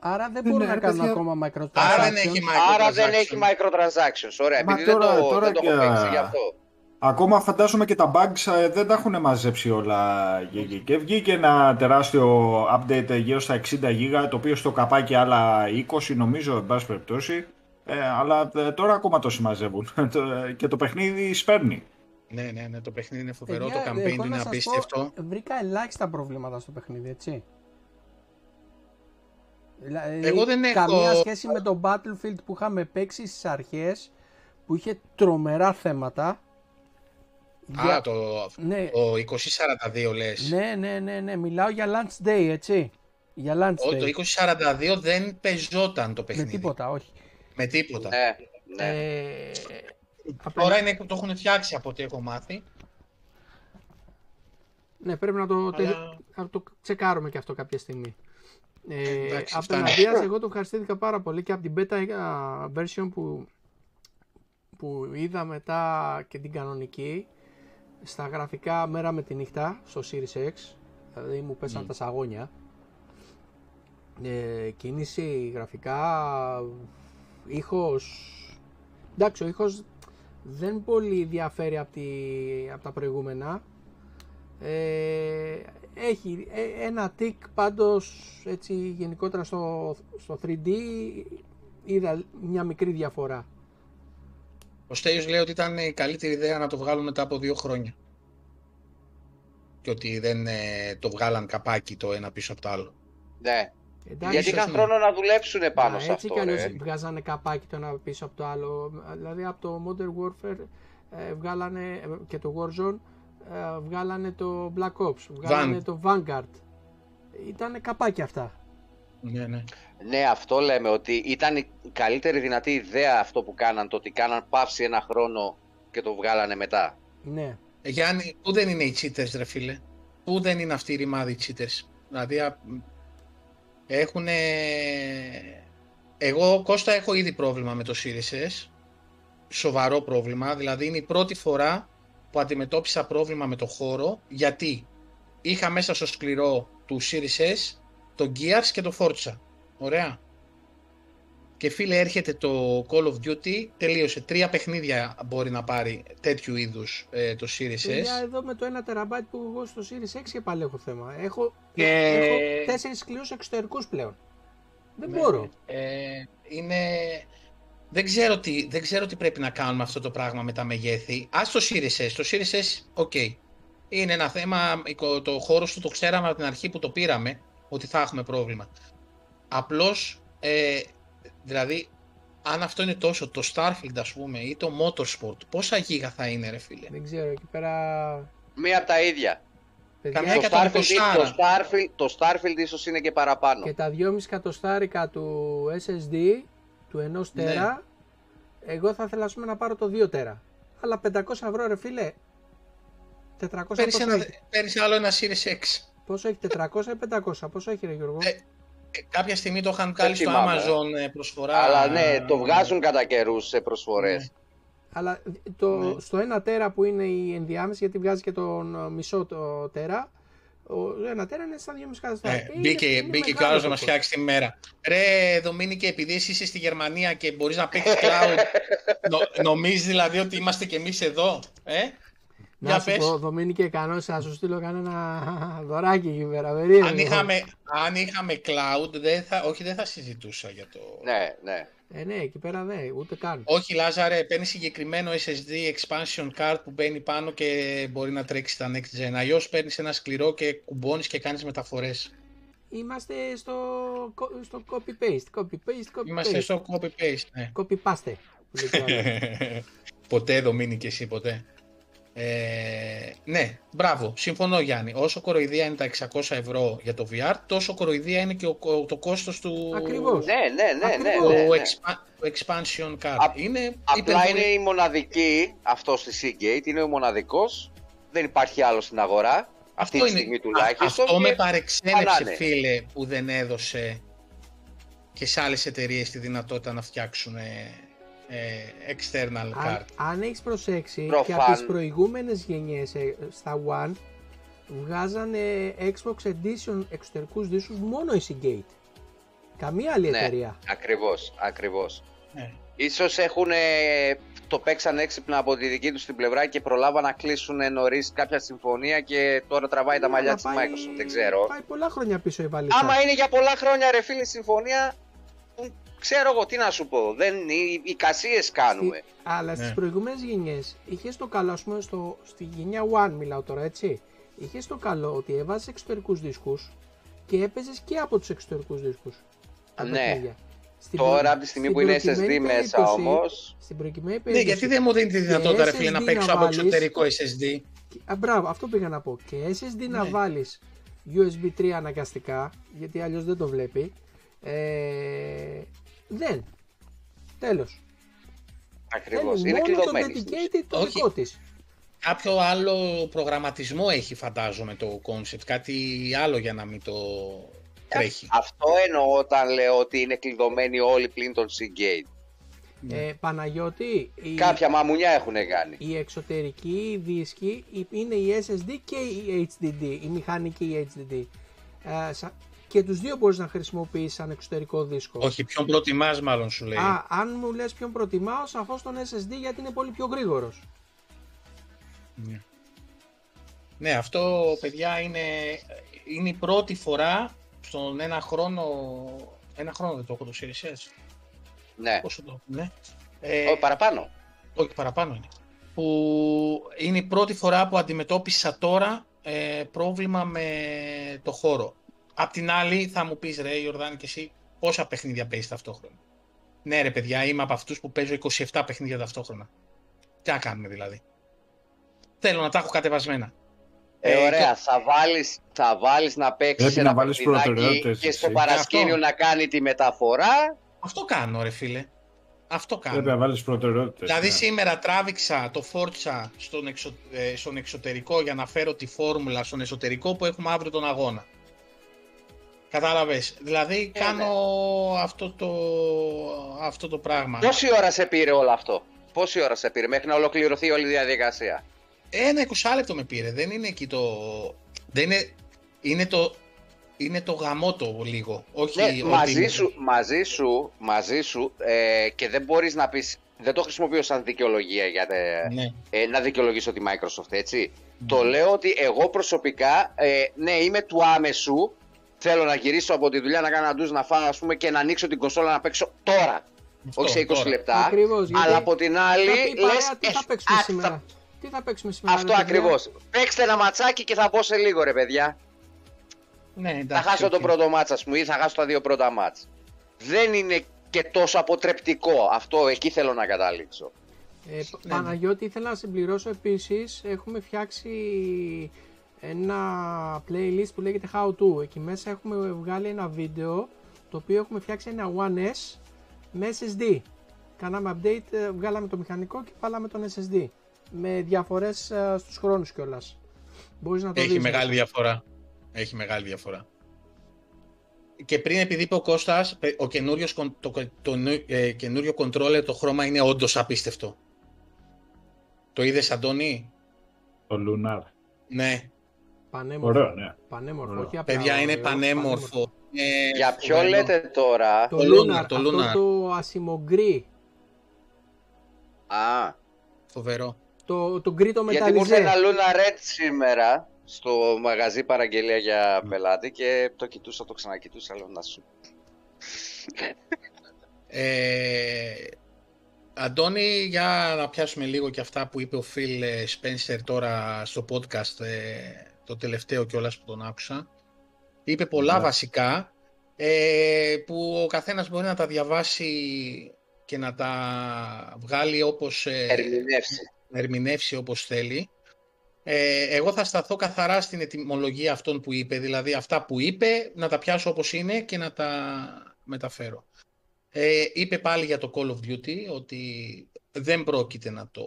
[SPEAKER 1] Άρα δεν
[SPEAKER 4] Ναι,
[SPEAKER 1] μπορούν
[SPEAKER 4] ναι,
[SPEAKER 1] να κάνουν
[SPEAKER 4] παιδιά.
[SPEAKER 1] ακόμα microtransactions.
[SPEAKER 2] Άρα δεν έχει microtransactions.
[SPEAKER 3] Άρα δεν έχει microtransactions. Ωραία,
[SPEAKER 4] Μα
[SPEAKER 3] επειδή
[SPEAKER 4] τώρα-
[SPEAKER 3] δεν, το,
[SPEAKER 4] τώρα
[SPEAKER 3] δεν το έχω
[SPEAKER 4] και-
[SPEAKER 3] παίξει γι' αυτό.
[SPEAKER 4] Ακόμα φαντάζομαι και τα bugs ε, δεν τα έχουν μαζέψει όλα και, και βγήκε ένα τεράστιο update γύρω στα 60 GB το οποίο στο καπάκι άλλα 20 νομίζω εν πάση περιπτώσει ε, αλλά ε, τώρα ακόμα το συμμαζεύουν Το- και το παιχνίδι σπέρνει.
[SPEAKER 2] Ναι, ναι, ναι, το παιχνίδι είναι φοβερό,
[SPEAKER 1] Παιδιά,
[SPEAKER 2] το
[SPEAKER 1] εγώ
[SPEAKER 2] campaign
[SPEAKER 1] να
[SPEAKER 2] είναι
[SPEAKER 1] σας
[SPEAKER 2] απίστευτο.
[SPEAKER 1] Πω, βρήκα ελάχιστα προβλήματα στο παιχνίδι, έτσι. Δηλαδή,
[SPEAKER 2] Εγώ δεν έχω-
[SPEAKER 1] Καμία σχέση με το Battlefield που είχαμε παίξει στις αρχές, που είχε τρομερά θέματα.
[SPEAKER 2] Α,
[SPEAKER 1] Για-
[SPEAKER 2] το,
[SPEAKER 1] Ναι,
[SPEAKER 2] το 2042 λες.
[SPEAKER 1] ναι, ναι, ναι, ναι, μιλάω για launch day, έτσι. Για launch
[SPEAKER 2] Ό,
[SPEAKER 1] day.
[SPEAKER 2] το 2042 δεν πεζόταν το
[SPEAKER 1] με
[SPEAKER 2] παιχνίδι.
[SPEAKER 1] τίποτα, όχι.
[SPEAKER 2] Με τίποτα.
[SPEAKER 3] Ναι, ναι.
[SPEAKER 1] Ε, απλά-
[SPEAKER 2] Τώρα είναι, το έχουν φτιάξει από ό,τι έχω μάθει.
[SPEAKER 1] Ναι, πρέπει να το, τε-
[SPEAKER 2] Αλλά-
[SPEAKER 1] να το τσεκάρουμε και αυτό κάποια στιγμή. Ε,
[SPEAKER 2] Εντάξει,
[SPEAKER 1] απέναντίας,
[SPEAKER 2] φτάνει.
[SPEAKER 1] εγώ το ευχαριστήθηκα πάρα πολύ και από την beta ε, version που, που είδα μετά και την κανονική στα γραφικά μέρα με τη νύχτα στο Series X δηλαδή μου πέσαν τα σαγόνια. Ε, κίνηση γραφικά ήχος. Εντάξει ο ήχος δεν πολύ διαφέρει από, τη, από τα προηγούμενα. Ε, έχει ε, ένα τικ πάντως έτσι γενικότερα στο, στο 3D είδα μια μικρή διαφορά.
[SPEAKER 2] Ο Στέλιος λέει ότι ήταν η καλύτερη ιδέα να το βγάλουν μετά από δύο χρόνια. Και ότι δεν ε, το βγάλαν καπάκι το ένα πίσω από το άλλο.
[SPEAKER 3] ναι.
[SPEAKER 1] Εντάξει,
[SPEAKER 3] Γιατί είχαν
[SPEAKER 2] ναι.
[SPEAKER 3] χρόνο να δουλέψουν πάνω
[SPEAKER 1] α,
[SPEAKER 3] σε
[SPEAKER 1] έτσι
[SPEAKER 3] αυτό.
[SPEAKER 1] κι αλλιώς
[SPEAKER 3] ρε.
[SPEAKER 1] βγάζανε καπάκι το ένα πίσω από το άλλο. Δηλαδή από το Modern Warfare ε, βγάλανε ε, και το Warzone ε, βγάλανε το Black Ops, βγάλανε
[SPEAKER 2] Van.
[SPEAKER 1] το Vanguard. Ήτανε καπάκι αυτά.
[SPEAKER 2] Ναι, ναι.
[SPEAKER 3] Ναι, αυτό λέμε ότι ήταν η καλύτερη δυνατή ιδέα αυτό που κάναν, το ότι κάναν παύση ένα χρόνο και το βγάλανε μετά.
[SPEAKER 1] Ναι.
[SPEAKER 2] Ε, Γιάννη, πού δεν είναι οι cheaters, ρε φίλε; Πού δεν είναι αυτοί οι ρημάδοι cheaters; Δηλαδή, έχουν. Εγώ, Κώστα, έχω ήδη πρόβλημα με το Series S. Σοβαρό πρόβλημα. Δηλαδή, είναι η πρώτη φορά που αντιμετώπισα πρόβλημα με το χώρο. Γιατί είχα μέσα στο σκληρό του Series S το Gears και το Forza. Ωραία. Και φίλε, έρχεται το Call of Duty, τελείωσε. Τρία παιχνίδια μπορεί να πάρει τέτοιου είδους ε, το Series
[SPEAKER 1] Παιδιά,
[SPEAKER 2] S.
[SPEAKER 1] εδώ με το 1 τεραμπάιτ που εγώ στο Series 6 και πάλι έχω θέμα. Έχω,
[SPEAKER 2] Και-
[SPEAKER 1] έχω τέσσερις σκληρούς εξωτερικούς πλέον. Δεν
[SPEAKER 2] Ναι.
[SPEAKER 1] μπορώ.
[SPEAKER 2] Ε, είναι... Δεν ξέρω, τι, δεν ξέρω τι πρέπει να κάνουμε αυτό το πράγμα με τα μεγέθη. Άσ' το Series S. Το Series S, OK. Είναι ένα θέμα, οικο- το χώρος του το ξέραμε από την αρχή που το πήραμε, ότι θα έχουμε πρόβλημα. Απλώς, ε, δηλαδή, αν αυτό είναι τόσο, το Starfield ας πούμε, ή το Motorsport, πόσα γίγα θα είναι ρε φίλε;
[SPEAKER 1] Δεν ξέρω, εκεί πέρα...
[SPEAKER 3] Μία από τα ίδια.
[SPEAKER 1] Παιδιά,
[SPEAKER 2] Καμιά
[SPEAKER 3] Το
[SPEAKER 2] Έκατον
[SPEAKER 3] Starfield,
[SPEAKER 2] εικοσάρα.
[SPEAKER 3] το, Starfield, το Starfield ίσως είναι και παραπάνω.
[SPEAKER 1] και τα 2,5 εκατοστάρικα του SSD, του 1
[SPEAKER 2] Ναι.
[SPEAKER 1] τέρα, εγώ θα ήθελα ας πούμε, να πάρω το 2 τέρα. Αλλά 500 ευρώ ρε φίλε, 400
[SPEAKER 2] Παίρνεις,
[SPEAKER 1] πόσο
[SPEAKER 2] ένα,
[SPEAKER 1] έχει;
[SPEAKER 2] παίρνεις άλλο ένα Series X.
[SPEAKER 1] Πόσο έχει, 400 ή 500, πόσο έχει ρε Γιώργο;
[SPEAKER 2] Ε, Ε, Κάποια στιγμή το είχαν κάνει στο
[SPEAKER 3] θυμάμαι.
[SPEAKER 2] Amazon ε, προσφορά.
[SPEAKER 3] Αλλά ναι, το βγάζουν κατά καιρούς σε προσφορές.
[SPEAKER 2] Ναι.
[SPEAKER 1] Αλλά το,
[SPEAKER 2] Ναι.
[SPEAKER 1] στο 1 τέρα που είναι η ενδιάμεση, γιατί βγάζει και τον ε, μισό το τέρα, ο 1 τέρα είναι στα 2,5
[SPEAKER 2] Ε,
[SPEAKER 1] εκατοστάρια. Είναι-
[SPEAKER 2] μπήκε
[SPEAKER 1] είναι
[SPEAKER 2] μπήκε και ο
[SPEAKER 1] μεγάλο
[SPEAKER 2] άλλος
[SPEAKER 1] το
[SPEAKER 2] να μα
[SPEAKER 1] κόστος.
[SPEAKER 2] φτιάξει τη μέρα. Ρε, Δομήνικε, επειδή εσύ είσαι στη Γερμανία και μπορείς να παίξεις cloud, νο, νομίζεις δηλαδή ότι είμαστε κι εμείς εδώ. Ε;
[SPEAKER 1] Να
[SPEAKER 2] Για
[SPEAKER 1] σου
[SPEAKER 2] πες.
[SPEAKER 1] πω, Δομήνικε, κανόνες να σου στείλω κανένα δωράκι εκεί πέρα. περίεργο.
[SPEAKER 2] αν, είχαμε, αν είχαμε cloud, δεν θα, όχι, δεν θα συζητούσα για το.
[SPEAKER 3] Ναι, ναι.
[SPEAKER 1] Ε, ναι, εκεί πέρα δεν, ούτε καν.
[SPEAKER 2] Όχι, Λάζαρε, παίρνει συγκεκριμένο SSD expansion card που μπαίνει πάνω και μπορεί να τρέξει τα next gen. Αλλιώς παίρνεις ένα σκληρό και κουμπώνεις και κάνεις μεταφορές.
[SPEAKER 1] Είμαστε στο, co- στο copy-paste, copy-paste, copy-paste.
[SPEAKER 2] Είμαστε στο copy-paste. Ναι.
[SPEAKER 1] Copy-paste. που λέει και ο άλλος.
[SPEAKER 2] ποτέ Δομήνικε εσύ ποτέ. Ε, ναι, μπράβο, συμφωνώ Γιάννη. Όσο κοροϊδία είναι τα 600 ευρώ για το VR, τόσο κοροϊδία είναι και ο, ο- το κόστος του,
[SPEAKER 1] Ακριβώς.
[SPEAKER 3] Ναι, ναι, ναι, ναι,
[SPEAKER 1] Ακριβώς.
[SPEAKER 3] ναι,
[SPEAKER 2] του,
[SPEAKER 3] ναι.
[SPEAKER 2] expa- του expansion card.
[SPEAKER 3] Απ-
[SPEAKER 2] είναι
[SPEAKER 3] Απλά
[SPEAKER 2] υπερβολή-
[SPEAKER 3] είναι η μοναδική, αυτός στη Seagate, είναι ο μοναδικός. Δεν υπάρχει άλλο στην αγορά. Αυτή τη στιγμή τουλάχιστον.
[SPEAKER 2] Αυτό
[SPEAKER 3] και
[SPEAKER 2] με παρεξένεψε
[SPEAKER 3] πανάνε.
[SPEAKER 2] φίλε που δεν έδωσε και σε άλλες εταιρείες τη δυνατότητα να φτιάξουν ε, ε, external
[SPEAKER 1] αν,
[SPEAKER 2] card.
[SPEAKER 1] αν έχεις προσέξει και
[SPEAKER 3] Προφαν-
[SPEAKER 1] από τις προηγούμενες γενιές ε, στα One βγάζανε Xbox Edition εξωτερικούς δίσκους μόνο η Seagate. Καμία άλλη
[SPEAKER 3] Ναι.
[SPEAKER 1] εταιρεία.
[SPEAKER 3] Ακριβώς, ακριβώς.
[SPEAKER 2] Ναι.
[SPEAKER 3] Ίσως έχουν ε, το παίξαν έξυπνα από τη δική τους την πλευρά και προλάβαν να κλείσουν νωρίς κάποια συμφωνία και τώρα τραβάει τα
[SPEAKER 1] Ναι,
[SPEAKER 3] μαλλιά
[SPEAKER 1] αλλά
[SPEAKER 3] της
[SPEAKER 1] πάει-
[SPEAKER 3] Microsoft. Δεν ξέρω.
[SPEAKER 1] Πάει πολλά χρόνια πίσω η βαλίτσα.
[SPEAKER 3] Άμα είναι για πολλά χρόνια ρε φίλε συμφωνία, που ξέρω εγώ τι να σου πω. Δεν, οι, οι κασίες κάνουμε.
[SPEAKER 1] Στη- Αλλά
[SPEAKER 2] Ναι.
[SPEAKER 1] στι προηγούμενες γενιές είχες το καλό, ας πούμε, στο, στη γενιά One μιλάω τώρα, έτσι. Είχες το καλό ότι έβαζες εξωτερικούς δίσκους και έπαιζες και από τους εξωτερικούς δίσκους.
[SPEAKER 3] Ναι. Τώρα από τη στιγμή που είναι SSD μέσα όμως,
[SPEAKER 1] Στην προκειμένη
[SPEAKER 2] Ναι,
[SPEAKER 1] περίπτωση.
[SPEAKER 2] γιατί δεν μου δίνει τη δυνατότητα, ρε
[SPEAKER 1] SSD
[SPEAKER 2] φίλε, να
[SPEAKER 1] να
[SPEAKER 2] παίξω από
[SPEAKER 1] βάλεις-
[SPEAKER 2] εξωτερικό SSD.
[SPEAKER 1] Α, μπράβο, αυτό πήγα να πω. Και SSD να
[SPEAKER 2] Ναι.
[SPEAKER 1] βάλεις USB 3 αναγκαστικά, γιατί αλλιώς δεν το βλέπει. Ε, δεν. Τέλος.
[SPEAKER 3] ακριβώς,
[SPEAKER 1] Θέλει
[SPEAKER 3] είναι
[SPEAKER 1] μόνο το
[SPEAKER 3] κλειδωμένη. στην ουσία.
[SPEAKER 1] dedicated το
[SPEAKER 2] Όχι.
[SPEAKER 1] δικό της.
[SPEAKER 2] Κάποιο άλλο προγραμματισμό έχει φαντάζομαι το concept, κάτι άλλο για να μην το τρέχει.
[SPEAKER 3] Αυτό εννοώ όταν λέω ότι είναι κλειδωμένοι όλοι πλην των Seagate.
[SPEAKER 1] Ε, Παναγιώτη, η,
[SPEAKER 3] Κάποια μαμουνιά έχουν κάνει.
[SPEAKER 1] η εξωτερική δίσκη είναι η SSD και η HDD, η μηχανική η HDD. Ε, σα- και τους δύο μπορείς να χρησιμοποιήσεις σαν εξωτερικό δίσκο.
[SPEAKER 2] Όχι, ποιον προτιμάς μάλλον σου λέει.
[SPEAKER 1] Α, αν μου λες ποιον προτιμάω, σαφώς τον SSD γιατί είναι πολύ πιο γρήγορος.
[SPEAKER 2] Ναι. Ναι, αυτό παιδιά είναι, είναι η πρώτη φορά στον ένα χρόνο, ένα χρόνο δεν το έχω το Series S.
[SPEAKER 3] Ναι,
[SPEAKER 2] Πόσο το έχω, ναι. Ε,
[SPEAKER 3] Ω, παραπάνω.
[SPEAKER 2] όχι παραπάνω είναι. Που είναι η πρώτη φορά που αντιμετώπισα τώρα ε, πρόβλημα με το χώρο. Απ' την άλλη θα μου πεις ρε Ιορδάνη και εσύ πόσα παιχνίδια παίζεις ταυτόχρονα; Ναι ρε παιδιά είμαι από αυτούς που παίζω 27 παιχνίδια ταυτόχρονα. Τι να κάνουμε δηλαδή; Θέλω να τα έχω κατεβασμένα.
[SPEAKER 3] Ε,
[SPEAKER 2] Ε,
[SPEAKER 3] ωραία, θα βάλεις, θα βάλεις να παίξεις
[SPEAKER 4] Πρέπει
[SPEAKER 3] ένα
[SPEAKER 4] να βάλεις
[SPEAKER 3] παιχνιδάκι
[SPEAKER 4] προτεραιότητες,
[SPEAKER 3] και στο
[SPEAKER 4] εσύ.
[SPEAKER 3] παρασκήνιο
[SPEAKER 2] Αυτό.
[SPEAKER 3] να κάνει τη μεταφορά.
[SPEAKER 2] Αυτό κάνω ρε φίλε. Αυτό κάνω.
[SPEAKER 4] Πρέπει να βάλεις προτεραιότητες.
[SPEAKER 2] Δηλαδή σήμερα τράβηξα το Forza στον, εξω- ε, στον εξωτερικό για να φέρω τη φόρμουλα στον εσωτερικό που έχουμε αύριο τον αγώνα. Κατάλαβες. Δηλαδή
[SPEAKER 3] Ε,
[SPEAKER 2] κάνω αυτό, το, αυτό το πράγμα.
[SPEAKER 3] Πόση ώρα σε πήρε όλο αυτό; Πόση ώρα σε πήρε μέχρι να ολοκληρωθεί όλη η διαδικασία;
[SPEAKER 2] Ένα 20 λεπτό με πήρε. Δεν είναι εκεί το... Δεν είναι, είναι το... Είναι το γαμότο λίγο. Όχι
[SPEAKER 3] Ναι,
[SPEAKER 2] ότι
[SPEAKER 3] μαζί
[SPEAKER 2] είναι-
[SPEAKER 3] σου, μαζί σου, μαζί σου ε, και δεν μπορείς να πεις, δεν το χρησιμοποιώ σαν δικαιολογία για τε-
[SPEAKER 2] Ναι.
[SPEAKER 3] ε, να δικαιολογήσω τη Microsoft, έτσι. Το λέω ότι εγώ προσωπικά, ε, ναι, είμαι του άμεσου, θέλω να γυρίσω από τη δουλειά, να κάνω ένα ντουζ, να φάω, ας πούμε, και να ανοίξω την κονσόλα να παίξω τώρα.
[SPEAKER 2] Αυτό,
[SPEAKER 3] όχι σε 20
[SPEAKER 2] τώρα.
[SPEAKER 3] λεπτά.
[SPEAKER 1] Ακριβώς, γιατί
[SPEAKER 3] Αλλά από την άλλη,
[SPEAKER 1] Θα πει η παρέα,
[SPEAKER 3] λες,
[SPEAKER 1] τι θα
[SPEAKER 3] «Ε,
[SPEAKER 1] παίξουμε
[SPEAKER 3] α,
[SPEAKER 1] σήμερα.
[SPEAKER 3] θα-
[SPEAKER 1] Τι θα παίξουμε σήμερα.
[SPEAKER 3] Αυτό
[SPEAKER 1] ρε παιδιά;
[SPEAKER 3] ακριβώς. Παίξτε ένα ματσάκι και θα πω σε λίγο, ρε παιδιά.
[SPEAKER 2] Ναι,
[SPEAKER 3] Θα
[SPEAKER 2] εντάξει,
[SPEAKER 3] χάσω το
[SPEAKER 2] οκ.
[SPEAKER 3] πρώτο ματς, ας πούμε, ή θα χάσω τα δύο πρώτα ματς. Δεν είναι και τόσο αποτρεπτικό. Αυτό εκεί θέλω να καταλήξω.
[SPEAKER 1] Ε, Π-
[SPEAKER 2] Ναι,
[SPEAKER 1] Παναγιώτη, ήθελα να συμπληρώσω επίσης, έχουμε φτιάξει ένα playlist που λέγεται How To. Εκεί μέσα έχουμε βγάλει ένα βίντεο, το οποίο έχουμε φτιάξει ένα One S με SSD. Κάναμε update, ε, βγάλαμε το μηχανικό και βάλαμε τον SSD. Με διαφορές ε, στους χρόνους κιόλας. Μπορείς να το
[SPEAKER 2] Έχει
[SPEAKER 1] δεις.
[SPEAKER 2] μεγάλη
[SPEAKER 1] μέσα.
[SPEAKER 2] διαφορά. Έχει μεγάλη διαφορά. Και πριν επειδή είπε ο Κώστας, πε- ο καινούριος, κον- το, το, νου- ε, καινούριο controller, το χρώμα είναι όντως απίστευτο. Το είδες Αντώνη;
[SPEAKER 4] Το Lunar.
[SPEAKER 2] Ναι,
[SPEAKER 1] Πανέμορφο.
[SPEAKER 4] Ωραίο, ναι.
[SPEAKER 1] Πανέμορφο,
[SPEAKER 4] Ωραίο.
[SPEAKER 1] όχι απλά
[SPEAKER 2] παιδιά είναι
[SPEAKER 1] ωραίο,
[SPEAKER 2] πανέμορφο. Είναι
[SPEAKER 3] Για ποιο
[SPEAKER 2] φοβερό.
[SPEAKER 3] λέτε τώρα;
[SPEAKER 1] Το,
[SPEAKER 2] Το
[SPEAKER 1] Lunar,
[SPEAKER 2] Lunar, το
[SPEAKER 1] αυτό
[SPEAKER 2] Lunar.
[SPEAKER 1] το ασημογκρί,
[SPEAKER 3] Α,
[SPEAKER 2] Φοβερό.
[SPEAKER 1] το, το γκρι το
[SPEAKER 3] γιατί μου ήρθε
[SPEAKER 1] μεταλλιζέ.
[SPEAKER 3] ένα Luna Red σήμερα στο μαγαζί παραγγελία για πελάτη και το κοιτούσα, το ξανακοιτούσα, λέω να σου.
[SPEAKER 2] Ε, Αντώνη, για να πιάσουμε λίγο και αυτά που είπε ο Φιλ ε, Spencer τώρα στο podcast, ε, το τελευταίο κιόλας που τον άκουσα. Είπε πολλά
[SPEAKER 4] Ναι.
[SPEAKER 2] βασικά, ε, που ο καθένας μπορεί να τα διαβάσει και να τα βγάλει όπως... ε,
[SPEAKER 3] Ερμηνεύσει.
[SPEAKER 2] να ερμηνεύσει όπως θέλει. Ε, εγώ θα σταθώ καθαρά στην ετοιμολογία αυτών που είπε, δηλαδή αυτά που είπε να τα πιάσω όπως είναι και να τα μεταφέρω. Ε, είπε πάλι για το Call of Duty ότι δεν πρόκειται να το,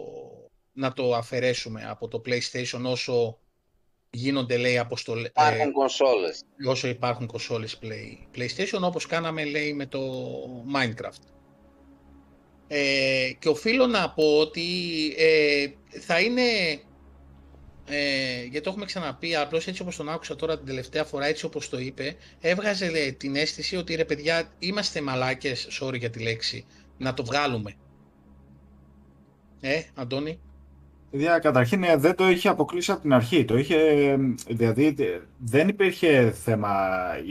[SPEAKER 2] να το αφαιρέσουμε από το PlayStation όσο γίνονται λέει αποστολές,
[SPEAKER 3] Υπάρχουν κονσόλες.
[SPEAKER 2] όσο υπάρχουν κονσόλες play, PlayStation όπως κάναμε λέει με το Minecraft. Ε, και οφείλω να πω ότι ε, θα είναι, ε, γιατί το έχουμε ξαναπεί, απλώς έτσι όπως τον άκουσα τώρα την τελευταία φορά, έτσι όπως το είπε, έβγαζε λέει, την αίσθηση ότι ρε παιδιά είμαστε μαλάκες, sorry για τη λέξη, να το βγάλουμε. Ε, Αντώνη.
[SPEAKER 4] Δια, καταρχήν ε, δεν το είχε αποκλείσει από την αρχή. Το είχε, ε, δηλαδή ε, δεν υπήρχε θέμα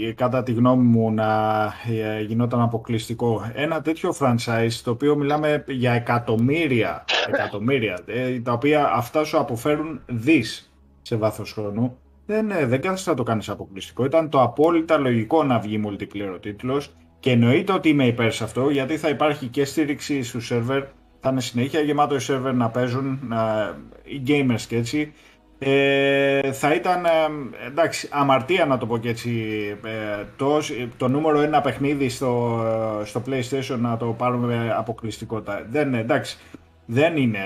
[SPEAKER 4] ε, κατά τη γνώμη μου να ε, γινόταν αποκλειστικό. Ένα τέτοιο franchise το οποίο μιλάμε για εκατομμύρια, εκατομμύρια ε, τα οποία αυτά σου αποφέρουν δις σε βάθος χρόνου. Δεν, ε, δεν κάθεσαι να το κάνεις αποκλειστικό. Ήταν το απόλυτα λογικό να βγει multiplayer ο τίτλος και εννοείται ότι είμαι υπέρ σε αυτό γιατί θα υπάρχει και στήριξη στου σερβερ θα είναι συνέχεια γεμάτο οι σερβερ να παίζουν να, οι gamers και έτσι. Ε, θα ήταν, ε, εντάξει, αμαρτία να το πω και έτσι, ε, το, το νούμερο ένα παιχνίδι στο, στο PlayStation να το πάρουμε αποκλειστικότητα. Δεν, εντάξει, δεν είναι,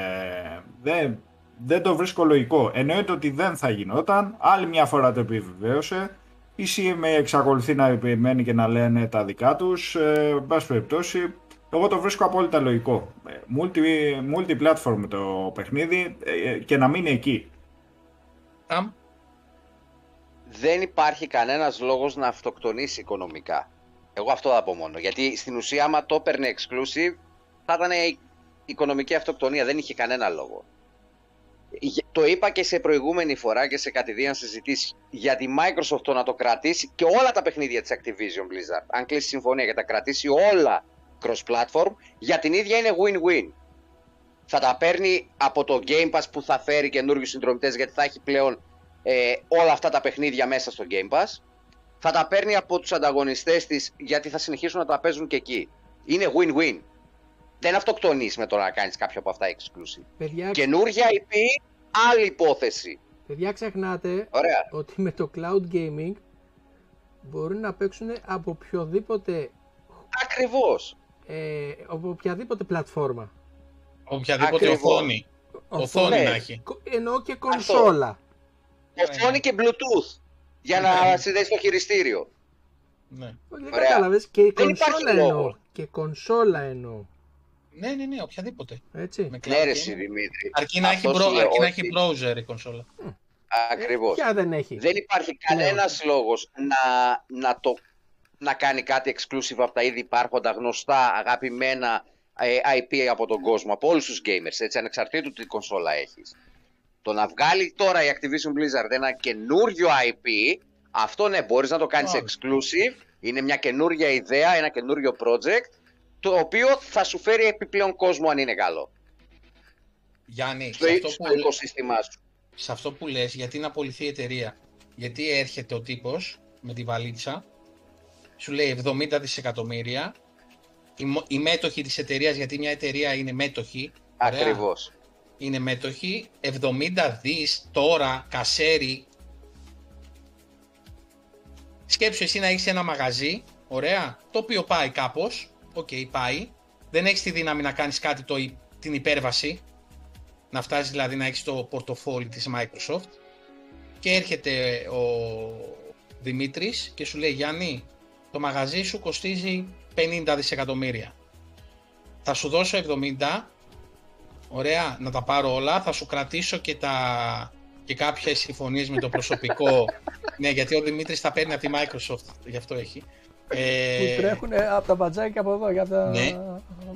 [SPEAKER 4] δεν, δεν το βρίσκω λογικό. Εννοείται ότι δεν θα γινόταν, άλλη μια φορά το επιβεβαίωσε. Η CMA εξακολουθεί να επιμένει και να λένε τα δικά τους. Ε, εν πάση περιπτώσει, εγώ το βρίσκω απόλυτα λογικό. Ε, Multi, multi-platform το παιχνίδι ε, και να μείνει εκεί.
[SPEAKER 2] Αμ.
[SPEAKER 3] Δεν υπάρχει κανένας λόγος να αυτοκτονήσει οικονομικά. Εγώ αυτό θα πω μόνο. Γιατί στην ουσία, άμα το έπαιρνε exclusive, θα ήταν οικονομική αυτοκτονία. Δεν είχε κανένα λόγο. Γε- Το είπα και σε προηγούμενη φορά και σε κατηδίαν συζητήσεις για τη Microsoft το να το κρατήσει και όλα τα παιχνίδια της Activision Blizzard. Αν κλείσει συμφωνία και τα κρατήσει όλα cross-platform, για την ίδια είναι win-win. Θα τα παίρνει από το Game Pass που θα φέρει καινούριους συνδρομητές γιατί θα έχει πλέον ε, όλα αυτά τα παιχνίδια μέσα στο Game Pass. Θα τα παίρνει από τους ανταγωνιστές της γιατί θα συνεχίσουν να τα παίζουν και εκεί. Είναι win-win. Δεν αυτοκτονείς με το να κάνεις κάποιο από αυτά exclusive.
[SPEAKER 7] Παιδιά,
[SPEAKER 3] Καινούργια IP, άλλη υπόθεση.
[SPEAKER 7] παιδιά ξεχνάτε
[SPEAKER 3] Ωραία.
[SPEAKER 7] ότι με το cloud gaming μπορεί να παίξουν από οποιοδήποτε
[SPEAKER 3] Ακριβώς.
[SPEAKER 7] Ε, από οποιαδήποτε πλατφόρμα.
[SPEAKER 2] Οποιαδήποτε
[SPEAKER 3] Ακριβώς.
[SPEAKER 2] οθόνη. Οθόνη
[SPEAKER 3] Ναι.
[SPEAKER 2] να έχει.
[SPEAKER 7] Κο- Εννοώ και κονσόλα.
[SPEAKER 3] Οθόνη και Bluetooth. Για να συνδέσεις το χειριστήριο.
[SPEAKER 2] Ναι.
[SPEAKER 7] Όχι, δεν
[SPEAKER 3] Ωραία.
[SPEAKER 7] κατάλαβες. Και
[SPEAKER 3] υπάρχει
[SPEAKER 7] κονσόλα εννοώ.
[SPEAKER 3] λόγος.
[SPEAKER 7] Και κονσόλα εννοώ.
[SPEAKER 2] ναι, ναι, ναι, οποιαδήποτε.
[SPEAKER 7] Έτσι.
[SPEAKER 2] Με
[SPEAKER 3] Ναι, ρε
[SPEAKER 2] cloud
[SPEAKER 3] εσύ,
[SPEAKER 2] gaming.
[SPEAKER 3] Δημήτρη.
[SPEAKER 2] Αρκεί να, έχει
[SPEAKER 3] Αυτός σου
[SPEAKER 2] bro-
[SPEAKER 3] λέω
[SPEAKER 2] αρκεί να
[SPEAKER 3] ότι-
[SPEAKER 2] έχει browser η κονσόλα.
[SPEAKER 3] Ακριβώς.
[SPEAKER 7] Ποια δεν έχει.
[SPEAKER 3] Δεν υπάρχει κανένας λόγος να, να, το, να κάνει κάτι exclusive από τα ήδη υπάρχοντα γνωστά, αγαπημένα ε, IP από τον κόσμο, από όλους τους gamers, έτσι, ανεξαρτήτου τι κονσόλα έχεις. Το να βγάλει τώρα η Activision Blizzard ένα καινούριο IP, αυτό ναι, μπορείς να το κάνεις
[SPEAKER 2] Ωραία.
[SPEAKER 3] exclusive, είναι μια καινούρια ιδέα, ένα καινούριο project, το οποίο θα σου φέρει επιπλέον κόσμο αν είναι καλό.
[SPEAKER 2] Γιάννη,
[SPEAKER 3] Στο,
[SPEAKER 2] σε αυτό,
[SPEAKER 3] στο
[SPEAKER 2] που,
[SPEAKER 3] οικοσύστημά σου.
[SPEAKER 2] σε αυτό που λες, γιατί να απολυθεί η εταιρεία. Γιατί έρχεται ο τύπος με τη βαλίτσα, σου λέει 70 δισεκατομμύρια, οι, μο- οι μέτοχοι της εταιρείας, γιατί μια εταιρεία είναι μέτοχοι, ωραία,
[SPEAKER 3] Ακριβώς.
[SPEAKER 2] είναι μέτοχοι, 70 δις τώρα, κασέρι. Σκέψου εσύ να έχεις ένα μαγαζί, ωραία, το οποίο πάει κάπως, οκ, πάει, δεν έχεις τη δύναμη να κάνεις κάτι το, υ- την υπέρβαση, να φτάσεις δηλαδή να έχεις το πορτοφόλι της Microsoft. Και έρχεται ο Δημήτρης και σου λέει Γιάννη, το μαγαζί σου κοστίζει 50 δισεκατομμύρια. Θα σου δώσω 70 Ωραία, να τα πάρω όλα. Θα σου κρατήσω και, τα... και κάποιες συμφωνίες με το προσωπικό. ναι, γιατί ο Δημήτρης τα παίρνει από τη Microsoft, γι' αυτό έχει.
[SPEAKER 1] Που
[SPEAKER 2] Ε,
[SPEAKER 1] τρέχουν από τα μπατζάκια από εδώ για τα.
[SPEAKER 2] Ναι.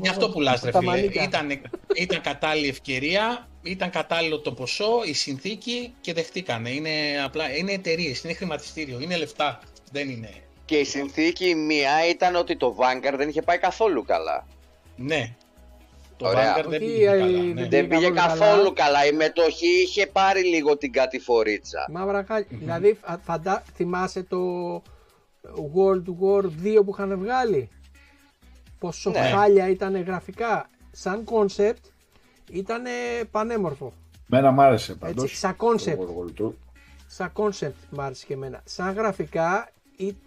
[SPEAKER 2] Γι' αυτό πουλάς ρε
[SPEAKER 1] τα
[SPEAKER 2] φίλε.
[SPEAKER 1] μανίκια.
[SPEAKER 2] Ήταν, ήταν κατάλληλη ευκαιρία, ήταν κατάλληλο το ποσό, η συνθήκη και δεχτήκανε. Είναι, απλά, είναι εταιρείες, είναι χρηματιστήριο, είναι λεφτά. Δεν είναι.
[SPEAKER 3] Και η συνθήκη η μία ήταν ότι το Vanguard δεν είχε πάει καθόλου καλά.
[SPEAKER 2] Ναι. Το
[SPEAKER 3] Ωραία.
[SPEAKER 2] Vanguard δεν
[SPEAKER 1] Όχι,
[SPEAKER 2] πήγε
[SPEAKER 1] ε,
[SPEAKER 2] καλά.
[SPEAKER 1] δεν
[SPEAKER 2] Ναι.
[SPEAKER 1] πήγε.
[SPEAKER 3] Δεν πήγε
[SPEAKER 1] καθόλου
[SPEAKER 3] καθόλου
[SPEAKER 1] καλά.
[SPEAKER 3] καλά. Η μετοχή είχε πάρει λίγο την κατηφορίτσα.
[SPEAKER 7] Μαύρα χάλια. Δηλαδή, φα- φαντα... θυμάσαι το World War 2 που είχαν βγάλει; Πόσο
[SPEAKER 3] Ναι.
[SPEAKER 7] χάλια ήταν γραφικά. Σαν concept ήταν πανέμορφο.
[SPEAKER 4] Μένα μ' άρεσε πάντως.
[SPEAKER 7] Έτσι, σαν concept.
[SPEAKER 4] το World War II.
[SPEAKER 7] Σαν concept μ' άρεσε και εμένα. Σαν γραφικά ή-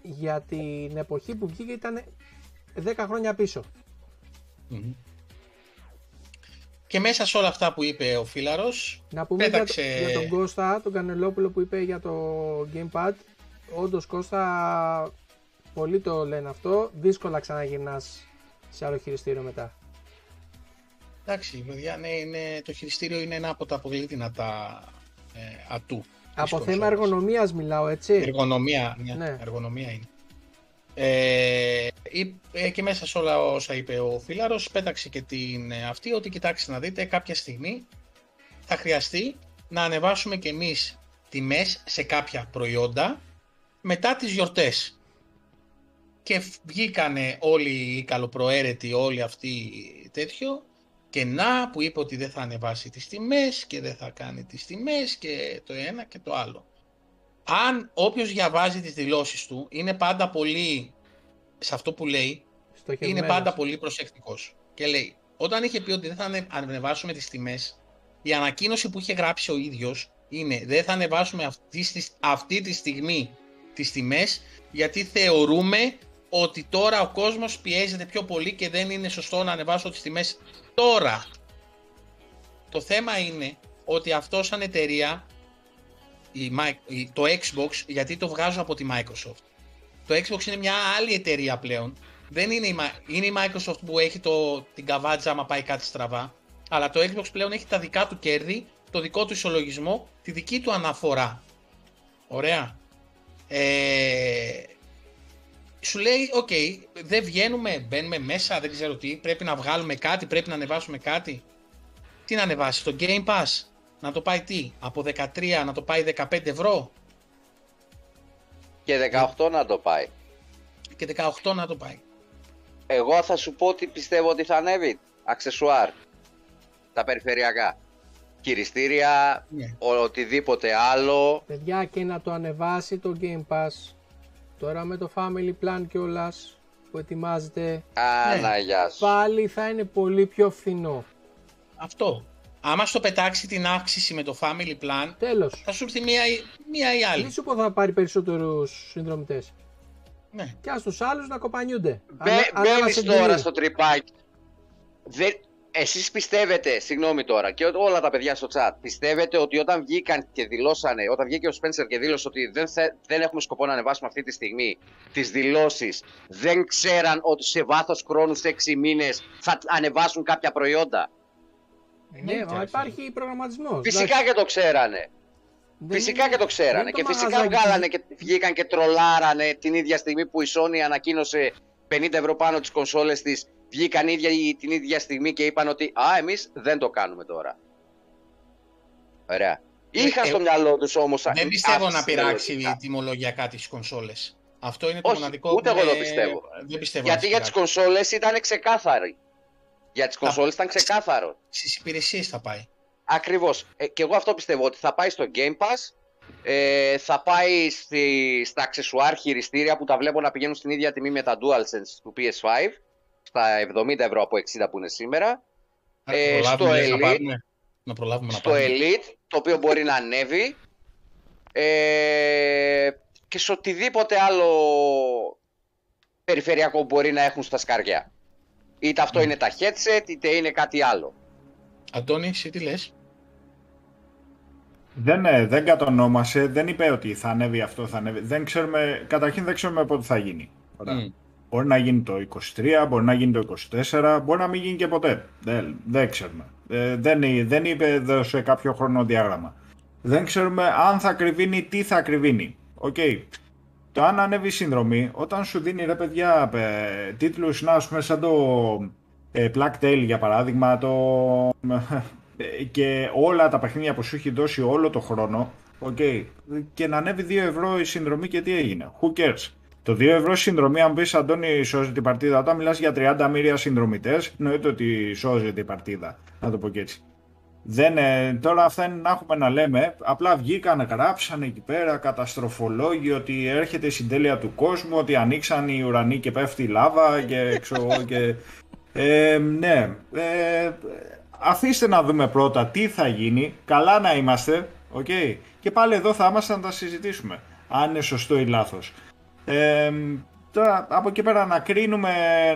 [SPEAKER 7] για την εποχή που βγήκε ήταν 10 χρόνια πίσω.
[SPEAKER 2] Μμμ. Και μέσα σε όλα αυτά που είπε ο Φίλαρος,
[SPEAKER 7] Να πούμε για, το-
[SPEAKER 2] Πέταξε-
[SPEAKER 7] για τον Κώστα, τον Κανελόπουλο που είπε για το Gamepad. Όντως Κώστα, πολλοί το λένε αυτό. Δύσκολα ξαναγυρνάς σε άλλο χειριστήριο μετά.
[SPEAKER 2] εντάξει, παιδιά, ναι, είναι, το χειριστήριο είναι ένα από τα πολύ δυνατά ε, ατού. Της
[SPEAKER 7] Από θέμα
[SPEAKER 2] κονσόλας.
[SPEAKER 7] εργονομίας μιλάω, έτσι.
[SPEAKER 2] Εργονομία, μια
[SPEAKER 7] Ναι.
[SPEAKER 2] εργονομία είναι. Ε, ή- ε, και μέσα σε όλα όσα είπε ο Φίλαρος πέταξε και την ε, αυτή ότι κοιτάξτε να δείτε κάποια στιγμή θα χρειαστεί να ανεβάσουμε και εμείς τιμές σε κάποια προϊόντα μετά τις γιορτές. Και φ- βγήκανε όλοι οι καλοπροαίρετοι, όλοι αυτοί τέτοιο και να που είπε ότι δεν θα ανεβάσει τις τιμές και δεν θα κάνει τις τιμές και το ένα και το άλλο. Αν όποιος διαβάζει τις δηλώσεις του είναι πάντα πολύ σε αυτό που λέει είναι
[SPEAKER 7] Στοχευμένος.
[SPEAKER 2] πάντα πολύ προσεκτικός και λέει όταν είχε πει ότι δεν θα ανε- ανεβάσουμε τις τιμές η ανακοίνωση που είχε γράψει ο ίδιος είναι δεν θα ανεβάσουμε αυτή, στη- αυτή τη στιγμή τις τιμές γιατί θεωρούμε ότι τώρα ο κόσμος πιέζεται πιο πολύ και δεν είναι σωστό να ανεβάσω τις τιμές τώρα. Το θέμα είναι ότι αυτό σαν εταιρεία, η, Mi- η- το Xbox, γιατί το βγάζω από τη Microsoft. Το Xbox είναι μια άλλη εταιρεία πλέον. Δεν είναι η, Mi- είναι η Microsoft που έχει το, την καβάτζα άμα πάει κάτι στραβά. Αλλά το Xbox πλέον έχει τα δικά του κέρδη, το δικό του ισολογισμό, τη δική του αναφορά. Ωραία. Ε, σου λέει, οκ, δεν βγαίνουμε, μπαίνουμε μέσα, δεν ξέρω τι, πρέπει να βγάλουμε κάτι, πρέπει να ανεβάσουμε κάτι. Τι να ανεβάσει, το Game Pass, να το πάει τι, από 13 να το πάει 15 ευρώ;
[SPEAKER 3] Και 18 να το πάει.
[SPEAKER 2] και 18 να το πάει.
[SPEAKER 3] Εγώ θα σου πω ότι πιστεύω ότι θα ανέβει. Αξεσουάρ. Τα περιφερειακά. Κυριστήρια,
[SPEAKER 2] Ναι.
[SPEAKER 3] ο- οτιδήποτε άλλο.
[SPEAKER 7] Παιδιά και να το ανεβάσει το Game Pass. Τώρα με το Family Plan κιόλα που ετοιμάζεται.
[SPEAKER 3] Άνα, γεια σου.
[SPEAKER 7] Πάλι θα είναι πολύ πιο φθηνό.
[SPEAKER 2] Αυτό. Άμα στο πετάξει την αύξηση με το Family Plan,
[SPEAKER 7] Τέλος.
[SPEAKER 2] θα σου έρθει μία, ή- μία ή άλλη.
[SPEAKER 7] Μην σου πω θα πάρει περισσότερους συνδρομητές.
[SPEAKER 2] Ναι.
[SPEAKER 7] Και ας τους άλλους να κοπανιούνται.
[SPEAKER 3] Μπε,
[SPEAKER 7] Ανά- ανέβασε
[SPEAKER 3] μπαίνεις
[SPEAKER 7] την
[SPEAKER 3] τώρα
[SPEAKER 7] τιμή.
[SPEAKER 3] στο τρυπάκι. Δεν, εσείς πιστεύετε, συγγνώμη τώρα, και όλα τα παιδιά στο chat, πιστεύετε ότι όταν βγήκαν και δηλώσανε, όταν βγήκε ο Spencer και δήλωσε ότι δεν, θε, δεν έχουμε σκοπό να ανεβάσουμε αυτή τη στιγμή τις δηλώσεις, δεν ξέραν ότι σε βάθος χρόνου, σε 6 μήνες, θα ανεβάσουν κάποια προϊόντα;
[SPEAKER 7] Ναι, μα υπάρχει προγραμματισμός.
[SPEAKER 3] Φυσικά και το ξέρανε.
[SPEAKER 7] Δεν
[SPEAKER 3] Φυσικά
[SPEAKER 7] είναι-
[SPEAKER 3] και το ξέρανε.
[SPEAKER 7] δεν
[SPEAKER 3] Και
[SPEAKER 7] είναι το
[SPEAKER 3] φυσικά
[SPEAKER 7] μαγαζάκι
[SPEAKER 3] βγάλανε
[SPEAKER 7] της-
[SPEAKER 3] και βγήκαν και τρολάρανε την ίδια στιγμή που η Sony ανακοίνωσε 50 ευρώ πάνω τις κονσόλες της. Βγήκαν ίδια, την ίδια στιγμή και είπαν ότι «Α, εμείς δεν το κάνουμε τώρα». Ωραία. Είχαν
[SPEAKER 2] ε,
[SPEAKER 3] στο μυαλό τους όμως...
[SPEAKER 2] Δεν πιστεύω να
[SPEAKER 3] αύξηση
[SPEAKER 2] πειράξει
[SPEAKER 3] μελλοντικά.
[SPEAKER 2] τιμολογιακά τις κονσόλες. Αυτό είναι το
[SPEAKER 3] Όχι,
[SPEAKER 2] μοναδικό
[SPEAKER 3] ούτε
[SPEAKER 2] που
[SPEAKER 3] εγώ το
[SPEAKER 2] με-
[SPEAKER 3] πιστεύω.
[SPEAKER 2] Δεν πιστεύω
[SPEAKER 3] Γιατί
[SPEAKER 2] να
[SPEAKER 3] για τις
[SPEAKER 2] πειράξει.
[SPEAKER 3] κονσόλες ήταν ξεκάθαροι. Για τις κονσόλες ήταν ξεκάθαρο.
[SPEAKER 2] Στις υπηρεσίες θα πάει.
[SPEAKER 3] Ακριβώς. Ε, και εγώ αυτό πιστεύω ότι θα πάει στο Game Pass, ε, θα πάει στη, στα αξεσουάρ χειριστήρια που τα βλέπω να πηγαίνουν στην ίδια τιμή με τα DualSense του PS5, στα 70 ευρώ από 60 που είναι σήμερα.
[SPEAKER 2] Να
[SPEAKER 3] Ε,
[SPEAKER 2] προλάβουμε,
[SPEAKER 3] στο
[SPEAKER 2] λες, να
[SPEAKER 3] Elite-
[SPEAKER 2] πάρουμε. Να προλάβουμε να
[SPEAKER 3] στο
[SPEAKER 2] πάρουμε.
[SPEAKER 3] Elite, το οποίο μπορεί να ανέβει. Ε, και σε οτιδήποτε άλλο περιφερειακό που μπορεί να έχουν στα σκαριά. Είτε αυτό
[SPEAKER 2] Ναι.
[SPEAKER 3] είναι τα headset, είτε είναι κάτι άλλο.
[SPEAKER 2] Αντώνη, εσύ τι λες;
[SPEAKER 4] Δεν, ε, δεν κατονόμασε, δεν είπε ότι θα ανέβει αυτό, θα ανέβει. Δεν ξέρουμε, καταρχήν δεν ξέρουμε πότε θα γίνει. Ωραία.
[SPEAKER 2] Μμ.
[SPEAKER 4] Μπορεί να γίνει το 23, μπορεί να γίνει το 24, μπορεί να μην γίνει και ποτέ. Δεν, δεν ξέρουμε. Ε, δεν, δεν είπε εδώ σε κάποιο χρονοδιάγραμμα. Δεν ξέρουμε αν θα ακριβύνει, τι θα κρυβίνει. Οκ. Το αν ανέβει η συνδρομή, όταν σου δίνει ρε παιδιά ε, τίτλους, να ας πούμε σαν το ε, Plague Tale για παράδειγμα, το, ε, και όλα τα παιχνίδια που σου έχει δώσει όλο το χρόνο, οκ, και να ανέβει 2 ευρώ η συνδρομή και τι έγινε. Who cares; Το 2 ευρώ συνδρομή, αν πεις Αντώνη, σώζει την παρτίδα. Όταν μιλάς για 30 μοίρια συνδρομητές, εννοείται ότι σώζει την παρτίδα. Να το πω και έτσι. Δεν, ε, τώρα αυτά είναι να έχουμε να λέμε. Απλά βγήκαν, γράψανε εκεί πέρα καταστροφολόγιο ότι έρχεται η συντέλεια του κόσμου, ότι ανοίξαν οι ουρανοί και πέφτει η λάβα και ξέρω και. Ε, ναι. Ε, αφήστε να δούμε πρώτα τι θα γίνει. Καλά να είμαστε. Okay. Και πάλι εδώ θα είμαστε να τα συζητήσουμε. Αν είναι σωστό ή λάθος. Ε, τώρα από εκεί πέρα να κρίνουμε,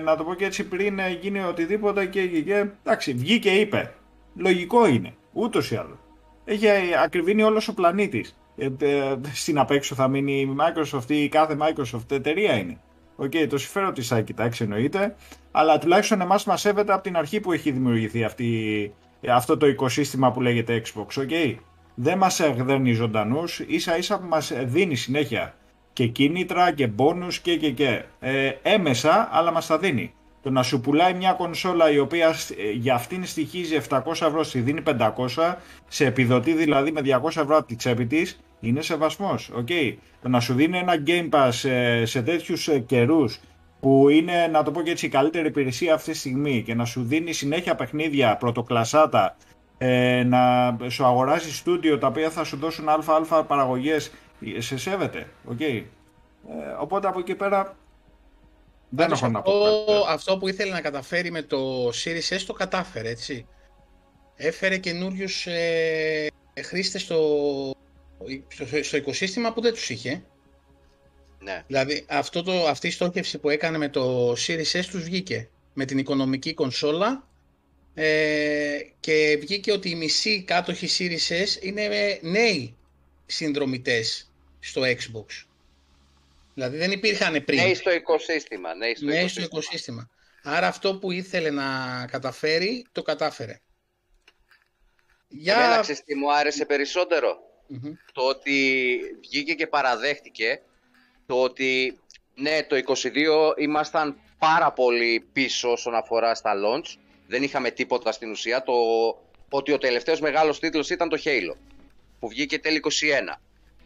[SPEAKER 4] να το πω και έτσι πριν γίνει οτιδήποτε και, και, και εντάξει, βγήκε είπε. Λογικό είναι, ούτως ή άλλως. Έχει ακριβύνει όλος ο πλανήτης. Ε, ε, στην απέξω θα μείνει η Microsoft ή η κάθε Microsoft εταιρεία είναι. Ok, okay, το συμφέρον της θα κοιτάξει εννοείται, αλλά τουλάχιστον εμάς μας σέβεται από την αρχή που έχει δημιουργηθεί αυτή, αυτό το οικοσύστημα που λέγεται Xbox, ok. Okay. Δεν μας γδέρνει ζωντανούς, ίσα ίσα που μας δίνει συνέχεια και κίνητρα και μπόνους και και και. Ε, έμμεσα, αλλά μας τα δίνει. Το να σου πουλάει μια κονσόλα η οποία ε, για αυτήν στοιχίζει 700 ευρώ, στη δίνει 500, σε επιδοτεί δηλαδή με 200 ευρώ από τη τσέπη της, είναι σεβασμός. Okay. Το να σου δίνει ένα Game Pass ε, σε τέτοιους καιρούς που είναι, να το πω και έτσι, η καλύτερη υπηρεσία αυτή τη στιγμή και να σου δίνει συνέχεια παιχνίδια πρωτοκλασάτα, ε, να σου αγοράζει στούντιο τα οποία θα σου δώσουν αλφα-αλφα παραγωγές, σε σέβεται. Okay. Ε, οπότε από εκεί πέρα δεν έχω να πω.
[SPEAKER 2] Αυτό που ήθελε να καταφέρει με το Series S το κατάφερε, έτσι. Έφερε καινούριους ε, χρήστες στο, στο, στο οικοσύστημα που δεν τους είχε.
[SPEAKER 3] Ναι.
[SPEAKER 2] Δηλαδή αυτό το, αυτή η στόχευση που έκανε με το Series S τους βγήκε. Με την οικονομική κονσόλα ε, και βγήκε ότι οι μισοί κάτοχοι Series S είναι νέοι συνδρομητές στο Xbox. Δηλαδή δεν υπήρχαν πριν.
[SPEAKER 3] Νέοι στο οικοσύστημα. Νέοι στο,
[SPEAKER 2] νέοι στο οικοσύστημα. Άρα αυτό που ήθελε να καταφέρει, το κατάφερε.
[SPEAKER 3] Για... Εμένα ξέρεις τι μου άρεσε Το ότι βγήκε και παραδέχτηκε το ότι ναι, το 22 ήμασταν πάρα πολύ πίσω όσον αφορά στα launch. Δεν είχαμε τίποτα στην ουσία. Το ότι ο τελευταίος μεγάλος τίτλος ήταν το Halo, που βγήκε τέλη 21.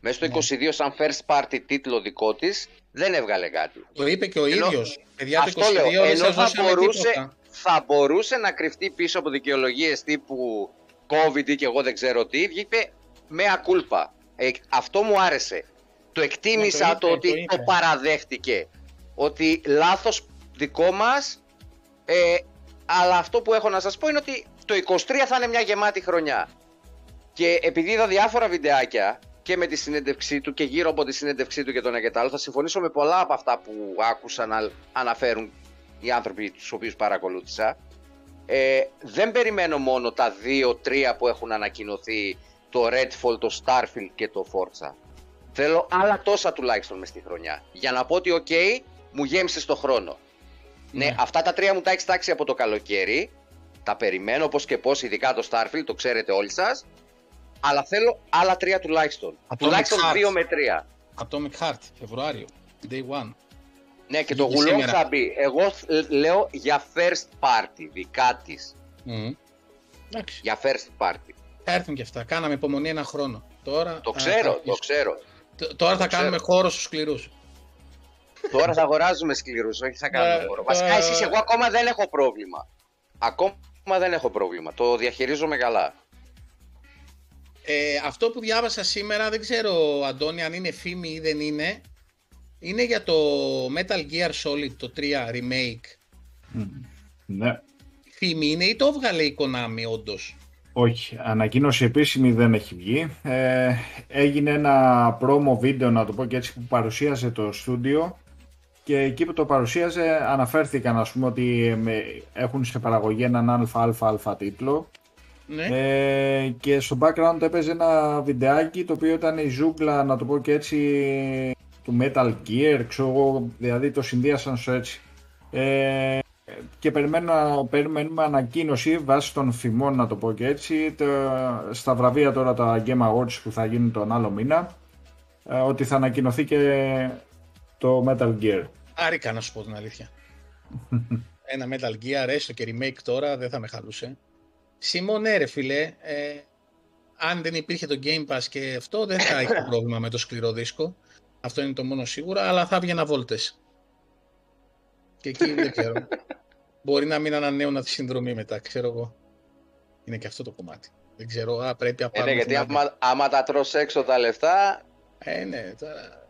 [SPEAKER 3] Μέσα στο 22 ναι. σαν first party τίτλο δικό της δεν έβγαλε κάτι.
[SPEAKER 2] Το είπε και ο ίδιος. Παιδιά
[SPEAKER 3] το 22 λέω, ενώ θα μπορούσε, θα μπορούσε να κρυφτεί πίσω από δικαιολογίες τύπου COVID ή και εγώ δεν ξέρω τι. Βγήκε με ακούλπα. Ε, αυτό μου άρεσε. Το εκτίμησα ναι, το, ότι το, παραδέχτηκε. Ότι λάθος δικό μας. Ε, αλλά αυτό που έχω να σας πω είναι ότι το 23 θα είναι μια γεμάτη χρονιά. Και επειδή είδα διάφορα βιντεάκια και με τη συνέντευξή του και γύρω από τη συνέντευξή του και τον Εγκετάλ θα συμφωνήσω με πολλά από αυτά που άκουσα να αναφέρουν οι άνθρωποι τους οποίους παρακολούθησα. Ε, δεν περιμένω μόνο τα δύο-τρία που έχουν ανακοινωθεί το Redfall, το Starfield και το Forza. Θέλω άλλα τόσα τουλάχιστον μες στη χρονιά. Για να πω ότι οκ, μου γέμισες το χρόνο. Ναι. ναι. αυτά τα τρία μου τα έχεις τάξει από το καλοκαίρι. Τα περιμένω πώς και πώς, ειδικά το Starfield, το ξέρετε όλοι σας αλλά θέλω άλλα τρία τουλάχιστον. Atomic τουλάχιστον Heart. δύο με τρία.
[SPEAKER 2] Atomic Heart, Φεβρουάριο, day one.
[SPEAKER 3] Ναι, και το γουλόν θα μπει. Εγώ λέω για first party, δικά της.
[SPEAKER 2] Mm.
[SPEAKER 3] Για first party.
[SPEAKER 2] Θα έρθουν και αυτά. Κάναμε υπομονή ένα χρόνο. Τώρα,
[SPEAKER 3] το ξέρω, το ξέρω.
[SPEAKER 2] Τώρα θα κάνουμε χώρο στους σκληρούς.
[SPEAKER 3] Τώρα θα αγοράζουμε σκληρούς, όχι θα κάνουμε ε, χώρο. Βασικά, εσείς, εγώ ακόμα δεν έχω πρόβλημα. Ακόμα δεν έχω πρόβλημα. Το διαχειρίζομαι καλά.
[SPEAKER 2] Ε, αυτό που διάβασα σήμερα, δεν ξέρω Αντώνη αν είναι φήμη ή δεν είναι, είναι για το Metal Gear Solid το 3 remake.
[SPEAKER 4] ναι.
[SPEAKER 2] Φήμη είναι ή το έβγαλε η Konami όντως;
[SPEAKER 4] Όχι, ανακοίνωση επίσημη δεν έχει βγει. Ε, έγινε ένα promo βίντεο, να το πω και έτσι, που παρουσίαζε το στούντιο και εκεί που το παρουσίαζε αναφέρθηκαν ας πούμε ότι έχουν σε παραγωγή έναν αλφα τίτλο
[SPEAKER 2] ναι.
[SPEAKER 4] Ε, και στο background έπαιζε ένα βιντεάκι το οποίο ήταν η ζούγκλα, να το πω και έτσι, του Metal Gear, ξέρω δηλαδή το συνδύασαν στο έτσι. Ε, και περιμένουμε, περιμένουμε ανακοίνωση βάσει των φημών, να το πω και έτσι, στα βραβεία τώρα τα Game Awards που θα γίνουν τον άλλο μήνα, ε, ότι θα ανακοινωθεί και το Metal Gear.
[SPEAKER 2] Άρικα να σου πω την αλήθεια. Ένα Metal Gear, έστω και remake τώρα, δεν θα με χαλούσε. Σιμών, ναι ρε φίλε, ε, αν δεν υπήρχε το Game Pass και αυτό δεν θα είχε πρόβλημα με το σκληρό δίσκο. Αυτό είναι το μόνο σίγουρο, αλλά θα έβγαινα βόλτες. Και εκεί δεν ξέρω. Μπορεί να μην ανανέωνα τη συνδρομή μετά, ξέρω εγώ. Είναι και αυτό το κομμάτι. Δεν ξέρω, α, πρέπει να
[SPEAKER 3] πάμε. Ναι, γιατί άμα, άμα τα τρως έξω τα λεφτά...
[SPEAKER 2] Ε, ναι, τώρα...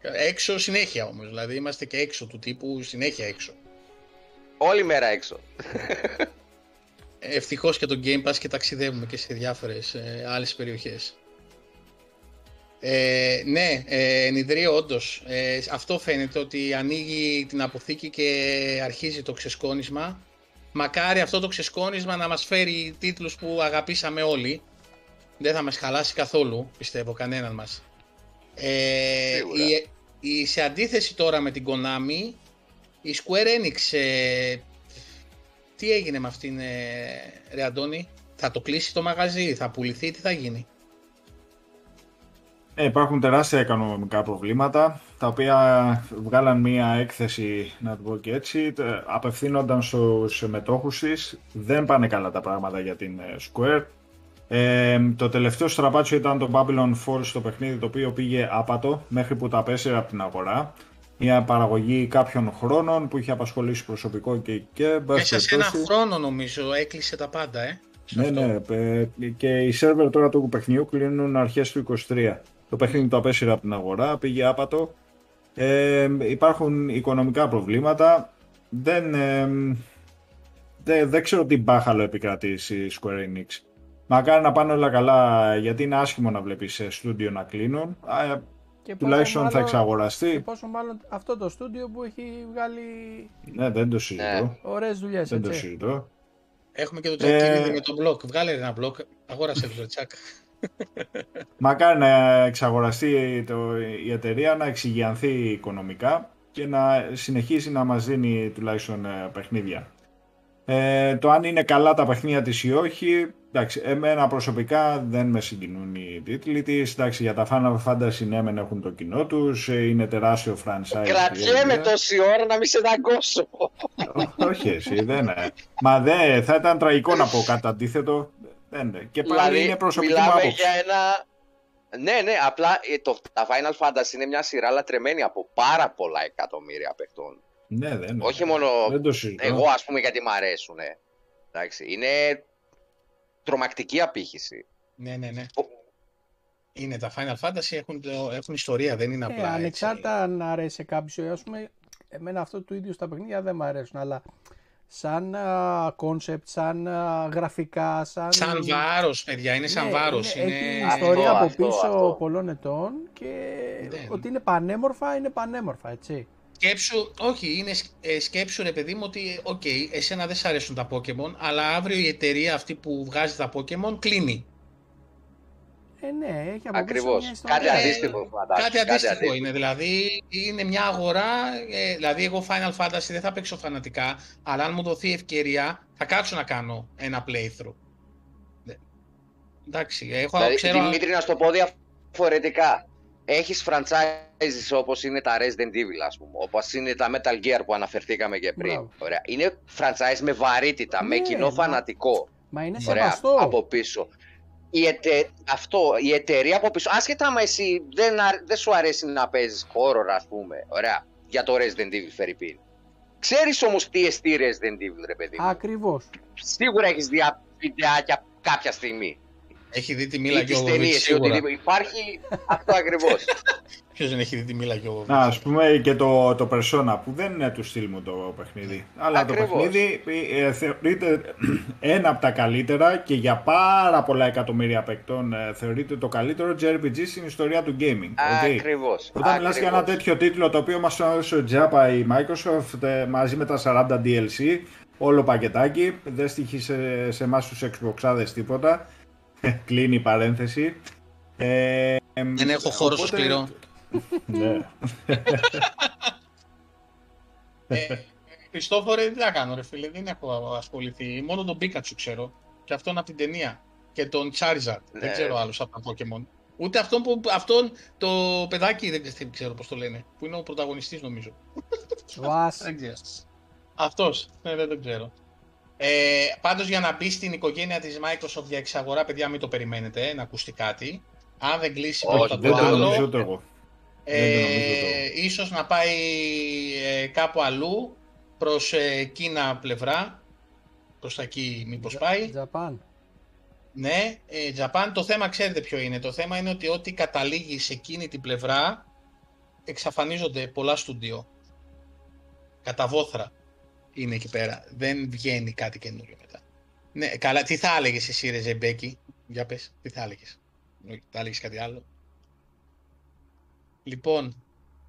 [SPEAKER 2] Έξω συνέχεια όμως, δηλαδή είμαστε και έξω του τύπου συνέχεια έξω.
[SPEAKER 3] Όλη μέρα έξω.
[SPEAKER 2] Ευτυχώς και το Game Pass και ταξιδεύουμε και σε διάφορες ε, άλλες περιοχές. Ε, ναι, ε, ενιδρύω όντως. Ε, αυτό φαίνεται ότι ανοίγει την αποθήκη και αρχίζει το ξεσκόνισμα. Μακάρι αυτό το ξεσκόνισμα να μας φέρει τίτλους που αγαπήσαμε όλοι. Δεν θα μας χαλάσει καθόλου, πιστεύω, κανέναν μας. Ε, η, η, σε αντίθεση τώρα με την Konami, η Square Enix ε, τι έγινε με αυτήν, ε, ρε Αντώνη, θα το κλείσει το μαγαζί, θα πουληθεί, τι θα γίνει;
[SPEAKER 4] Ε, υπάρχουν τεράστια οικονομικά προβλήματα, τα οποία βγάλαν μία έκθεση, να το πω και έτσι, τε- απευθύνονταν στους μετόχους της. Δεν πάνε καλά τα πράγματα για την ε, Square. Ε, το τελευταίο στραπάτσιο ήταν το Babylon Falls στο παιχνίδι, το οποίο πήγε άπατο μέχρι που τα πέσαιρε από την αγορά. Μια παραγωγή κάποιων χρόνων που είχε απασχολήσει προσωπικό και και εν πάση
[SPEAKER 2] Μέσα σε ένα
[SPEAKER 4] περιπτώσει-
[SPEAKER 2] χρόνο νομίζω έκλεισε τα πάντα, ε. σε
[SPEAKER 4] ναι,
[SPEAKER 2] αυτό.
[SPEAKER 4] ναι. ε, Και οι σερβερ τώρα του παιχνιδιού κλείνουν αρχές του 23. Το παιχνίδι το απέσυρε από την αγορά, πήγε άπατο. Ε, υπάρχουν οικονομικά προβλήματα. Δεν, ε, δεν, δεν ξέρω τι μπάχαλο επικρατεί η Square Enix. Μακάρι να πάνε όλα καλά, γιατί είναι άσχημο να βλέπεις ε, στούντιο να κλείνουν. Α,
[SPEAKER 7] Και
[SPEAKER 4] τουλάχιστον
[SPEAKER 7] πόσο
[SPEAKER 4] θα
[SPEAKER 7] μάλλον- Και
[SPEAKER 4] εξαγοραστεί.
[SPEAKER 7] πόσο μάλλον αυτό το στούντιο που έχει βγάλει
[SPEAKER 4] Ναι, δεν το συζητώ.
[SPEAKER 7] ωραίες δουλειές,
[SPEAKER 4] Δεν το
[SPEAKER 7] έτσι.
[SPEAKER 4] συζητώ.
[SPEAKER 2] Έχουμε και το
[SPEAKER 4] Ε,
[SPEAKER 2] Τζακίριδη με τον blog. Βγάλε ένα blog. Αγόρασε το Τζακ.
[SPEAKER 4] Μακάρι να εξαγοραστεί το, η εταιρεία, να εξηγιανθεί οικονομικά και να συνεχίσει να μας δίνει τουλάχιστον ε, παιχνίδια. Ε, το αν είναι καλά τα παιχνίδια της ή όχι, εντάξει, εμένα προσωπικά δεν με συγκινούν οι τίτλοι της. Εντάξει, για τα Final Fantasy ναι, μεν έχουν το κοινό τους, ε, είναι τεράστιο franchise.
[SPEAKER 3] Κρατιέμαι
[SPEAKER 4] η
[SPEAKER 3] τόση ώρα να μην σε δαγκώσω.
[SPEAKER 4] Ό- Όχι εσύ, δεν είναι. Μα δεν, θα ήταν τραγικό να πω κάτι αντίθετο. Δεν είναι. Και πάλι είναι προσωπική μου
[SPEAKER 3] μιλάμε
[SPEAKER 4] άποψη.
[SPEAKER 3] για ένα... Ναι, ναι, απλά ε, το, τα Final Fantasy είναι μια σειρά λατρεμένη από πάρα πολλά εκατομμύρια παιχτών.
[SPEAKER 4] Ναι, δεν είναι.
[SPEAKER 3] Όχι μόνο
[SPEAKER 4] Δεν το συζητώ.
[SPEAKER 3] εγώ, ας πούμε, γιατί μ' αρέσουν. Εντάξει, είναι τρομακτική απήχηση.
[SPEAKER 2] Ναι, ναι, ναι.
[SPEAKER 3] Ο-
[SPEAKER 2] Είναι τα Final Fantasy έχουν, το- έχουν ιστορία, δεν είναι
[SPEAKER 7] Ε,
[SPEAKER 2] απλά. έτσι.
[SPEAKER 7] ανεξάρτητα αν αρέσει σε κάποιους, ας πούμε, εμένα αυτού του είδους τα παιχνίδια δεν μου αρέσουν, αλλά σαν κόνσεπτ, σαν α, γραφικά, σαν...
[SPEAKER 2] Σαν βάρος, παιδιά, είναι σαν
[SPEAKER 7] Ναι,
[SPEAKER 2] βάρος.
[SPEAKER 7] είναι-
[SPEAKER 2] Είναι...
[SPEAKER 7] Έχει
[SPEAKER 3] Αυτό,
[SPEAKER 7] ιστορία από
[SPEAKER 3] αυτό,
[SPEAKER 7] πίσω
[SPEAKER 3] αυτό.
[SPEAKER 7] πολλών ετών και
[SPEAKER 2] Ναι.
[SPEAKER 7] ότι είναι πανέμορφα, είναι πανέμορφα, έτσι.
[SPEAKER 2] Σκέψου, όχι, είναι σκ- ε, σκέψου ρε παιδί μου ότι, οκ, εσένα δεν σ' αρέσουν τα Pokemon, αλλά αύριο η εταιρεία αυτή που βγάζει τα Pokemon κλείνει.
[SPEAKER 7] Ε, ναι, έχει από πίσω
[SPEAKER 3] Ακριβώς.
[SPEAKER 7] μια ιστορία.
[SPEAKER 3] Κάτι αντίστοιχο, φαντάζομαι.
[SPEAKER 2] Κάτι αντίστοιχο είναι, δηλαδή είναι μια αγορά, ε, δηλαδή εγώ Final Fantasy δεν θα παίξω φανατικά, αλλά αν μου δοθεί ευκαιρία θα κάτσω να κάνω ένα playthrough. Ναι. Εντάξει, έχω,
[SPEAKER 3] Δηλαδή,
[SPEAKER 2] ξέρω...
[SPEAKER 3] Δημήτρη, να σου το πω διαφορετικά. Έχεις franchises όπως είναι τα Resident Evil, ας πούμε, όπως είναι τα Metal Gear που αναφερθήκαμε και πριν.
[SPEAKER 7] Μπράβο.
[SPEAKER 3] Ωραία. Είναι franchise με βαρύτητα, με
[SPEAKER 7] Ναι,
[SPEAKER 3] κοινό
[SPEAKER 7] μα-
[SPEAKER 3] φανατικό.
[SPEAKER 7] Μα είναι
[SPEAKER 3] Ωραία,
[SPEAKER 7] σεβαστό.
[SPEAKER 3] από πίσω. Η ετε... Αυτό, η εταιρεία από πίσω, άσχετα άμα εσύ δεν, αρ- δεν σου αρέσει να παίζεις horror, ας πούμε, ωραία, για το Resident Evil, Φερρυπίν. Ξέρεις όμως τι εστί Resident Evil, ρε παιδί μου;
[SPEAKER 7] Ακριβώς.
[SPEAKER 3] Σίγουρα έχεις δει α- βιντεάκια κάποια στιγμή.
[SPEAKER 2] Έχει δει τη Μίλα
[SPEAKER 3] Ή τις
[SPEAKER 2] Γιόβοβιτς
[SPEAKER 3] ταινίες ή
[SPEAKER 2] σίγουρα.
[SPEAKER 3] οτιδήποτε. Υπάρχει αυτό ακριβώς.
[SPEAKER 2] Ποιος δεν έχει δει τη Μίλα Γιόβοβιτς.
[SPEAKER 4] Να, ας πούμε και το, το Persona που δεν είναι του στυλ μου το παιχνίδι. Αλλά το
[SPEAKER 3] Ακριβώς.
[SPEAKER 4] παιχνίδι ε, θεωρείται ένα από τα καλύτερα και για πάρα πολλά εκατομμύρια παικτών ε, θεωρείται το καλύτερο JRPG στην ιστορία του gaming. ok.
[SPEAKER 3] Ακριβώς.
[SPEAKER 4] Όταν μιλάς για ένα
[SPEAKER 3] ακριβώς.
[SPEAKER 4] τέτοιο τίτλο το οποίο μας έδωσε τζάμπα η Microsoft ε, μαζί με τα 40 DLC, όλο πακετάκι, δεν στοιχήσε σε εμάς τους Xboxάδες τίποτα, κλείνει η παρένθεση. Ε,
[SPEAKER 2] Δεν έχω χώρο στο
[SPEAKER 4] οπότε-
[SPEAKER 2] σκληρό.
[SPEAKER 4] Ναι.
[SPEAKER 2] Ε, Χριστόφορε, τι να κάνω ρε φίλε, δεν έχω ασχοληθεί. Μόνο τον Pikachu ξέρω. Και αυτόν από την ταινία. Και τον Charizard.
[SPEAKER 3] Ναι.
[SPEAKER 2] Δεν ξέρω άλλους από τα Pokemon. Ούτε αυτόν, που, αυτόν το παιδάκι δεν ξέρω- ξέρω πώς το λένε. Που είναι ο πρωταγωνιστής νομίζω.
[SPEAKER 7] Βάς.
[SPEAKER 2] Δεν ξέρω. Αυτός. Ναι, δεν το ξέρω. Ε, πάντως για να μπει στην οικογένεια της Microsoft για εξαγορά, παιδιά μην το περιμένετε, να ακουστεί κάτι. Αν δεν κλείσει
[SPEAKER 3] Όχι,
[SPEAKER 2] πρώτα
[SPEAKER 4] Δεν
[SPEAKER 2] το
[SPEAKER 4] το
[SPEAKER 2] άλλο,
[SPEAKER 4] νομίζω ούτε εγώ. Δεν το νομίζω
[SPEAKER 2] ε,
[SPEAKER 4] το.
[SPEAKER 2] ίσως να πάει ε, κάπου αλλού, προς ε, Κίνα πλευρά, προς τα εκεί μήπως πάει.
[SPEAKER 7] Τζαπάν.
[SPEAKER 2] Ναι, ε, Japan, το θέμα ξέρετε ποιο είναι. Το θέμα είναι ότι ό,τι καταλήγει σε εκείνη την πλευρά, εξαφανίζονται πολλά στούντιο. Κατά βόθρα είναι εκεί πέρα. Δεν βγαίνει κάτι καινούριο μετά. Ναι, καλά, τι θα έλεγες εσύ, ρε Ζεμπέκη; Για πες, τι θα έλεγες; Θα έλεγες κάτι άλλο; Λοιπόν,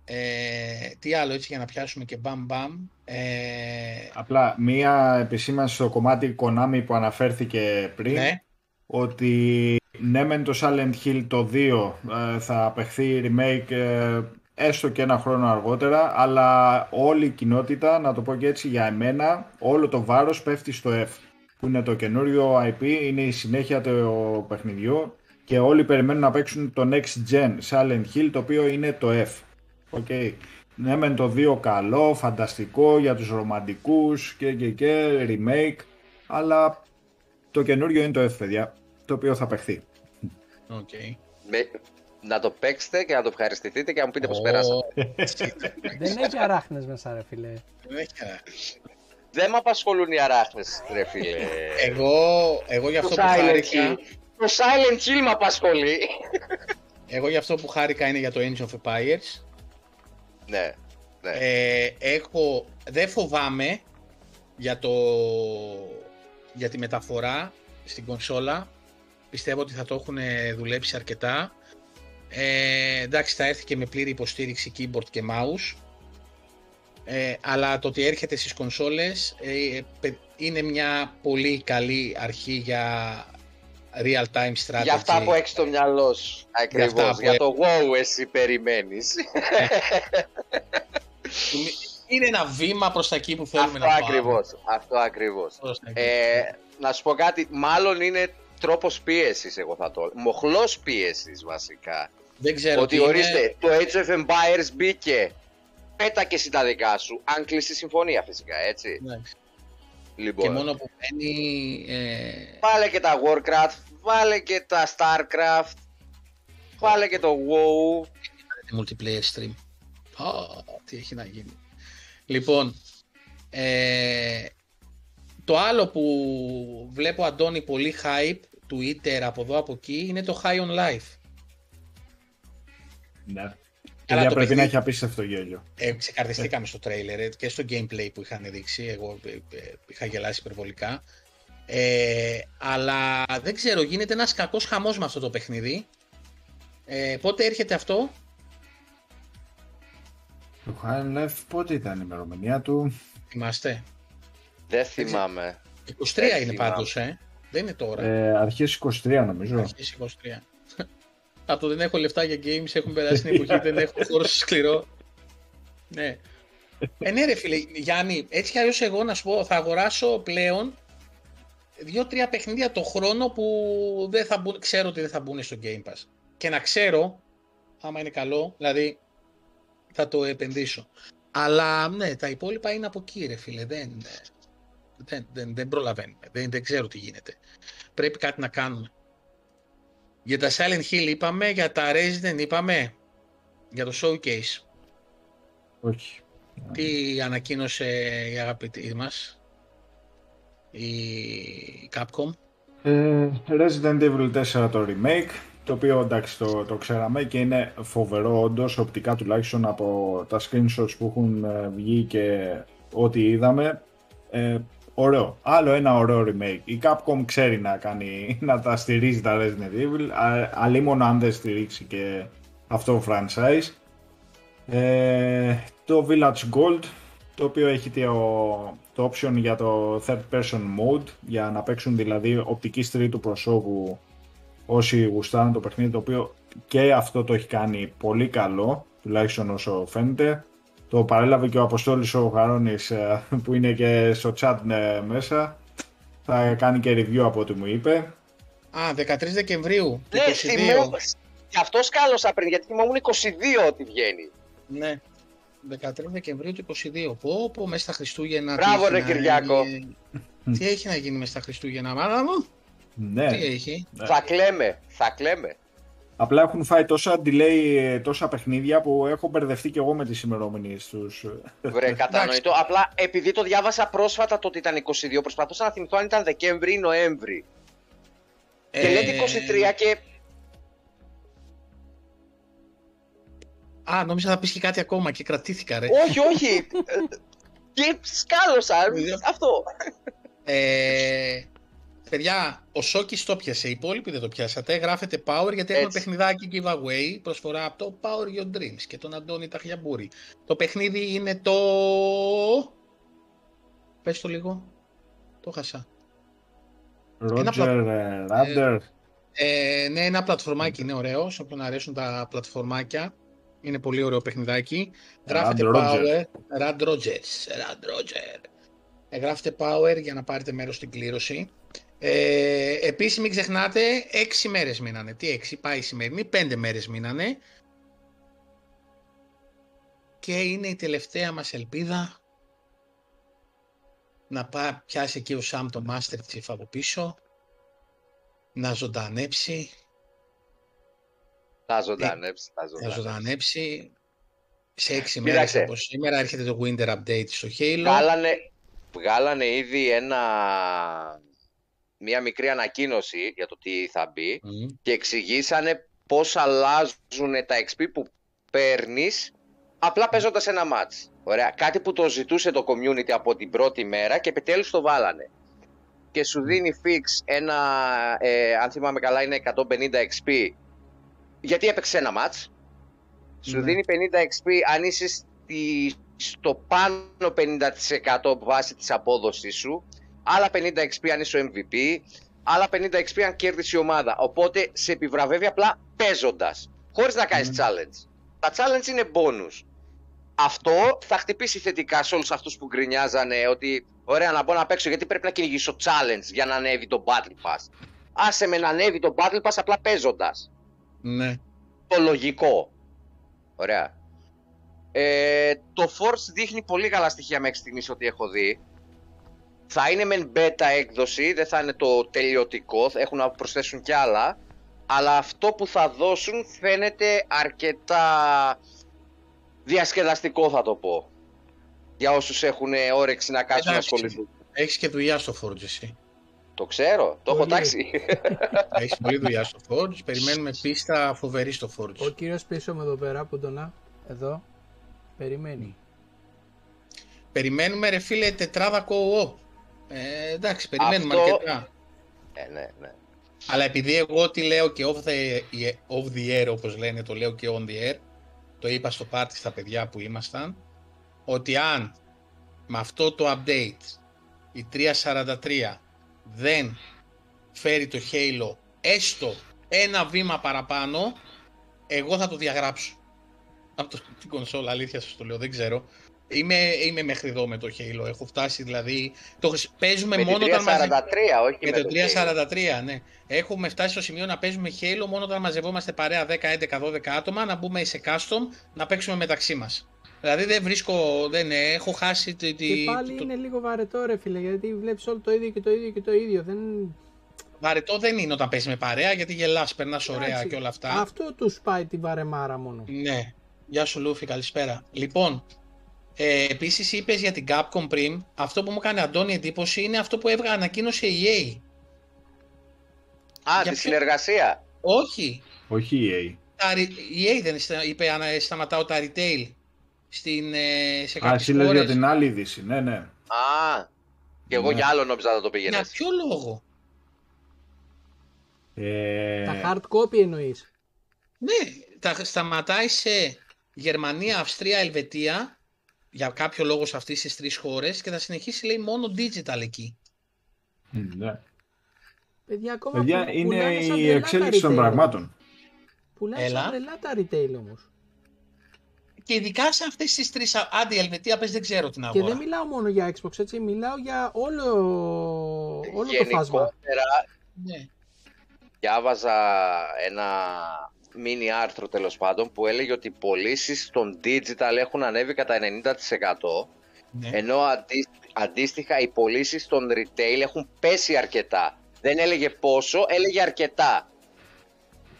[SPEAKER 2] ε, τι άλλο έτσι για να πιάσουμε και μπαμ μπαμ. Ε,
[SPEAKER 4] Απλά μία επισήμανση στο κομμάτι Konami που αναφέρθηκε πριν.
[SPEAKER 2] ναι,
[SPEAKER 4] ότι ναι μεν το Silent Hill το 2 ε, θα απεχθεί remake ε, έστω και ένα χρόνο αργότερα αλλά όλη η κοινότητα, να το πω και έτσι για εμένα, όλο το βάρος πέφτει στο F που είναι το καινούριο IP, είναι η συνέχεια του παιχνιδιού και όλοι περιμένουν να παίξουν το Next Gen Silent Hill, το οποίο είναι το F. Okay. Ναι, μεν το 2 καλό, φανταστικό για τους ρομαντικούς και, και, και remake, αλλά το καινούριο είναι το F, παιδιά, το οποίο θα παιχθεί.
[SPEAKER 2] Okay.
[SPEAKER 3] Με, να το παίξετε και να το ευχαριστηθείτε και να μου πείτε πώς πέρασατε.
[SPEAKER 7] Δεν έχει αράχνες μέσα, ρε φίλε.
[SPEAKER 2] Δεν έχει αράχνες.
[SPEAKER 3] Δεν με απασχολούν οι αράχνες, ρε φίλε.
[SPEAKER 2] Εγώ, εγώ για
[SPEAKER 3] Το
[SPEAKER 2] αυτό που
[SPEAKER 3] Silent
[SPEAKER 2] χάρηκα,
[SPEAKER 3] Hill. Το Silent Hill με απασχολεί.
[SPEAKER 2] εγώ για αυτό που χάρηκα είναι για το Age of Empires.
[SPEAKER 3] ναι, ναι.
[SPEAKER 2] Ε, έχω, δεν φοβάμαι για, το, για τη μεταφορά στην κονσόλα. Πιστεύω ότι θα το έχουν δουλέψει αρκετά. Ε, εντάξει, θα έρθει και με πλήρη υποστήριξη keyboard και mouse. Ε, αλλά το ότι έρχεται στις κονσόλες ε, πε- είναι μια πολύ καλή αρχή για real-time strategy.
[SPEAKER 3] Για αυτά που έχεις στο μυαλό σου. Ακριβώς.
[SPEAKER 2] αυτά που
[SPEAKER 3] Για το wow εσύ περιμένεις.
[SPEAKER 2] Είναι ένα βήμα προς τα εκεί που θέλουμε
[SPEAKER 3] Αυτό
[SPEAKER 2] να πάμε.
[SPEAKER 3] ακριβώς. Αυτό ακριβώς.
[SPEAKER 2] Προς τα εκεί.
[SPEAKER 3] Ε, να σου πω κάτι, μάλλον είναι τρόπος πίεσης εγώ θα το Μοχλός πίεσης βασικά.
[SPEAKER 2] Δεν ξέρω
[SPEAKER 3] Ότι
[SPEAKER 2] τι είναι.
[SPEAKER 3] ορίστε, το Age of Empires μπήκε. Πέτα και εσύ τα δικά σου. Αν κλείσει η συμφωνία φυσικά, έτσι.
[SPEAKER 2] Εντάξει.
[SPEAKER 3] Λοιπόν,
[SPEAKER 2] Και μόνο που μένει. Ε,
[SPEAKER 3] βάλε και τα Warcraft, βάλε και τα Starcraft, βάλε και το WoW.
[SPEAKER 2] multiplayer stream. Πω, τι έχει να γίνει. Λοιπόν, ε, το άλλο που βλέπω Αντώνη πολύ hype, Twitter από εδώ από εκεί, είναι το High on Life.
[SPEAKER 4] Ναι.
[SPEAKER 2] Καλά,
[SPEAKER 4] Παιδιά,
[SPEAKER 2] το
[SPEAKER 4] πρέπει
[SPEAKER 2] παιχνίδι-
[SPEAKER 4] να έχει απίστευτο γέλιο.
[SPEAKER 2] Ε, ξεκαρδιστήκαμε στο τρέιλερ ε, και στο gameplay που είχαν δείξει. Εγώ ε, ε, είχα γελάσει υπερβολικά. Ε, αλλά δεν ξέρω, γίνεται ένας κακός χαμός με αυτό το παιχνίδι. Ε, πότε έρχεται αυτό,
[SPEAKER 4] Το High Life πότε ήταν η ημερομηνία του;
[SPEAKER 2] θυμάστε;
[SPEAKER 3] Δεν θυμάμαι.
[SPEAKER 2] 23
[SPEAKER 3] Δεν
[SPEAKER 2] είναι
[SPEAKER 3] θυμάμαι.
[SPEAKER 2] πάντως, ε. Δεν είναι τώρα.
[SPEAKER 4] Ε, αρχές 23 νομίζω.
[SPEAKER 2] Αρχές 23. Από το δεν έχω λεφτά για games, έχουν περάσει την εποχή, δεν έχω χώρο στο σκληρό. Ναι. Ε, ναι ρε φίλε, Γιάννη, έτσι κι αλλιώς εγώ να σου πω, θα αγοράσω πλέον δύο-τρία παιχνίδια το χρόνο που δεν θα μπουν, ξέρω ότι δεν θα μπουν στο Game Pass. Και να ξέρω, άμα είναι καλό, δηλαδή θα το επενδύσω. Αλλά ναι, τα υπόλοιπα είναι από εκεί ρε φίλε, δεν, δεν, δεν, δεν προλαβαίνουμε, δεν, δεν ξέρω τι γίνεται. Πρέπει κάτι να κάνουμε. Για τα Silent Hill είπαμε, για τα Resident είπαμε, για το Showcase.
[SPEAKER 4] Όχι.
[SPEAKER 2] Τι ανακοίνωσε η αγαπητή μας, η Capcom;
[SPEAKER 4] Ε, Resident Evil 4 το remake, το οποίο εντάξει το, το ξέραμε και είναι φοβερό όντως, οπτικά τουλάχιστον από τα screenshots που έχουν ε, βγει και ό,τι είδαμε. Ε, ωραίο. Άλλο ένα ωραίο remake. Η Capcom ξέρει να, κάνει, να τα στηρίζει τα Resident Evil, α- αλλήμον αν δεν στηρίξει και αυτό το franchise. Ε, το Village Gold, το οποίο έχει το, το option για το third person mode, για να παίξουν δηλαδή οπτικής τρίτου προσώπου όσοι γουστάρουν το παιχνίδι, το οποίο και αυτό το έχει κάνει πολύ καλό, τουλάχιστον όσο φαίνεται. Το παρέλαβε και ο Αποστόλης ο Χαρόνης ε, που είναι και στο chat ε, μέσα. Θα κάνει και review από ό,τι μου είπε.
[SPEAKER 2] Α, 13 Δεκεμβρίου του
[SPEAKER 3] Ναι,
[SPEAKER 2] 22.
[SPEAKER 3] θυμόμουν. Γι' αυτός σκάλωσα πριν, γιατί θυμόμουν 22 ότι βγαίνει.
[SPEAKER 2] Ναι. 13 Δεκεμβρίου του 22. Πω, πω, μέσα στα Χριστούγεννα. τι
[SPEAKER 3] Μπράβο,
[SPEAKER 2] έχει
[SPEAKER 3] ρε,
[SPEAKER 2] να
[SPEAKER 3] Κυριάκο.
[SPEAKER 2] γίνει. Τι έχει να γίνει μέσα στα Χριστούγεννα, μάνα μου;
[SPEAKER 4] Ναι,
[SPEAKER 2] Τι έχει;
[SPEAKER 4] Ναι.
[SPEAKER 3] Θα κλαίμε, θα κλαίμε.
[SPEAKER 4] Απλά έχουν φάει τόσα delay, ε, τόσα παιχνίδια που έχω μπερδευτεί και εγώ με τις ημερομηνίες τους.
[SPEAKER 3] Βρε, κατανοητό. Απλά επειδή το διάβασα πρόσφατα το ότι ήταν 22, προσπαθούσα να θυμηθώ αν ήταν Δεκέμβρη ή Νοέμβρη. Και
[SPEAKER 2] Ε,
[SPEAKER 3] λέτε 23 και.
[SPEAKER 2] Α, νόμιζα θα πεις και κάτι ακόμα και κρατήθηκα, ρε.
[SPEAKER 3] όχι, όχι. Ε, και σκάλωσα. Αυτό.
[SPEAKER 2] Ε, παιδιά, ο Σόκης το πιάσε, οι υπόλοιποι δεν το πιάσατε. Γράφετε Power γιατί έχουμε
[SPEAKER 3] Έτσι.
[SPEAKER 2] παιχνιδάκι giveaway προσφορά από το Power Your Dreams και τον Αντώνη Ταχιαμπούρη. Το παιχνίδι είναι το... Πες το λίγο. Το χάσα. Ένα
[SPEAKER 4] Roger ε, Rader.
[SPEAKER 2] Ε, ναι, ένα πλατφορμάκι είναι ωραίο. Σε όποιον αρέσουν τα πλατφορμάκια. Είναι πολύ ωραίο παιχνιδάκι. Γράφετε
[SPEAKER 4] Rad Roger.
[SPEAKER 2] Power. Rad Rogers. Rad Roger. Ε, γράφετε Power για να πάρετε μέρος στην κλήρωση. Ε, επίσης μην ξεχνάτε, έξι μέρες μείνανε. Τι έξι, πάει η σημερινή, πέντε μέρες μείνανε. Και είναι η τελευταία μας ελπίδα να πά, πιάσει εκεί ο Σαμ το Master Chief από πίσω, να ζωντανέψει,
[SPEAKER 3] Θα ζωντανέψει, θα
[SPEAKER 2] να
[SPEAKER 3] ζωντανέψει.
[SPEAKER 2] ζωντανέψει. Σε έξι μέρες
[SPEAKER 3] Κοίταξε.
[SPEAKER 2] από σήμερα έρχεται το Winter Update στο Halo.
[SPEAKER 3] Βγάλανε, βγάλανε ήδη ένα, μια μικρή ανακοίνωση για το τι θα μπει
[SPEAKER 2] Μμ.
[SPEAKER 3] και εξηγήσανε πώς αλλάζουν τα XP που παίρνεις απλά παίζοντας ένα match. Ωραία. Κάτι που το ζητούσε το community από την πρώτη μέρα και επιτέλους το βάλανε. Και σου δίνει fix ένα, ε, αν θυμάμαι καλά είναι 150 XP γιατί έπαιξε ένα match. Σου
[SPEAKER 2] Ναι.
[SPEAKER 3] δίνει 50 XP αν είσαι στη, στο πάνω 50% βάση της απόδοσης σου. Άλλα 50 XP αν είσαι ο MVP. Άλλα 50 XP αν κέρδισε η ομάδα. Οπότε σε επιβραβεύει απλά παίζοντας. Χωρίς να κάνεις challenge. Τα challenge είναι bonus. Αυτό θα χτυπήσει θετικά σε όλους αυτούς που γκρινιάζανε ότι ωραία να μπω να παίξω γιατί πρέπει να κυνηγήσω challenge για να ανέβει το Battle Pass. Άσε με να ανέβει το Battle Pass απλά παίζοντας
[SPEAKER 2] Ναι.
[SPEAKER 3] το λογικό. Ωραία. Ε, το Force δείχνει πολύ καλά στοιχεία μέχρι στιγμής ότι έχω δει. Θα είναι μεν beta έκδοση, δεν θα είναι το τελειωτικό, θα έχουν να προσθέσουν κι άλλα. Αλλά αυτό που θα δώσουν φαίνεται αρκετά διασκεδαστικό θα το πω. Για όσους έχουν όρεξη να κάτσουν να
[SPEAKER 2] Εντάξει.
[SPEAKER 3] ασχοληθούν.
[SPEAKER 2] Έχεις και δουλειά στο Forge εσύ.
[SPEAKER 3] Το ξέρω, το έχω
[SPEAKER 7] Πολύ.
[SPEAKER 3] τάξει.
[SPEAKER 2] Έχεις πολλή δουλειά στο Forge. Περιμένουμε πίστα φοβερή στο
[SPEAKER 7] Ο
[SPEAKER 2] Forge.
[SPEAKER 7] κύριος πίσω με εδώ πέρα, που τον να, εδώ, περιμένει.
[SPEAKER 2] Περιμένουμε ρε φίλε τετράδα co-op. Ε, εντάξει, περιμένουμε
[SPEAKER 3] Αυτό-
[SPEAKER 2] αρκετά.
[SPEAKER 3] ε, ναι, ναι.
[SPEAKER 2] Αλλά επειδή εγώ τι λέω και off the, off the air όπως λένε, το λέω και on the air, το είπα στο πάρτι στα παιδιά που ήμασταν, ότι αν με αυτό το update η 343 δεν φέρει το Halo έστω ένα βήμα παραπάνω, εγώ θα το διαγράψω. Από το, την κονσόλα, αλήθεια σας το λέω, δεν ξέρω. Είμαι, είμαι μέχρι εδώ με το Halo, έχω φτάσει δηλαδή, το χρησι- παίζουμε
[SPEAKER 3] Με την
[SPEAKER 2] μόνο όταν μαζί...
[SPEAKER 3] 343, όχι
[SPEAKER 2] Με
[SPEAKER 3] με
[SPEAKER 2] το
[SPEAKER 3] το
[SPEAKER 2] 343, ναι. Έχουμε φτάσει στο σημείο να παίζουμε Halo μόνο όταν μαζευόμαστε παρέα 10, 11, 12 άτομα, να μπούμε σε custom, να παίξουμε μεταξύ μας. Δηλαδή δεν βρίσκω, δεν ε, έχω χάσει τη... τη-
[SPEAKER 7] Και πάλι
[SPEAKER 2] το-
[SPEAKER 7] είναι λίγο βαρετό ρε φίλε, γιατί βλέπεις όλο το ίδιο και το ίδιο και το ίδιο. Δεν...
[SPEAKER 2] Βαρετό δεν είναι όταν παίζεις με παρέα, γιατί γελάς, περνάς ωραία
[SPEAKER 7] Εντάξει,
[SPEAKER 2] και όλα αυτά.
[SPEAKER 7] Αυτό τους πάει τη βαρεμάρα μόνο.
[SPEAKER 2] Ναι. Γεια σου Λούφι, καλησπέρα. Λοιπόν, ε, επίσης είπες για την Capcom πριν, αυτό που μου έκανε Αντώνη εντύπωση είναι αυτό που έβγα ανακοίνωσε η EA.
[SPEAKER 3] Α,
[SPEAKER 2] Για
[SPEAKER 3] τη
[SPEAKER 2] ποιο-
[SPEAKER 3] συνεργασία.
[SPEAKER 2] Όχι,
[SPEAKER 4] Όχι EA.
[SPEAKER 2] τα, re- η EA δεν στα- είπε ανα- σταματάω τα retail στην, ε, σε
[SPEAKER 4] Α,
[SPEAKER 2] κάποιες
[SPEAKER 4] εσύ λες
[SPEAKER 2] χώρες.
[SPEAKER 4] για την άλλη είδηση. Ναι, ναι.
[SPEAKER 3] Α, και εγώ
[SPEAKER 4] Ναι.
[SPEAKER 3] για άλλο νόμιζα να το
[SPEAKER 2] Για
[SPEAKER 3] πήγαινες.
[SPEAKER 2] ποιο λόγο;
[SPEAKER 4] Ε,
[SPEAKER 7] Τα hard copy εννοείς.
[SPEAKER 2] Ναι, τα σταματάει σε Γερμανία, Αυστρία, Ελβετία για κάποιο λόγο σε αυτές τις τρεις χώρες και θα συνεχίσει λέει μόνο digital εκεί.
[SPEAKER 4] μ, ναι.
[SPEAKER 7] Παιδιά, ακόμα
[SPEAKER 4] Παιδιά,
[SPEAKER 7] που-
[SPEAKER 4] είναι
[SPEAKER 7] πουλάνε σαν
[SPEAKER 4] η
[SPEAKER 7] τρελά
[SPEAKER 4] εξέλιξη
[SPEAKER 7] τα
[SPEAKER 4] των
[SPEAKER 7] retail.
[SPEAKER 4] πραγμάτων.
[SPEAKER 7] Πουλάνε
[SPEAKER 2] Έλα.
[SPEAKER 7] σαν τρελά τα retail όμως.
[SPEAKER 2] Και ειδικά σε αυτές τις τρεις, α- άντε η Ελβετία πες δεν ξέρω την
[SPEAKER 7] Και
[SPEAKER 2] αγορά.
[SPEAKER 7] δεν μιλάω μόνο για Xbox, έτσι, μιλάω για όλο, όλο το φάσμα.
[SPEAKER 3] Γενικότερα
[SPEAKER 2] Ναι.
[SPEAKER 3] διάβαζα ένα mini άρθρο τέλος πάντων που έλεγε ότι οι πωλήσεις στον digital έχουν ανέβει κατά 90%
[SPEAKER 2] ναι.
[SPEAKER 3] ενώ αντί- αντίστοιχα οι πωλήσεις στον retail έχουν πέσει αρκετά. Δεν έλεγε πόσο, έλεγε αρκετά.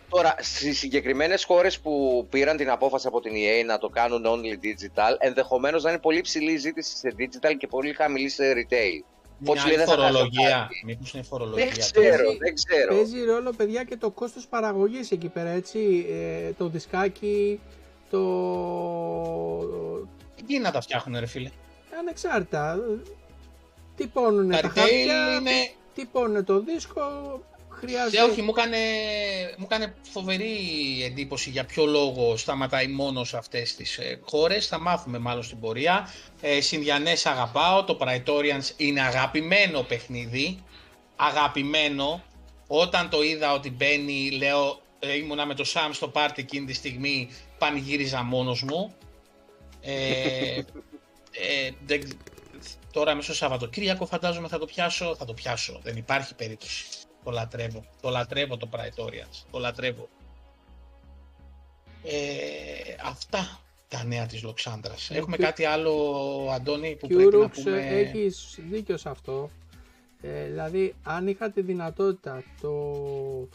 [SPEAKER 3] Τώρα, στις συγκεκριμένες χώρες που πήραν την απόφαση από την EA να το κάνουν only digital, ενδεχομένως να είναι πολύ ψηλή η ζήτηση σε digital και πολύ χαμηλή σε retail.
[SPEAKER 2] Μια
[SPEAKER 3] Πώς λέει,
[SPEAKER 2] άλλη
[SPEAKER 3] δεν θα
[SPEAKER 2] φορολογία.
[SPEAKER 3] χάσει
[SPEAKER 2] Μήπως είναι φορολογία.
[SPEAKER 3] Δεν ξέρω,
[SPEAKER 7] Παίζει-
[SPEAKER 3] δεν ξέρω.
[SPEAKER 7] Παίζει ρόλο, παιδιά, και το κόστος παραγωγής εκεί πέρα, έτσι. Ε, το δισκάκι, το...
[SPEAKER 2] Τι να τα φτιάχνουν ρε φίλε.
[SPEAKER 7] Ανεξάρτητα. Τυπώνουν τα,
[SPEAKER 2] Τα retail
[SPEAKER 7] χαρτιά,
[SPEAKER 2] είναι
[SPEAKER 7] τυπώνουν το δίσκο, χρειάζεται...
[SPEAKER 2] Ε, όχι, μου έκανε, μου έκανε φοβερή εντύπωση για ποιο λόγο σταματάει μόνος σε αυτές τις ε, χώρες. Θα μάθουμε μάλλον στην πορεία. Ε, Συνδιανές αγαπάω, το Praetorians είναι αγαπημένο παιχνίδι. Αγαπημένο. Όταν το είδα ότι μπαίνει, λέω, ε, ήμουνα με το Sam στο πάρτι εκείνη τη στιγμή, πανηγύριζα μόνος μου. Ε, ε, δεν- τώρα μέσα στο Σαββατοκύριακο φαντάζομαι θα το πιάσω, θα το πιάσω. Δεν υπάρχει περίπτωση. Το λατρεύω. Το λατρεύω το Praetorians. Το λατρεύω. Ε, αυτά τα νέα της Λοξάνδρας.
[SPEAKER 1] Ε,
[SPEAKER 2] Έχουμε
[SPEAKER 1] και-
[SPEAKER 2] κάτι άλλο, Αντώνη, που πρέπει να
[SPEAKER 1] Κιουρούξ,
[SPEAKER 2] πούμε...
[SPEAKER 1] έχεις δίκιο σε αυτό. Ε, δηλαδή, αν είχα τη δυνατότητα το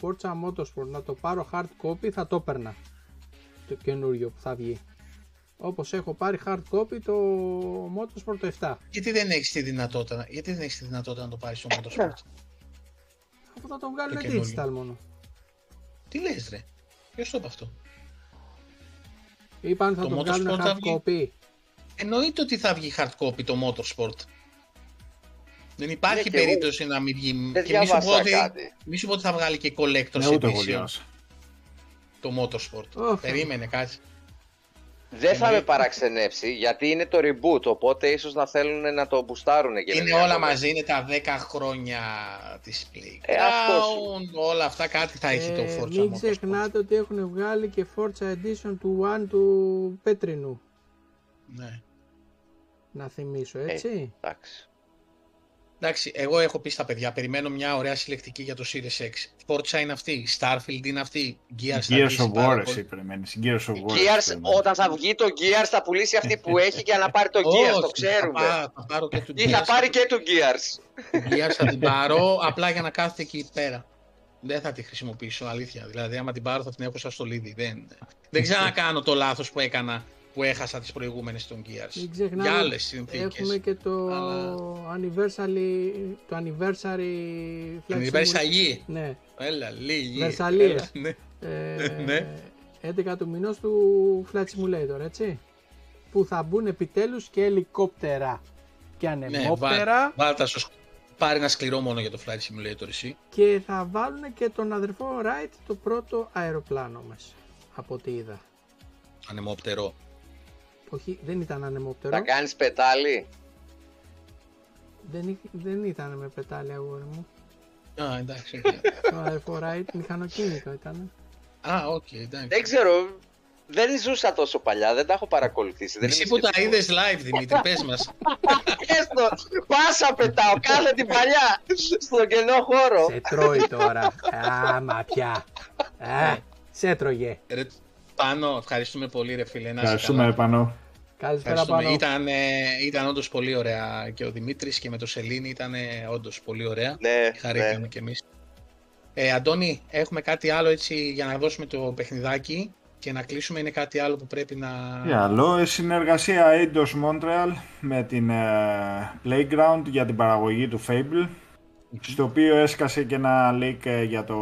[SPEAKER 1] Forza Motorsport να το πάρω hard copy, θα το έπαιρνα. Το καινούριο που θα βγει. Όπως έχω πάρει hard copy το Motorsport το 7.
[SPEAKER 2] Γιατί δεν έχεις τη δυνατότητα, γιατί δεν έχεις τη δυνατότητα να το πάρεις στο Motorsport;
[SPEAKER 1] Αφού θα το βγάλουν
[SPEAKER 2] Το καινούριο.
[SPEAKER 1] digital μόνο.
[SPEAKER 2] Τι λες ρε, ποιος το είπε αυτό;
[SPEAKER 1] Είπαν θα
[SPEAKER 2] Το
[SPEAKER 1] το,
[SPEAKER 2] Motorsport
[SPEAKER 1] βγάλουν
[SPEAKER 2] θα
[SPEAKER 1] hard
[SPEAKER 2] βγει.
[SPEAKER 1] copy.
[SPEAKER 2] Εννοείται ότι θα βγει hard copy το Motorsport. Δεν υπάρχει
[SPEAKER 3] Ναι, και εγώ
[SPEAKER 2] περίπτωση να μην βγει.
[SPEAKER 3] Δεν
[SPEAKER 2] και μη σου, πω
[SPEAKER 3] διάβασα
[SPEAKER 2] ότι,
[SPEAKER 3] κάτι.
[SPEAKER 2] μη σου πω ότι θα βγάλει και collector's
[SPEAKER 4] Ναι, ούτε εγώ
[SPEAKER 2] edition
[SPEAKER 4] διάβασα.
[SPEAKER 2] το Motorsport.
[SPEAKER 1] Ωχ.
[SPEAKER 2] Περίμενε κάτι.
[SPEAKER 3] Δεν θα με
[SPEAKER 2] Εννοείται.
[SPEAKER 3] παραξενέψει γιατί είναι το reboot, οπότε ίσως να θέλουν να το μπουστάρουν και
[SPEAKER 2] Είναι
[SPEAKER 3] δεν
[SPEAKER 2] όλα
[SPEAKER 3] είναι.
[SPEAKER 2] μαζί, είναι τα 10 χρόνια της Playground,
[SPEAKER 3] Ε, αυτός
[SPEAKER 2] όλα αυτά κάτι θα έχει το
[SPEAKER 1] Ε,
[SPEAKER 2] Forza
[SPEAKER 1] μην
[SPEAKER 2] Motorsport.
[SPEAKER 1] ξεχνάτε ότι έχουν βγάλει και Forza Edition του One του Πέτρινου.
[SPEAKER 2] Ναι.
[SPEAKER 1] Να θυμίσω,
[SPEAKER 3] Ε,
[SPEAKER 1] έτσι.
[SPEAKER 3] Εντάξει.
[SPEAKER 2] Εντάξει, εγώ έχω πει στα παιδιά, περιμένω μια ωραία συλλεκτική για το Series X. Forza είναι αυτή, Starfield είναι αυτή, Gears, θα
[SPEAKER 4] Gears
[SPEAKER 2] βγει
[SPEAKER 4] of
[SPEAKER 2] πάρα
[SPEAKER 4] War
[SPEAKER 2] πολύ.
[SPEAKER 4] εσύ περιμένεις. Gears of War.
[SPEAKER 3] Gears,
[SPEAKER 4] περιμένεις.
[SPEAKER 3] όταν θα βγει το Gears θα πουλήσει αυτή που έχει για να πάρει το Gears, το
[SPEAKER 2] Όχι,
[SPEAKER 3] ξέρουμε.
[SPEAKER 2] Θα, πά- θα πάρω και του
[SPEAKER 3] Ή θα
[SPEAKER 2] Gears.
[SPEAKER 3] πάρει και το Gears.
[SPEAKER 2] Gears θα την πάρω απλά για να κάθεται εκεί πέρα. Δεν θα τη χρησιμοποιήσω, αλήθεια. Δηλαδή, άμα την πάρω θα την έχω σαν στολίδι. Δεν, δεν ξανακάνω το λάθος που έκανα που έχασα τις προηγούμενες των Gears.
[SPEAKER 1] Μην ξεχνάμε
[SPEAKER 2] Για
[SPEAKER 1] ότι
[SPEAKER 2] άλλες συνθήκες.
[SPEAKER 1] Έχουμε και το
[SPEAKER 2] Αλλά-
[SPEAKER 1] anniversary, το anniversary
[SPEAKER 2] Την
[SPEAKER 1] Flight
[SPEAKER 2] Βερσαγή.
[SPEAKER 1] Simulator. Ναι,
[SPEAKER 2] Έλα, λίγη.
[SPEAKER 1] Βερσαλίες.
[SPEAKER 2] Έλα, ναι.
[SPEAKER 1] ε,
[SPEAKER 2] Ναι.
[SPEAKER 1] 11 του μηνός του Flight Simulator, έτσι. Που θα μπουν επιτέλους και ελικόπτερα και
[SPEAKER 2] Ναι,
[SPEAKER 1] ανεμόπτερα
[SPEAKER 2] βά- βάλτα στο σκ- Πάρε ένα σκληρό μόνο για το Flight Simulator εσύ.
[SPEAKER 1] και θα βάλουν και των αδερφών Wright το πρώτο αεροπλάνο μέσα. Από ό,τι είδα.
[SPEAKER 2] Ανεμόπτερο.
[SPEAKER 1] Όχι, δεν ήταν ανεμόπτερο.
[SPEAKER 3] Θα κάνεις πετάλι;
[SPEAKER 1] Δεν, εί- δεν ήταν με πετάλι αγόρι μου.
[SPEAKER 2] Α, εντάξει. οκ.
[SPEAKER 1] Των αδερφών Wright μηχανοκίνητο ήταν.
[SPEAKER 2] Α, οκ, εντάξει.
[SPEAKER 3] Δεν ξέρω, δεν ζούσα τόσο παλιά, δεν τα έχω παρακολουθήσει. Δεν
[SPEAKER 2] Εσύ
[SPEAKER 3] είμαι
[SPEAKER 2] που τα
[SPEAKER 3] σχετικός.
[SPEAKER 2] είδες live, Δημήτρη, πες μας.
[SPEAKER 3] Έστω, πάσα πετάω, κάθε την παλιά, στον κενό χώρο.
[SPEAKER 1] Σε τρώει τώρα. Άμα πια. Α, σε τρώγε.
[SPEAKER 2] Ρε, Πάνο, ευχαριστούμε πολύ ρε φίλε. να είσαι
[SPEAKER 4] Ευχαριστούμε
[SPEAKER 2] καλά.
[SPEAKER 4] πάνω.
[SPEAKER 1] Καλησπέρα
[SPEAKER 2] Ευχαριστούμε.
[SPEAKER 1] πάνω.
[SPEAKER 2] Ήταν, ε, ήταν όντως πολύ ωραία και ο Δημήτρης και με το Σελήνη ήταν ε, όντως πολύ ωραία.
[SPEAKER 3] Ναι,
[SPEAKER 2] Χαρήκαμε
[SPEAKER 3] ναι.
[SPEAKER 2] κι εμείς. Ε, Αντώνη, έχουμε κάτι άλλο έτσι για να δώσουμε το παιχνιδάκι και να κλείσουμε. Είναι κάτι άλλο που πρέπει να...
[SPEAKER 4] Τι άλλο, ε, συνεργασία Eidos Montreal με την ε, Playground για την παραγωγή του Fable, στο οποίο έσκασε και ένα leak ε, για το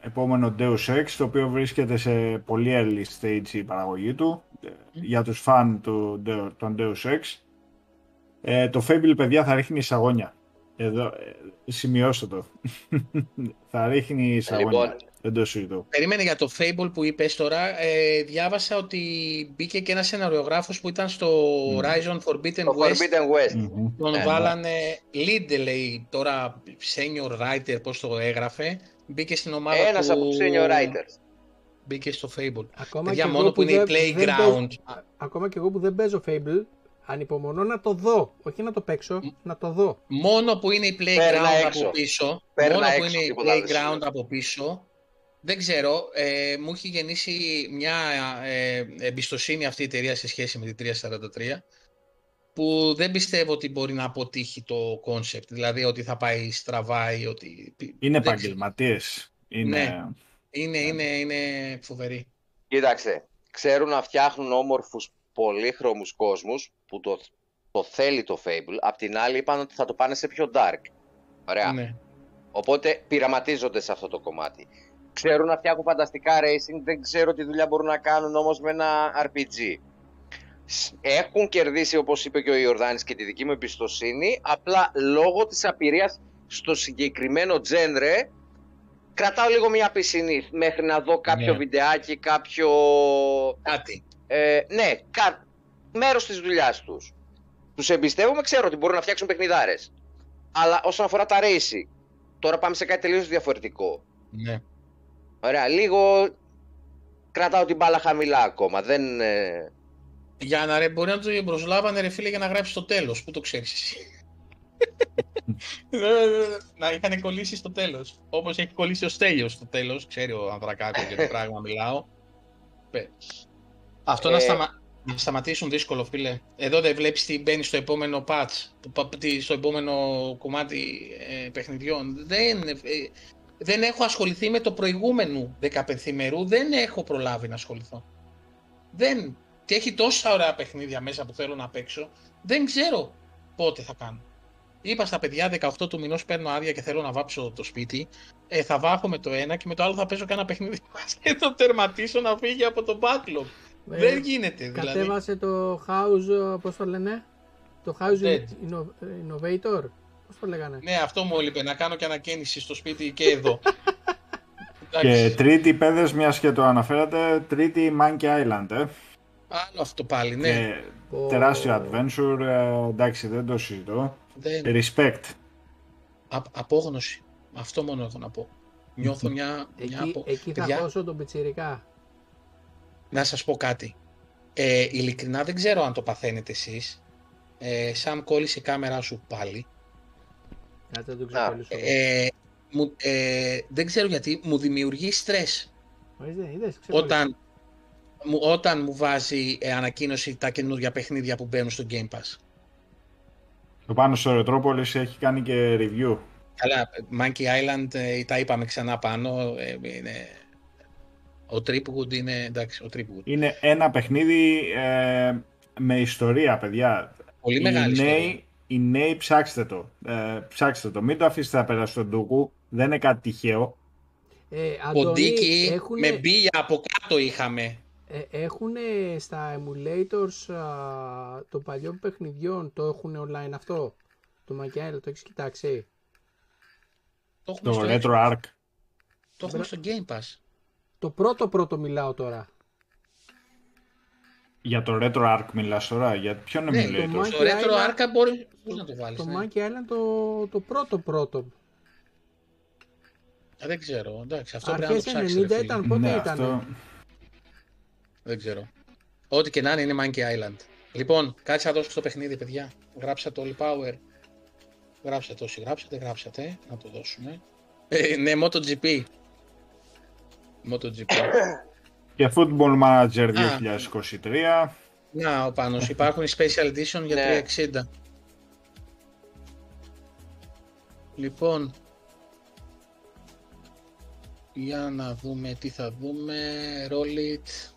[SPEAKER 4] επόμενο Deus Ex, το οποίο βρίσκεται σε πολύ early stage η παραγωγή του, ε, για τους φαν του, Deu- των Deus Ex. Ε, το Fable, παιδιά, θα ρίχνει εισαγόνια. Εδώ, ε, σημειώστε το. θα ρίχνει εισαγόνια.
[SPEAKER 3] Λοιπόν.
[SPEAKER 4] Δεν το συζητώ.
[SPEAKER 2] Περίμενε για το Fable που είπες τώρα. Ε, διάβασα ότι μπήκε και ένας σεναριογράφος που ήταν στο Horizon Forbidden
[SPEAKER 3] Το
[SPEAKER 2] West.
[SPEAKER 3] Forbidden West.
[SPEAKER 4] Μμμ.
[SPEAKER 2] Τον
[SPEAKER 3] Ναι.
[SPEAKER 2] βάλανε lead, λέει τώρα, senior writer, πώς το έγραφε. Μπήκε στην ομάδα
[SPEAKER 3] Ένας
[SPEAKER 2] του...
[SPEAKER 3] από τους senior writers.
[SPEAKER 2] Μπήκε στο Fable.
[SPEAKER 1] Ακόμα
[SPEAKER 2] Παιδιά,
[SPEAKER 1] και
[SPEAKER 2] μόνο
[SPEAKER 1] εγώ
[SPEAKER 2] που είναι η
[SPEAKER 1] δεν- δεν
[SPEAKER 2] Playground.
[SPEAKER 1] παίζω- α- Ακόμα και εγώ που δεν παίζω Fable, ανυπομονώ να το δω. Όχι να το παίξω, να το δω.
[SPEAKER 2] Μόνο που είναι η
[SPEAKER 3] Πέρνα
[SPEAKER 2] playground
[SPEAKER 3] έξω.
[SPEAKER 2] από πίσω,
[SPEAKER 3] Πέρνα
[SPEAKER 2] μόνο που
[SPEAKER 3] έξω,
[SPEAKER 2] είναι η
[SPEAKER 3] τίποτα δεν
[SPEAKER 2] playground
[SPEAKER 3] σημαίνει.
[SPEAKER 2] από πίσω, δεν ξέρω, ε, μου έχει γεννήσει μια ε, εμπιστοσύνη αυτή η εταιρεία σε σχέση με την 343 που δεν πιστεύω ότι μπορεί να αποτύχει το concept, δηλαδή ότι θα πάει στραβά ή ότι...
[SPEAKER 4] Είναι
[SPEAKER 2] δεν ξέρω.
[SPEAKER 4] επαγγελματίες. Είναι...
[SPEAKER 2] Ναι. Είναι, είναι, είναι φοβερή.
[SPEAKER 3] Κοίταξε, ξέρουν να φτιάχνουν όμορφους πολύχρωμους κόσμους που το, το θέλει το Fable. Απ' την άλλη είπαν ότι θα το πάνε σε πιο dark. Ωραία.
[SPEAKER 2] Ναι.
[SPEAKER 3] Οπότε πειραματίζονται σε αυτό το κομμάτι. Ξέρουν να φτιάχνουν φανταστικά racing, δεν ξέρω τι δουλειά μπορούν να κάνουν όμως με ένα RPG. Σ- Έχουν κερδίσει, όπως είπε και ο Ιορδάνης, και τη δική μου εμπιστοσύνη, απλά λόγω της απειρίας στο συγκεκριμένο τζένρε, κρατάω λίγο μια πισινή μέχρι να δω κάποιο
[SPEAKER 2] Ναι.
[SPEAKER 3] βιντεάκι, κάποιο...
[SPEAKER 2] Κάτι.
[SPEAKER 3] Ε, ναι, κα... μέρος της δουλειάς τους. Τους εμπιστεύομαι, ξέρω ότι μπορούν να φτιάξουν παιχνιδάρες. Αλλά όσον αφορά τα racing, τώρα πάμε σε κάτι τελείως διαφορετικό.
[SPEAKER 2] Ναι.
[SPEAKER 3] Ωραία, λίγο κρατάω την μπάλα χαμηλά ακόμα. Δεν, ε,
[SPEAKER 2] Για να ρε, μπορεί να το προσλάβανε ρε φίλε για να γράψει στο τέλος. Πού το ξέρεις εσύ. Να είχαν κολλήσει στο τέλος. Όπως έχει κολλήσει ο Στέλιος στο τέλος. Ξέρει ο Ανδρακάκος για τι πράγμα μιλάω. Πες. Αυτό να,
[SPEAKER 3] Ε,
[SPEAKER 2] σταμα... να σταματήσουν δύσκολο, φίλε. Εδώ δεν βλέπεις τι μπαίνει στο επόμενο patch, το πα- τι- στο επόμενο κομμάτι ε, παιχνιδιών. Δεν, ε, δεν έχω ασχοληθεί με το προηγούμενο 15 ημερού, δεν έχω προλάβει να ασχοληθώ. Δεν. Και έχει τόσα ωραία παιχνίδια μέσα που θέλω να παίξω, δεν ξέρω πότε θα κάνω. Είπα στα παιδιά 18 του μηνός παίρνω άδεια και θέλω να βάψω το σπίτι. Ε, θα βάφω με το ένα και με το άλλο θα παίζω κάνα παιχνίδι και το τερματίσω να φύγει από το backlog.
[SPEAKER 7] Ε,
[SPEAKER 2] Δεν γίνεται δηλαδή.
[SPEAKER 7] Κατέβασε το house, πώς το λένε, το house
[SPEAKER 2] Dead.
[SPEAKER 7] inno- innovator, πώς το λέγανε;
[SPEAKER 2] Ναι, αυτό μου έλειπε να κάνω και ανακαίνιση στο σπίτι και εδώ.
[SPEAKER 4] Και
[SPEAKER 2] Εντάξει,
[SPEAKER 4] τρίτη, παιδες, μιας και το αναφέρατε, τρίτη Monkey Island, ε.
[SPEAKER 2] Άλλο αυτό πάλι, ναι.
[SPEAKER 4] Και
[SPEAKER 7] Πω.
[SPEAKER 4] τεράστιο adventure, ε, εντάξει, δεν το συζητώ.
[SPEAKER 2] Δεν...
[SPEAKER 4] Respect.
[SPEAKER 2] Α, απόγνωση. Αυτό μόνο έχω να πω. Νιώθω μια, μια
[SPEAKER 7] Εκεί,
[SPEAKER 2] απο...
[SPEAKER 7] εκεί θα
[SPEAKER 2] Παιδιά,
[SPEAKER 7] χώσω τον πιτσιρικά.
[SPEAKER 2] να σας πω κάτι. Ε, ειλικρινά δεν ξέρω αν το παθαίνετε εσείς. Ε, Σαμ κόλλησε η κάμερά σου πάλι.
[SPEAKER 7] Κάτσε να το
[SPEAKER 3] Α,
[SPEAKER 7] ξεκολλήσω.
[SPEAKER 2] Ε, μου, ε, δεν ξέρω γιατί μου δημιουργεί στρες
[SPEAKER 7] Ορίστε, είδες, ξεκολλήσω.
[SPEAKER 2] όταν, μου, όταν μου βάζει ε, ανακοίνωση τα καινούργια παιχνίδια που μπαίνουν στο Game Pass.
[SPEAKER 4] Το πάνω στο Retropolis έχει κάνει και review.
[SPEAKER 2] Καλά, Monkey Island ε, τα είπαμε ξανά πάνω. ε, είναι... Ο Tripwood είναι εντάξει, ο Tripwood.
[SPEAKER 4] Είναι ένα παιχνίδι ε, με ιστορία, παιδιά.
[SPEAKER 2] Πολύ
[SPEAKER 4] οι
[SPEAKER 2] μεγάλη ιστορία.
[SPEAKER 4] νέοι, οι νέοι ψάξτε το. Ε, ψάξτε το. Μην το αφήσετε να περάσει τον ντούκου. Δεν είναι κάτι τυχαίο.
[SPEAKER 7] Ε, Αντώνη,
[SPEAKER 2] Ποντίκι
[SPEAKER 7] έχουνε-
[SPEAKER 2] με μπίλια από κάτω είχαμε.
[SPEAKER 7] Ε, έχουν στα emulators α, των παλιών παιχνιδιών, το έχουν online αυτό; Το Monkey Island, το έχεις κοιτάξει;
[SPEAKER 2] Το έχουμε,
[SPEAKER 4] Το
[SPEAKER 2] στο,
[SPEAKER 4] Retro Arc.
[SPEAKER 2] το έχουμε στο Game Pass.
[SPEAKER 7] Το πρώτο πρώτο μιλάω τώρα.
[SPEAKER 4] Για το Retro Arc μιλάς τώρα; Για ποιον
[SPEAKER 2] Ναι,
[SPEAKER 4] emulator;
[SPEAKER 7] το
[SPEAKER 2] Στο
[SPEAKER 7] Monkey
[SPEAKER 2] Retro
[SPEAKER 7] Island-
[SPEAKER 2] Arca μπορεί πώς να το βάλεις.
[SPEAKER 7] Το
[SPEAKER 2] ναι.
[SPEAKER 7] Monkey Island το, το πρώτο πρώτο.
[SPEAKER 2] Α, δεν ξέρω. Εντάξει, αυτό πρέπει να το
[SPEAKER 7] Αρχές
[SPEAKER 2] ψάξεις. ρε
[SPEAKER 7] 90
[SPEAKER 2] φίλε.
[SPEAKER 7] ήταν, πότε
[SPEAKER 4] ναι,
[SPEAKER 7] ήταν.
[SPEAKER 4] αυτό.
[SPEAKER 2] Δεν ξέρω. Ό,τι και να είναι είναι Monkey Island. Λοιπόν, κάτσε να δώσω στο παιχνίδι, παιδιά. Γράψατε όλοι Power. Γράψατε όσοι γράψατε, γράψατε. Να το δώσουμε. Ε, ναι, MotoGP. MotoGP.
[SPEAKER 4] Και Football Manager
[SPEAKER 2] Α.
[SPEAKER 4] 2023.
[SPEAKER 2] Να, ο Πάνος. Υπάρχουν οι Special Edition για
[SPEAKER 3] Ναι.
[SPEAKER 2] 360. Λοιπόν, για να δούμε τι θα δούμε. Roll it.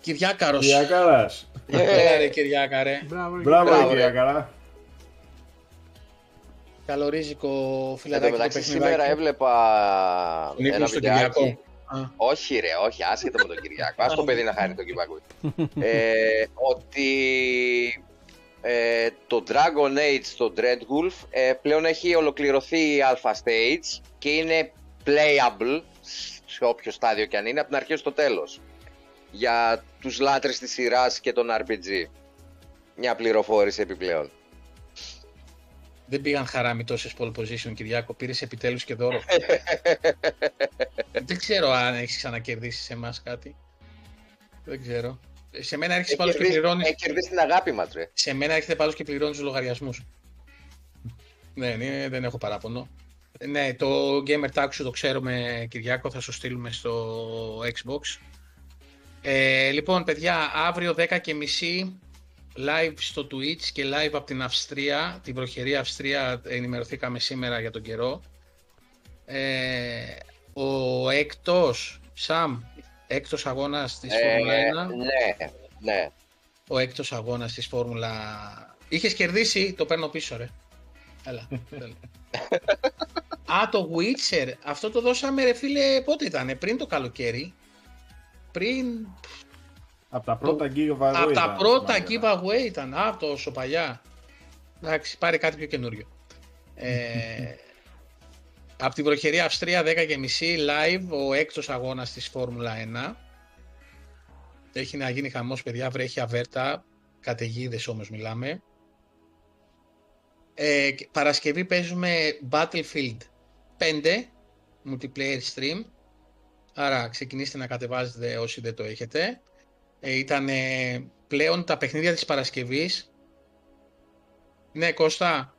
[SPEAKER 2] Κυριάκαρος.
[SPEAKER 4] Κυριακάρας.
[SPEAKER 2] Έλα ρε Κυριάκα ρε.
[SPEAKER 7] Μπράβο, ρε,
[SPEAKER 4] Μπράβο,
[SPEAKER 3] Μπράβο,
[SPEAKER 4] ρε,
[SPEAKER 3] ρε.
[SPEAKER 4] Κυριακάρα.
[SPEAKER 2] Καλορίζικο
[SPEAKER 3] Εν τω
[SPEAKER 2] φιλαράκι το
[SPEAKER 3] μεταξύ σήμερα
[SPEAKER 2] παιχνιδάκι.
[SPEAKER 3] έβλεπα
[SPEAKER 2] Τον ήρθε
[SPEAKER 3] ένα
[SPEAKER 2] στον
[SPEAKER 3] βιντεάκι.
[SPEAKER 2] Κυριακό. Α,
[SPEAKER 3] Όχι ρε, όχι, άσχετο με τον Κυριακό. Ας το παιδί να χάρει τον Κυριακό. ε, ότι ε, το Dragon Age, το Dreadwolf, ε, πλέον έχει ολοκληρωθεί η Alpha Stage και είναι playable σε όποιο στάδιο και αν είναι, από την αρχή στο τέλος. Για τους λάτρες της σειράς και τον RPG. Μια πληροφόρηση επιπλέον.
[SPEAKER 2] Δεν πήγαν χαρά τόσες pole position, Κυριάκο. Πήρες επιτέλους και δώρο. Δεν ξέρω αν έχεις ξανακερδίσει σε εμάς κάτι. Δεν ξέρω. Σε μένα έρχεσαι
[SPEAKER 3] Έχει
[SPEAKER 2] πάντω και
[SPEAKER 3] κερδίσει-
[SPEAKER 2] πληρώνει.
[SPEAKER 3] Έχει κερδίσει την αγάπη μας ρε.
[SPEAKER 2] Σε μένα έρχεται πάντω και πληρώνεις τους λογαριασμούς. ναι, ναι, δεν έχω παράπονο. Ναι, το gamer tag σου το ξέρουμε, Κυριάκο, θα σου στείλουμε στο Xbox. Ε, λοιπόν, παιδιά, αύριο 10.30 live στο Twitch και live από την Αυστρία, την προχερή Αυστρία, ενημερωθήκαμε σήμερα για τον καιρό. Ε, ο έκτος, Σαμ, έκτος αγώνας της Φόρμουλα 1.
[SPEAKER 3] ναι, ναι.
[SPEAKER 2] Ο έκτος αγώνας της Φόρμουλα... Είχες κερδίσει, το παίρνω πίσω ρε. Έλα. έλα. Α, το Witcher. Αυτό το δώσαμε ρε φίλε, πότε ήτανε, πριν το καλοκαίρι. Πριν,
[SPEAKER 4] Από τα πρώτα giveaway.
[SPEAKER 2] από τα
[SPEAKER 4] ήταν,
[SPEAKER 2] πρώτα
[SPEAKER 4] θυμάμαι.
[SPEAKER 2] giveaway ήταν, α, τόσο παλιά. Εντάξει, πάρε κάτι πιο καινούριο. Ε, από την προχερή Αυστρία 10.30 live ο έκτος αγώνας της Φόρμουλα 1. Έχει να γίνει χαμός παιδιά, βρέχει αβέρτα, καταιγίδες όμως μιλάμε. Ε, και Παρασκευή παίζουμε Battlefield 5 multiplayer stream Άρα ξεκινήστε να κατεβάζετε όσοι δεν το έχετε. Ε, ήταν πλέον τα παιχνίδια της Παρασκευής. Ναι, Κώστα,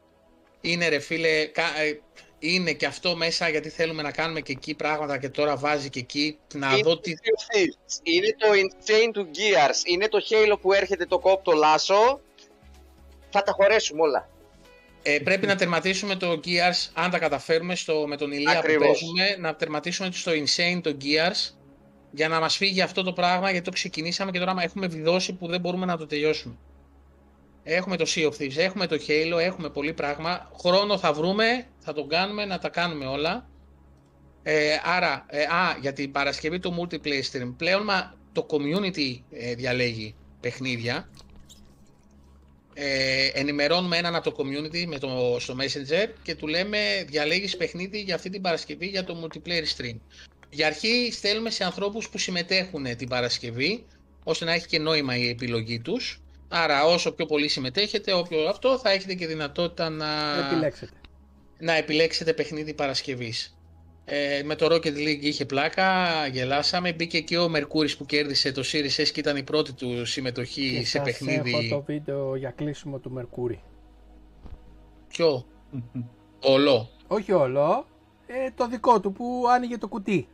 [SPEAKER 2] είναι ρε φίλε, κα- ε, είναι και αυτό μέσα γιατί θέλουμε να κάνουμε και εκεί πράγματα και τώρα βάζει και εκεί να
[SPEAKER 3] Είναι
[SPEAKER 2] δω τι...
[SPEAKER 3] Sea of Thieves. Είναι το Insane to Gears. Είναι το Halo που έρχεται το κόπτο λάσο. Θα τα χωρέσουμε όλα.
[SPEAKER 2] Ε, πρέπει να τερματίσουμε το Gears, αν τα καταφέρουμε στο, με τον Ηλία
[SPEAKER 3] Ακριβώς.
[SPEAKER 2] που παίζουμε, να τερματίσουμε στο Insane το Gears για να μας φύγει αυτό το πράγμα γιατί το ξεκινήσαμε και τώρα έχουμε βιδώσει που δεν μπορούμε να το τελειώσουμε. Έχουμε το Sea of Thieves, έχουμε το Halo, έχουμε πολύ πράγμα. Χρόνο θα βρούμε, θα τον κάνουμε, να τα κάνουμε όλα. Ε, άρα, ε, α, για την Παρασκευή το multiplayer stream. Πλέον μα, το community ε, διαλέγει παιχνίδια. Ε, ενημερώνουμε έναν από το community με το, στο Messenger και του λέμε διαλέγεις παιχνίδι για αυτή την Παρασκευή για το multiplayer stream. Για αρχή στέλνουμε σε ανθρώπους που συμμετέχουν την Παρασκευή ώστε να έχει και νόημα η επιλογή τους. Άρα όσο πιο πολύ συμμετέχετε, όποιο αυτό, θα έχετε και δυνατότητα να,
[SPEAKER 1] Επιλέξετε.
[SPEAKER 2] να επιλέξετε παιχνίδι Παρασκευής. Ε, με το Rocket League είχε πλάκα, γελάσαμε. Μπήκε και ο Μερκούρης που κέρδισε το Series S και ήταν η πρώτη του συμμετοχή
[SPEAKER 1] Και
[SPEAKER 2] σε
[SPEAKER 1] σας
[SPEAKER 2] παιχνίδι.
[SPEAKER 1] έχω το βίντεο για κλείσιμο του Μερκούρη.
[SPEAKER 2] Ποιο; Όλο.
[SPEAKER 1] Όχι όλο, ε, το δικό του που άνοιγε το κουτί.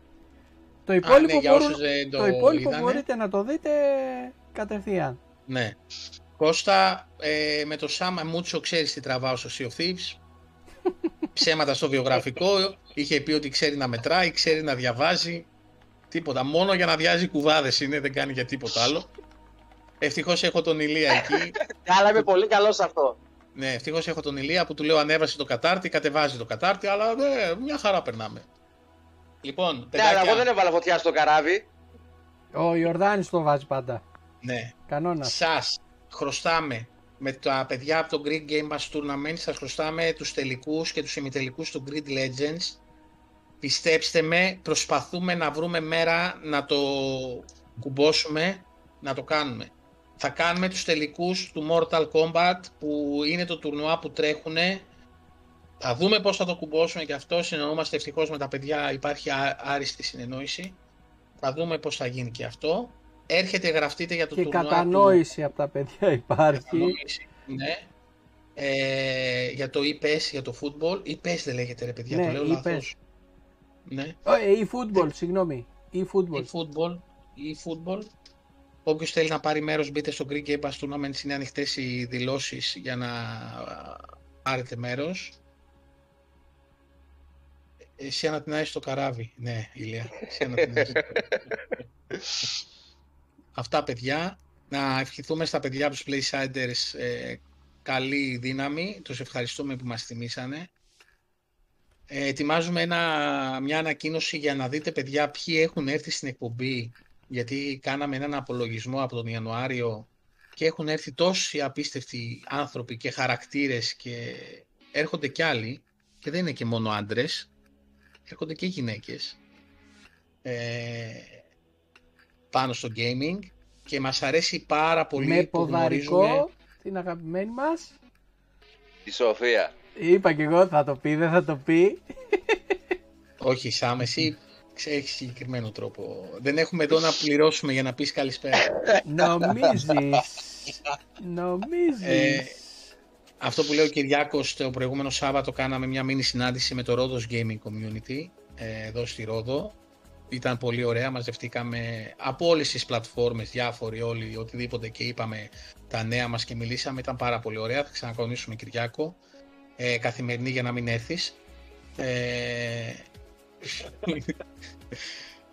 [SPEAKER 1] Το
[SPEAKER 2] Α,
[SPEAKER 1] υπόλοιπο,
[SPEAKER 2] ναι, για
[SPEAKER 1] μπορούν-
[SPEAKER 2] όσους δεν το,
[SPEAKER 1] το υπόλοιπο
[SPEAKER 2] είδανε.
[SPEAKER 1] μπορείτε να το δείτε κατευθείαν.
[SPEAKER 2] Ναι. Κώστα, ε, με το Σάμα Μούτσο ξέρεις τι τραβάω στο Sea of Thieves. Ψέματα στο βιογραφικό. Είχε πει ότι ξέρει να μετράει, ξέρει να διαβάζει. Τίποτα. Μόνο για να διάζει κουβάδες είναι, δεν κάνει για τίποτα άλλο. Ευτυχώς έχω τον Ηλία εκεί.
[SPEAKER 3] Αλλά είμαι πολύ καλός σε αυτό.
[SPEAKER 2] Ναι, ευτυχώς έχω τον Ηλία που του λέω ανέβασε το κατάρτι, κατεβάζει το κατάρτι, αλλά ναι, μια χαρά περνάμε. Λοιπόν,
[SPEAKER 3] Ναι, αλλά
[SPEAKER 2] παιδάκια,
[SPEAKER 3] εγώ δεν έβαλα φωτιά στο καράβι.
[SPEAKER 1] Ο Ιορδάνης το βάζει πάντα.
[SPEAKER 2] ναι,
[SPEAKER 1] Κανόνας.
[SPEAKER 2] σας χρωστάμε με τα παιδιά από το Greek Game Pass Tournament, σας χρωστάμε τους τελικούς και τους ημιτελικούς του Grid Legends. Πιστέψτε με, προσπαθούμε να βρούμε μέρα να το κουμπώσουμε, να το κάνουμε. Θα κάνουμε τους τελικούς του Mortal Kombat που είναι το τουρνουά που τρέχουνε. Θα δούμε πώς θα το κουμπώσουμε και αυτό. Συνεννοούμαστε ευτυχώς με τα παιδιά, υπάρχει α- άριστη συνεννόηση. Θα δούμε πώς θα γίνει και αυτό. Έρχεται, γραφτείτε για το
[SPEAKER 1] Και
[SPEAKER 2] τουρνουά του-
[SPEAKER 1] κατανόηση από τα παιδιά υπάρχει.
[SPEAKER 2] Κατανόηση, Ναι. Ε, για το e-PES, για το football. E-PES δεν λέγεται ρε παιδιά,
[SPEAKER 1] Ναι,
[SPEAKER 2] το λέω
[SPEAKER 1] e-PES.
[SPEAKER 2] λάθος. Ναι.
[SPEAKER 1] Ω, ε, ή football, συγγνώμη. Ή football.
[SPEAKER 2] E-football. E-football. Όποιος θέλει να πάρει μέρος μπείτε στο Greek Game Pass Tournament, είναι ανοιχτές οι δηλώσεις για να α, πάρετε μέρος. Εσύ ανατινάζεις το καράβι. Ναι, Ηλία. Εσύ ανατινάζεις το καράβι. Αυτά παιδιά. Να ευχηθούμε στα παιδιά από τους Playsiders ε, καλή δύναμη. Τους ευχαριστούμε που μας τιμήσανε. Ε, ετοιμάζουμε ένα, μια ανακοίνωση για να δείτε παιδιά ποιοι έχουν έρθει στην εκπομπή γιατί κάναμε έναν απολογισμό από τον Ιανουάριο και έχουν έρθει τόσοι απίστευτοι άνθρωποι και χαρακτήρες και έρχονται κι άλλοι και δεν είναι και μόνο άντρες, έρχονται και γυναίκες ε, πάνω στο gaming και μας αρέσει πάρα πολύ
[SPEAKER 1] Με
[SPEAKER 2] που γνωρίζουμε...
[SPEAKER 1] ποδαρικό την αγαπημένη μας.
[SPEAKER 3] Η Σοφία.
[SPEAKER 1] Είπα και εγώ θα το πει, δεν θα το πει.
[SPEAKER 2] Όχι, Σάμ, εσύ έχεις συγκεκριμένο τρόπο. Δεν έχουμε εδώ να πληρώσουμε για να πεις καλησπέρα.
[SPEAKER 1] Νομίζεις.
[SPEAKER 2] Ε,
[SPEAKER 1] Νομίζεις.
[SPEAKER 2] Αυτό που λέει ο Κυριάκος το προηγούμενο Σάββατο κάναμε μια μίνι συνάντηση με το Ρόδος Gaming Community ε, εδώ στη Ρόδο. Ήταν πολύ ωραία, μαζευτήκαμε από όλες τις πλατφόρμες, διάφοροι όλοι, οτιδήποτε και είπαμε τα νέα μας και μιλήσαμε. Ήταν πάρα πολύ ωραία, θα ξανακονίσουμε Κυριάκο. Ε, καθημερινή για να μην έρθεις. Ε,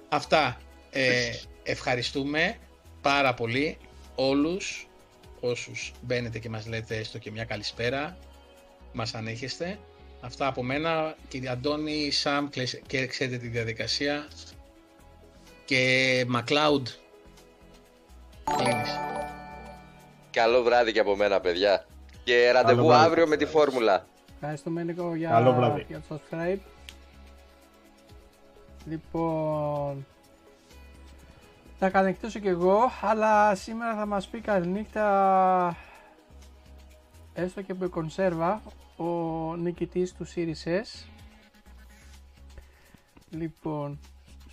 [SPEAKER 2] αυτά. Ε, ευχαριστούμε πάρα πολύ όλους όσους μπαίνετε και μας λέτε έστω και μια καλησπέρα, μας ανέχεστε. Αυτά από μένα, κύριε Αντώνη, Σαμ, κλες- και ξέρετε τη διαδικασία. Και Μακλάουντ, κλείνεις.
[SPEAKER 3] Καλό βράδυ και από μένα, παιδιά. Και ραντεβού
[SPEAKER 4] βράδυ.
[SPEAKER 3] αύριο με τη φόρμουλα.
[SPEAKER 1] Ευχαριστούμε Νίκο για,
[SPEAKER 4] Καλό βράδυ.
[SPEAKER 1] για το subscribe. Λοιπόν, θα κατεκτήσω κι εγώ, αλλά σήμερα θα μας πει καληνύχτα έστω και με κονσέρβα ο νικητής του Series S. Λοιπόν,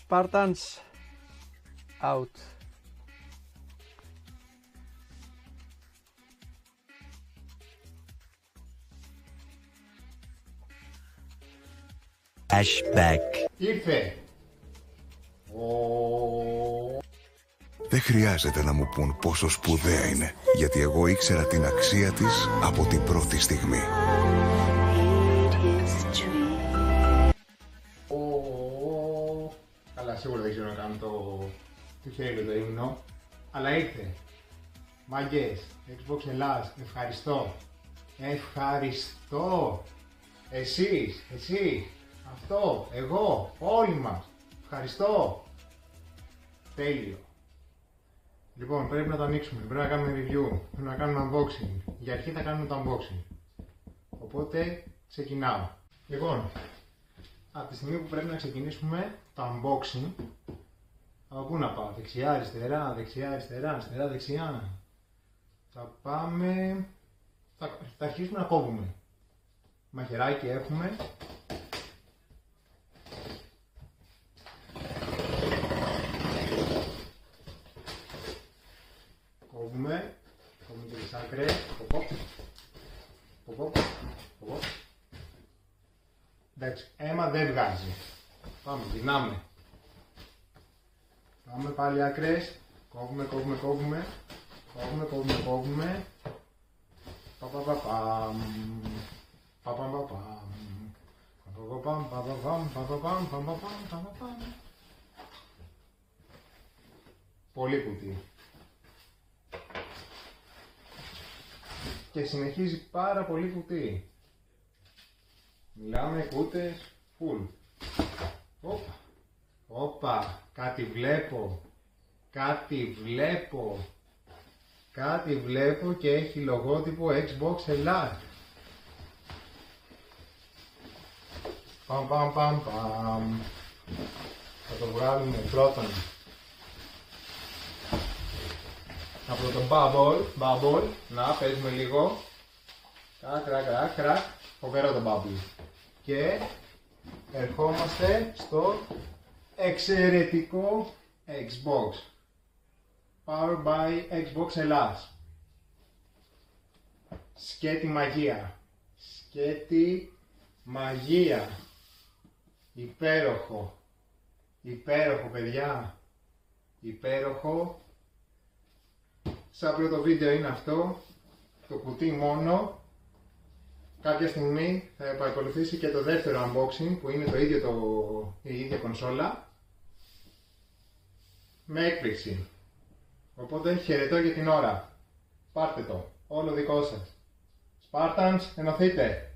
[SPEAKER 1] Spartans out.
[SPEAKER 8] Flashback.
[SPEAKER 9] Ήρθε.
[SPEAKER 10] Δεν χρειάζεται να μου πούν πόσο σπουδαία είναι, γιατί εγώ ήξερα την αξία της από την πρώτη στιγμή.
[SPEAKER 9] Ω, Καλά, σίγουρα δεν ξέρω να κάνω το, το χέρι το ύμνο. Αλλά ήρθε. Μαγκές, Xbox Ελλάς, ευχαριστώ. Ευχαριστώ. Εσείς, εσύ, αυτό, εγώ, όλοι μας. Ευχαριστώ. Τέλειο. Λοιπόν, πρέπει να το ανοίξουμε, πρέπει να κάνουμε review, πρέπει να κάνουμε unboxing. Για αρχή θα κάνουμε το unboxing. Οπότε, ξεκινάω. Λοιπόν, από τη στιγμή που πρέπει να ξεκινήσουμε το unboxing, από πού να πάω, δεξιά, αριστερά, δεξιά, αριστερά, αριστερά, δεξιά. Θα πάμε, θα, θα αρχίσουμε να κόβουμε. Μαχαιράκι έχουμε. Κόβουμε, κόβουμε και τις άκρες, ποπ, ποπ, ποπ, ποπ. Εντάξει, αίμα δεν βγάζει. Πάμε, γυρνάμε. Πάμε πάλι άκρες. Κόβουμε, κόβουμε, κόβουμε. Κόβουμε, κόβουμε, κόβουμε. Πα πα πα παμ. Πα πα πα παμ. Πα πα πα παμ, πα πα παμ, πα πα παμ, πα πα παμ, πα πα παμ. Πολύ κουτί. Και συνεχίζει πάρα πολύ κουτί. Μιλάμε κούτες full. Όπα. Όπα. Κάτι βλέπω. Κάτι βλέπω. Κάτι βλέπω και έχει λογότυπο Xbox Ελλάς. Παμ παμ παμ παμ. Θα το βγάλουμε πρώτον από το bubble, bubble, να παίζουμε λίγο. Κρακ, κρακ, κρακ, κρακ. Φοβερό το bubble. Και ερχόμαστε στο εξαιρετικό Xbox. Powered by Xbox Ελλάς. Σκέτη μαγεία. Σκέτη μαγεία. Υπέροχο. Υπέροχο παιδιά. Υπέροχο. Σαν πρώτο βίντεο είναι αυτό. Το κουτί μόνο. Κάποια στιγμή θα επακολουθήσει και το δεύτερο unboxing που είναι το ίδιο το, η ίδια κονσόλα. Με έκπληξη. Οπότε χαιρετώ για την ώρα. Πάρτε το. Όλο δικό σας. Spartans, ενωθείτε.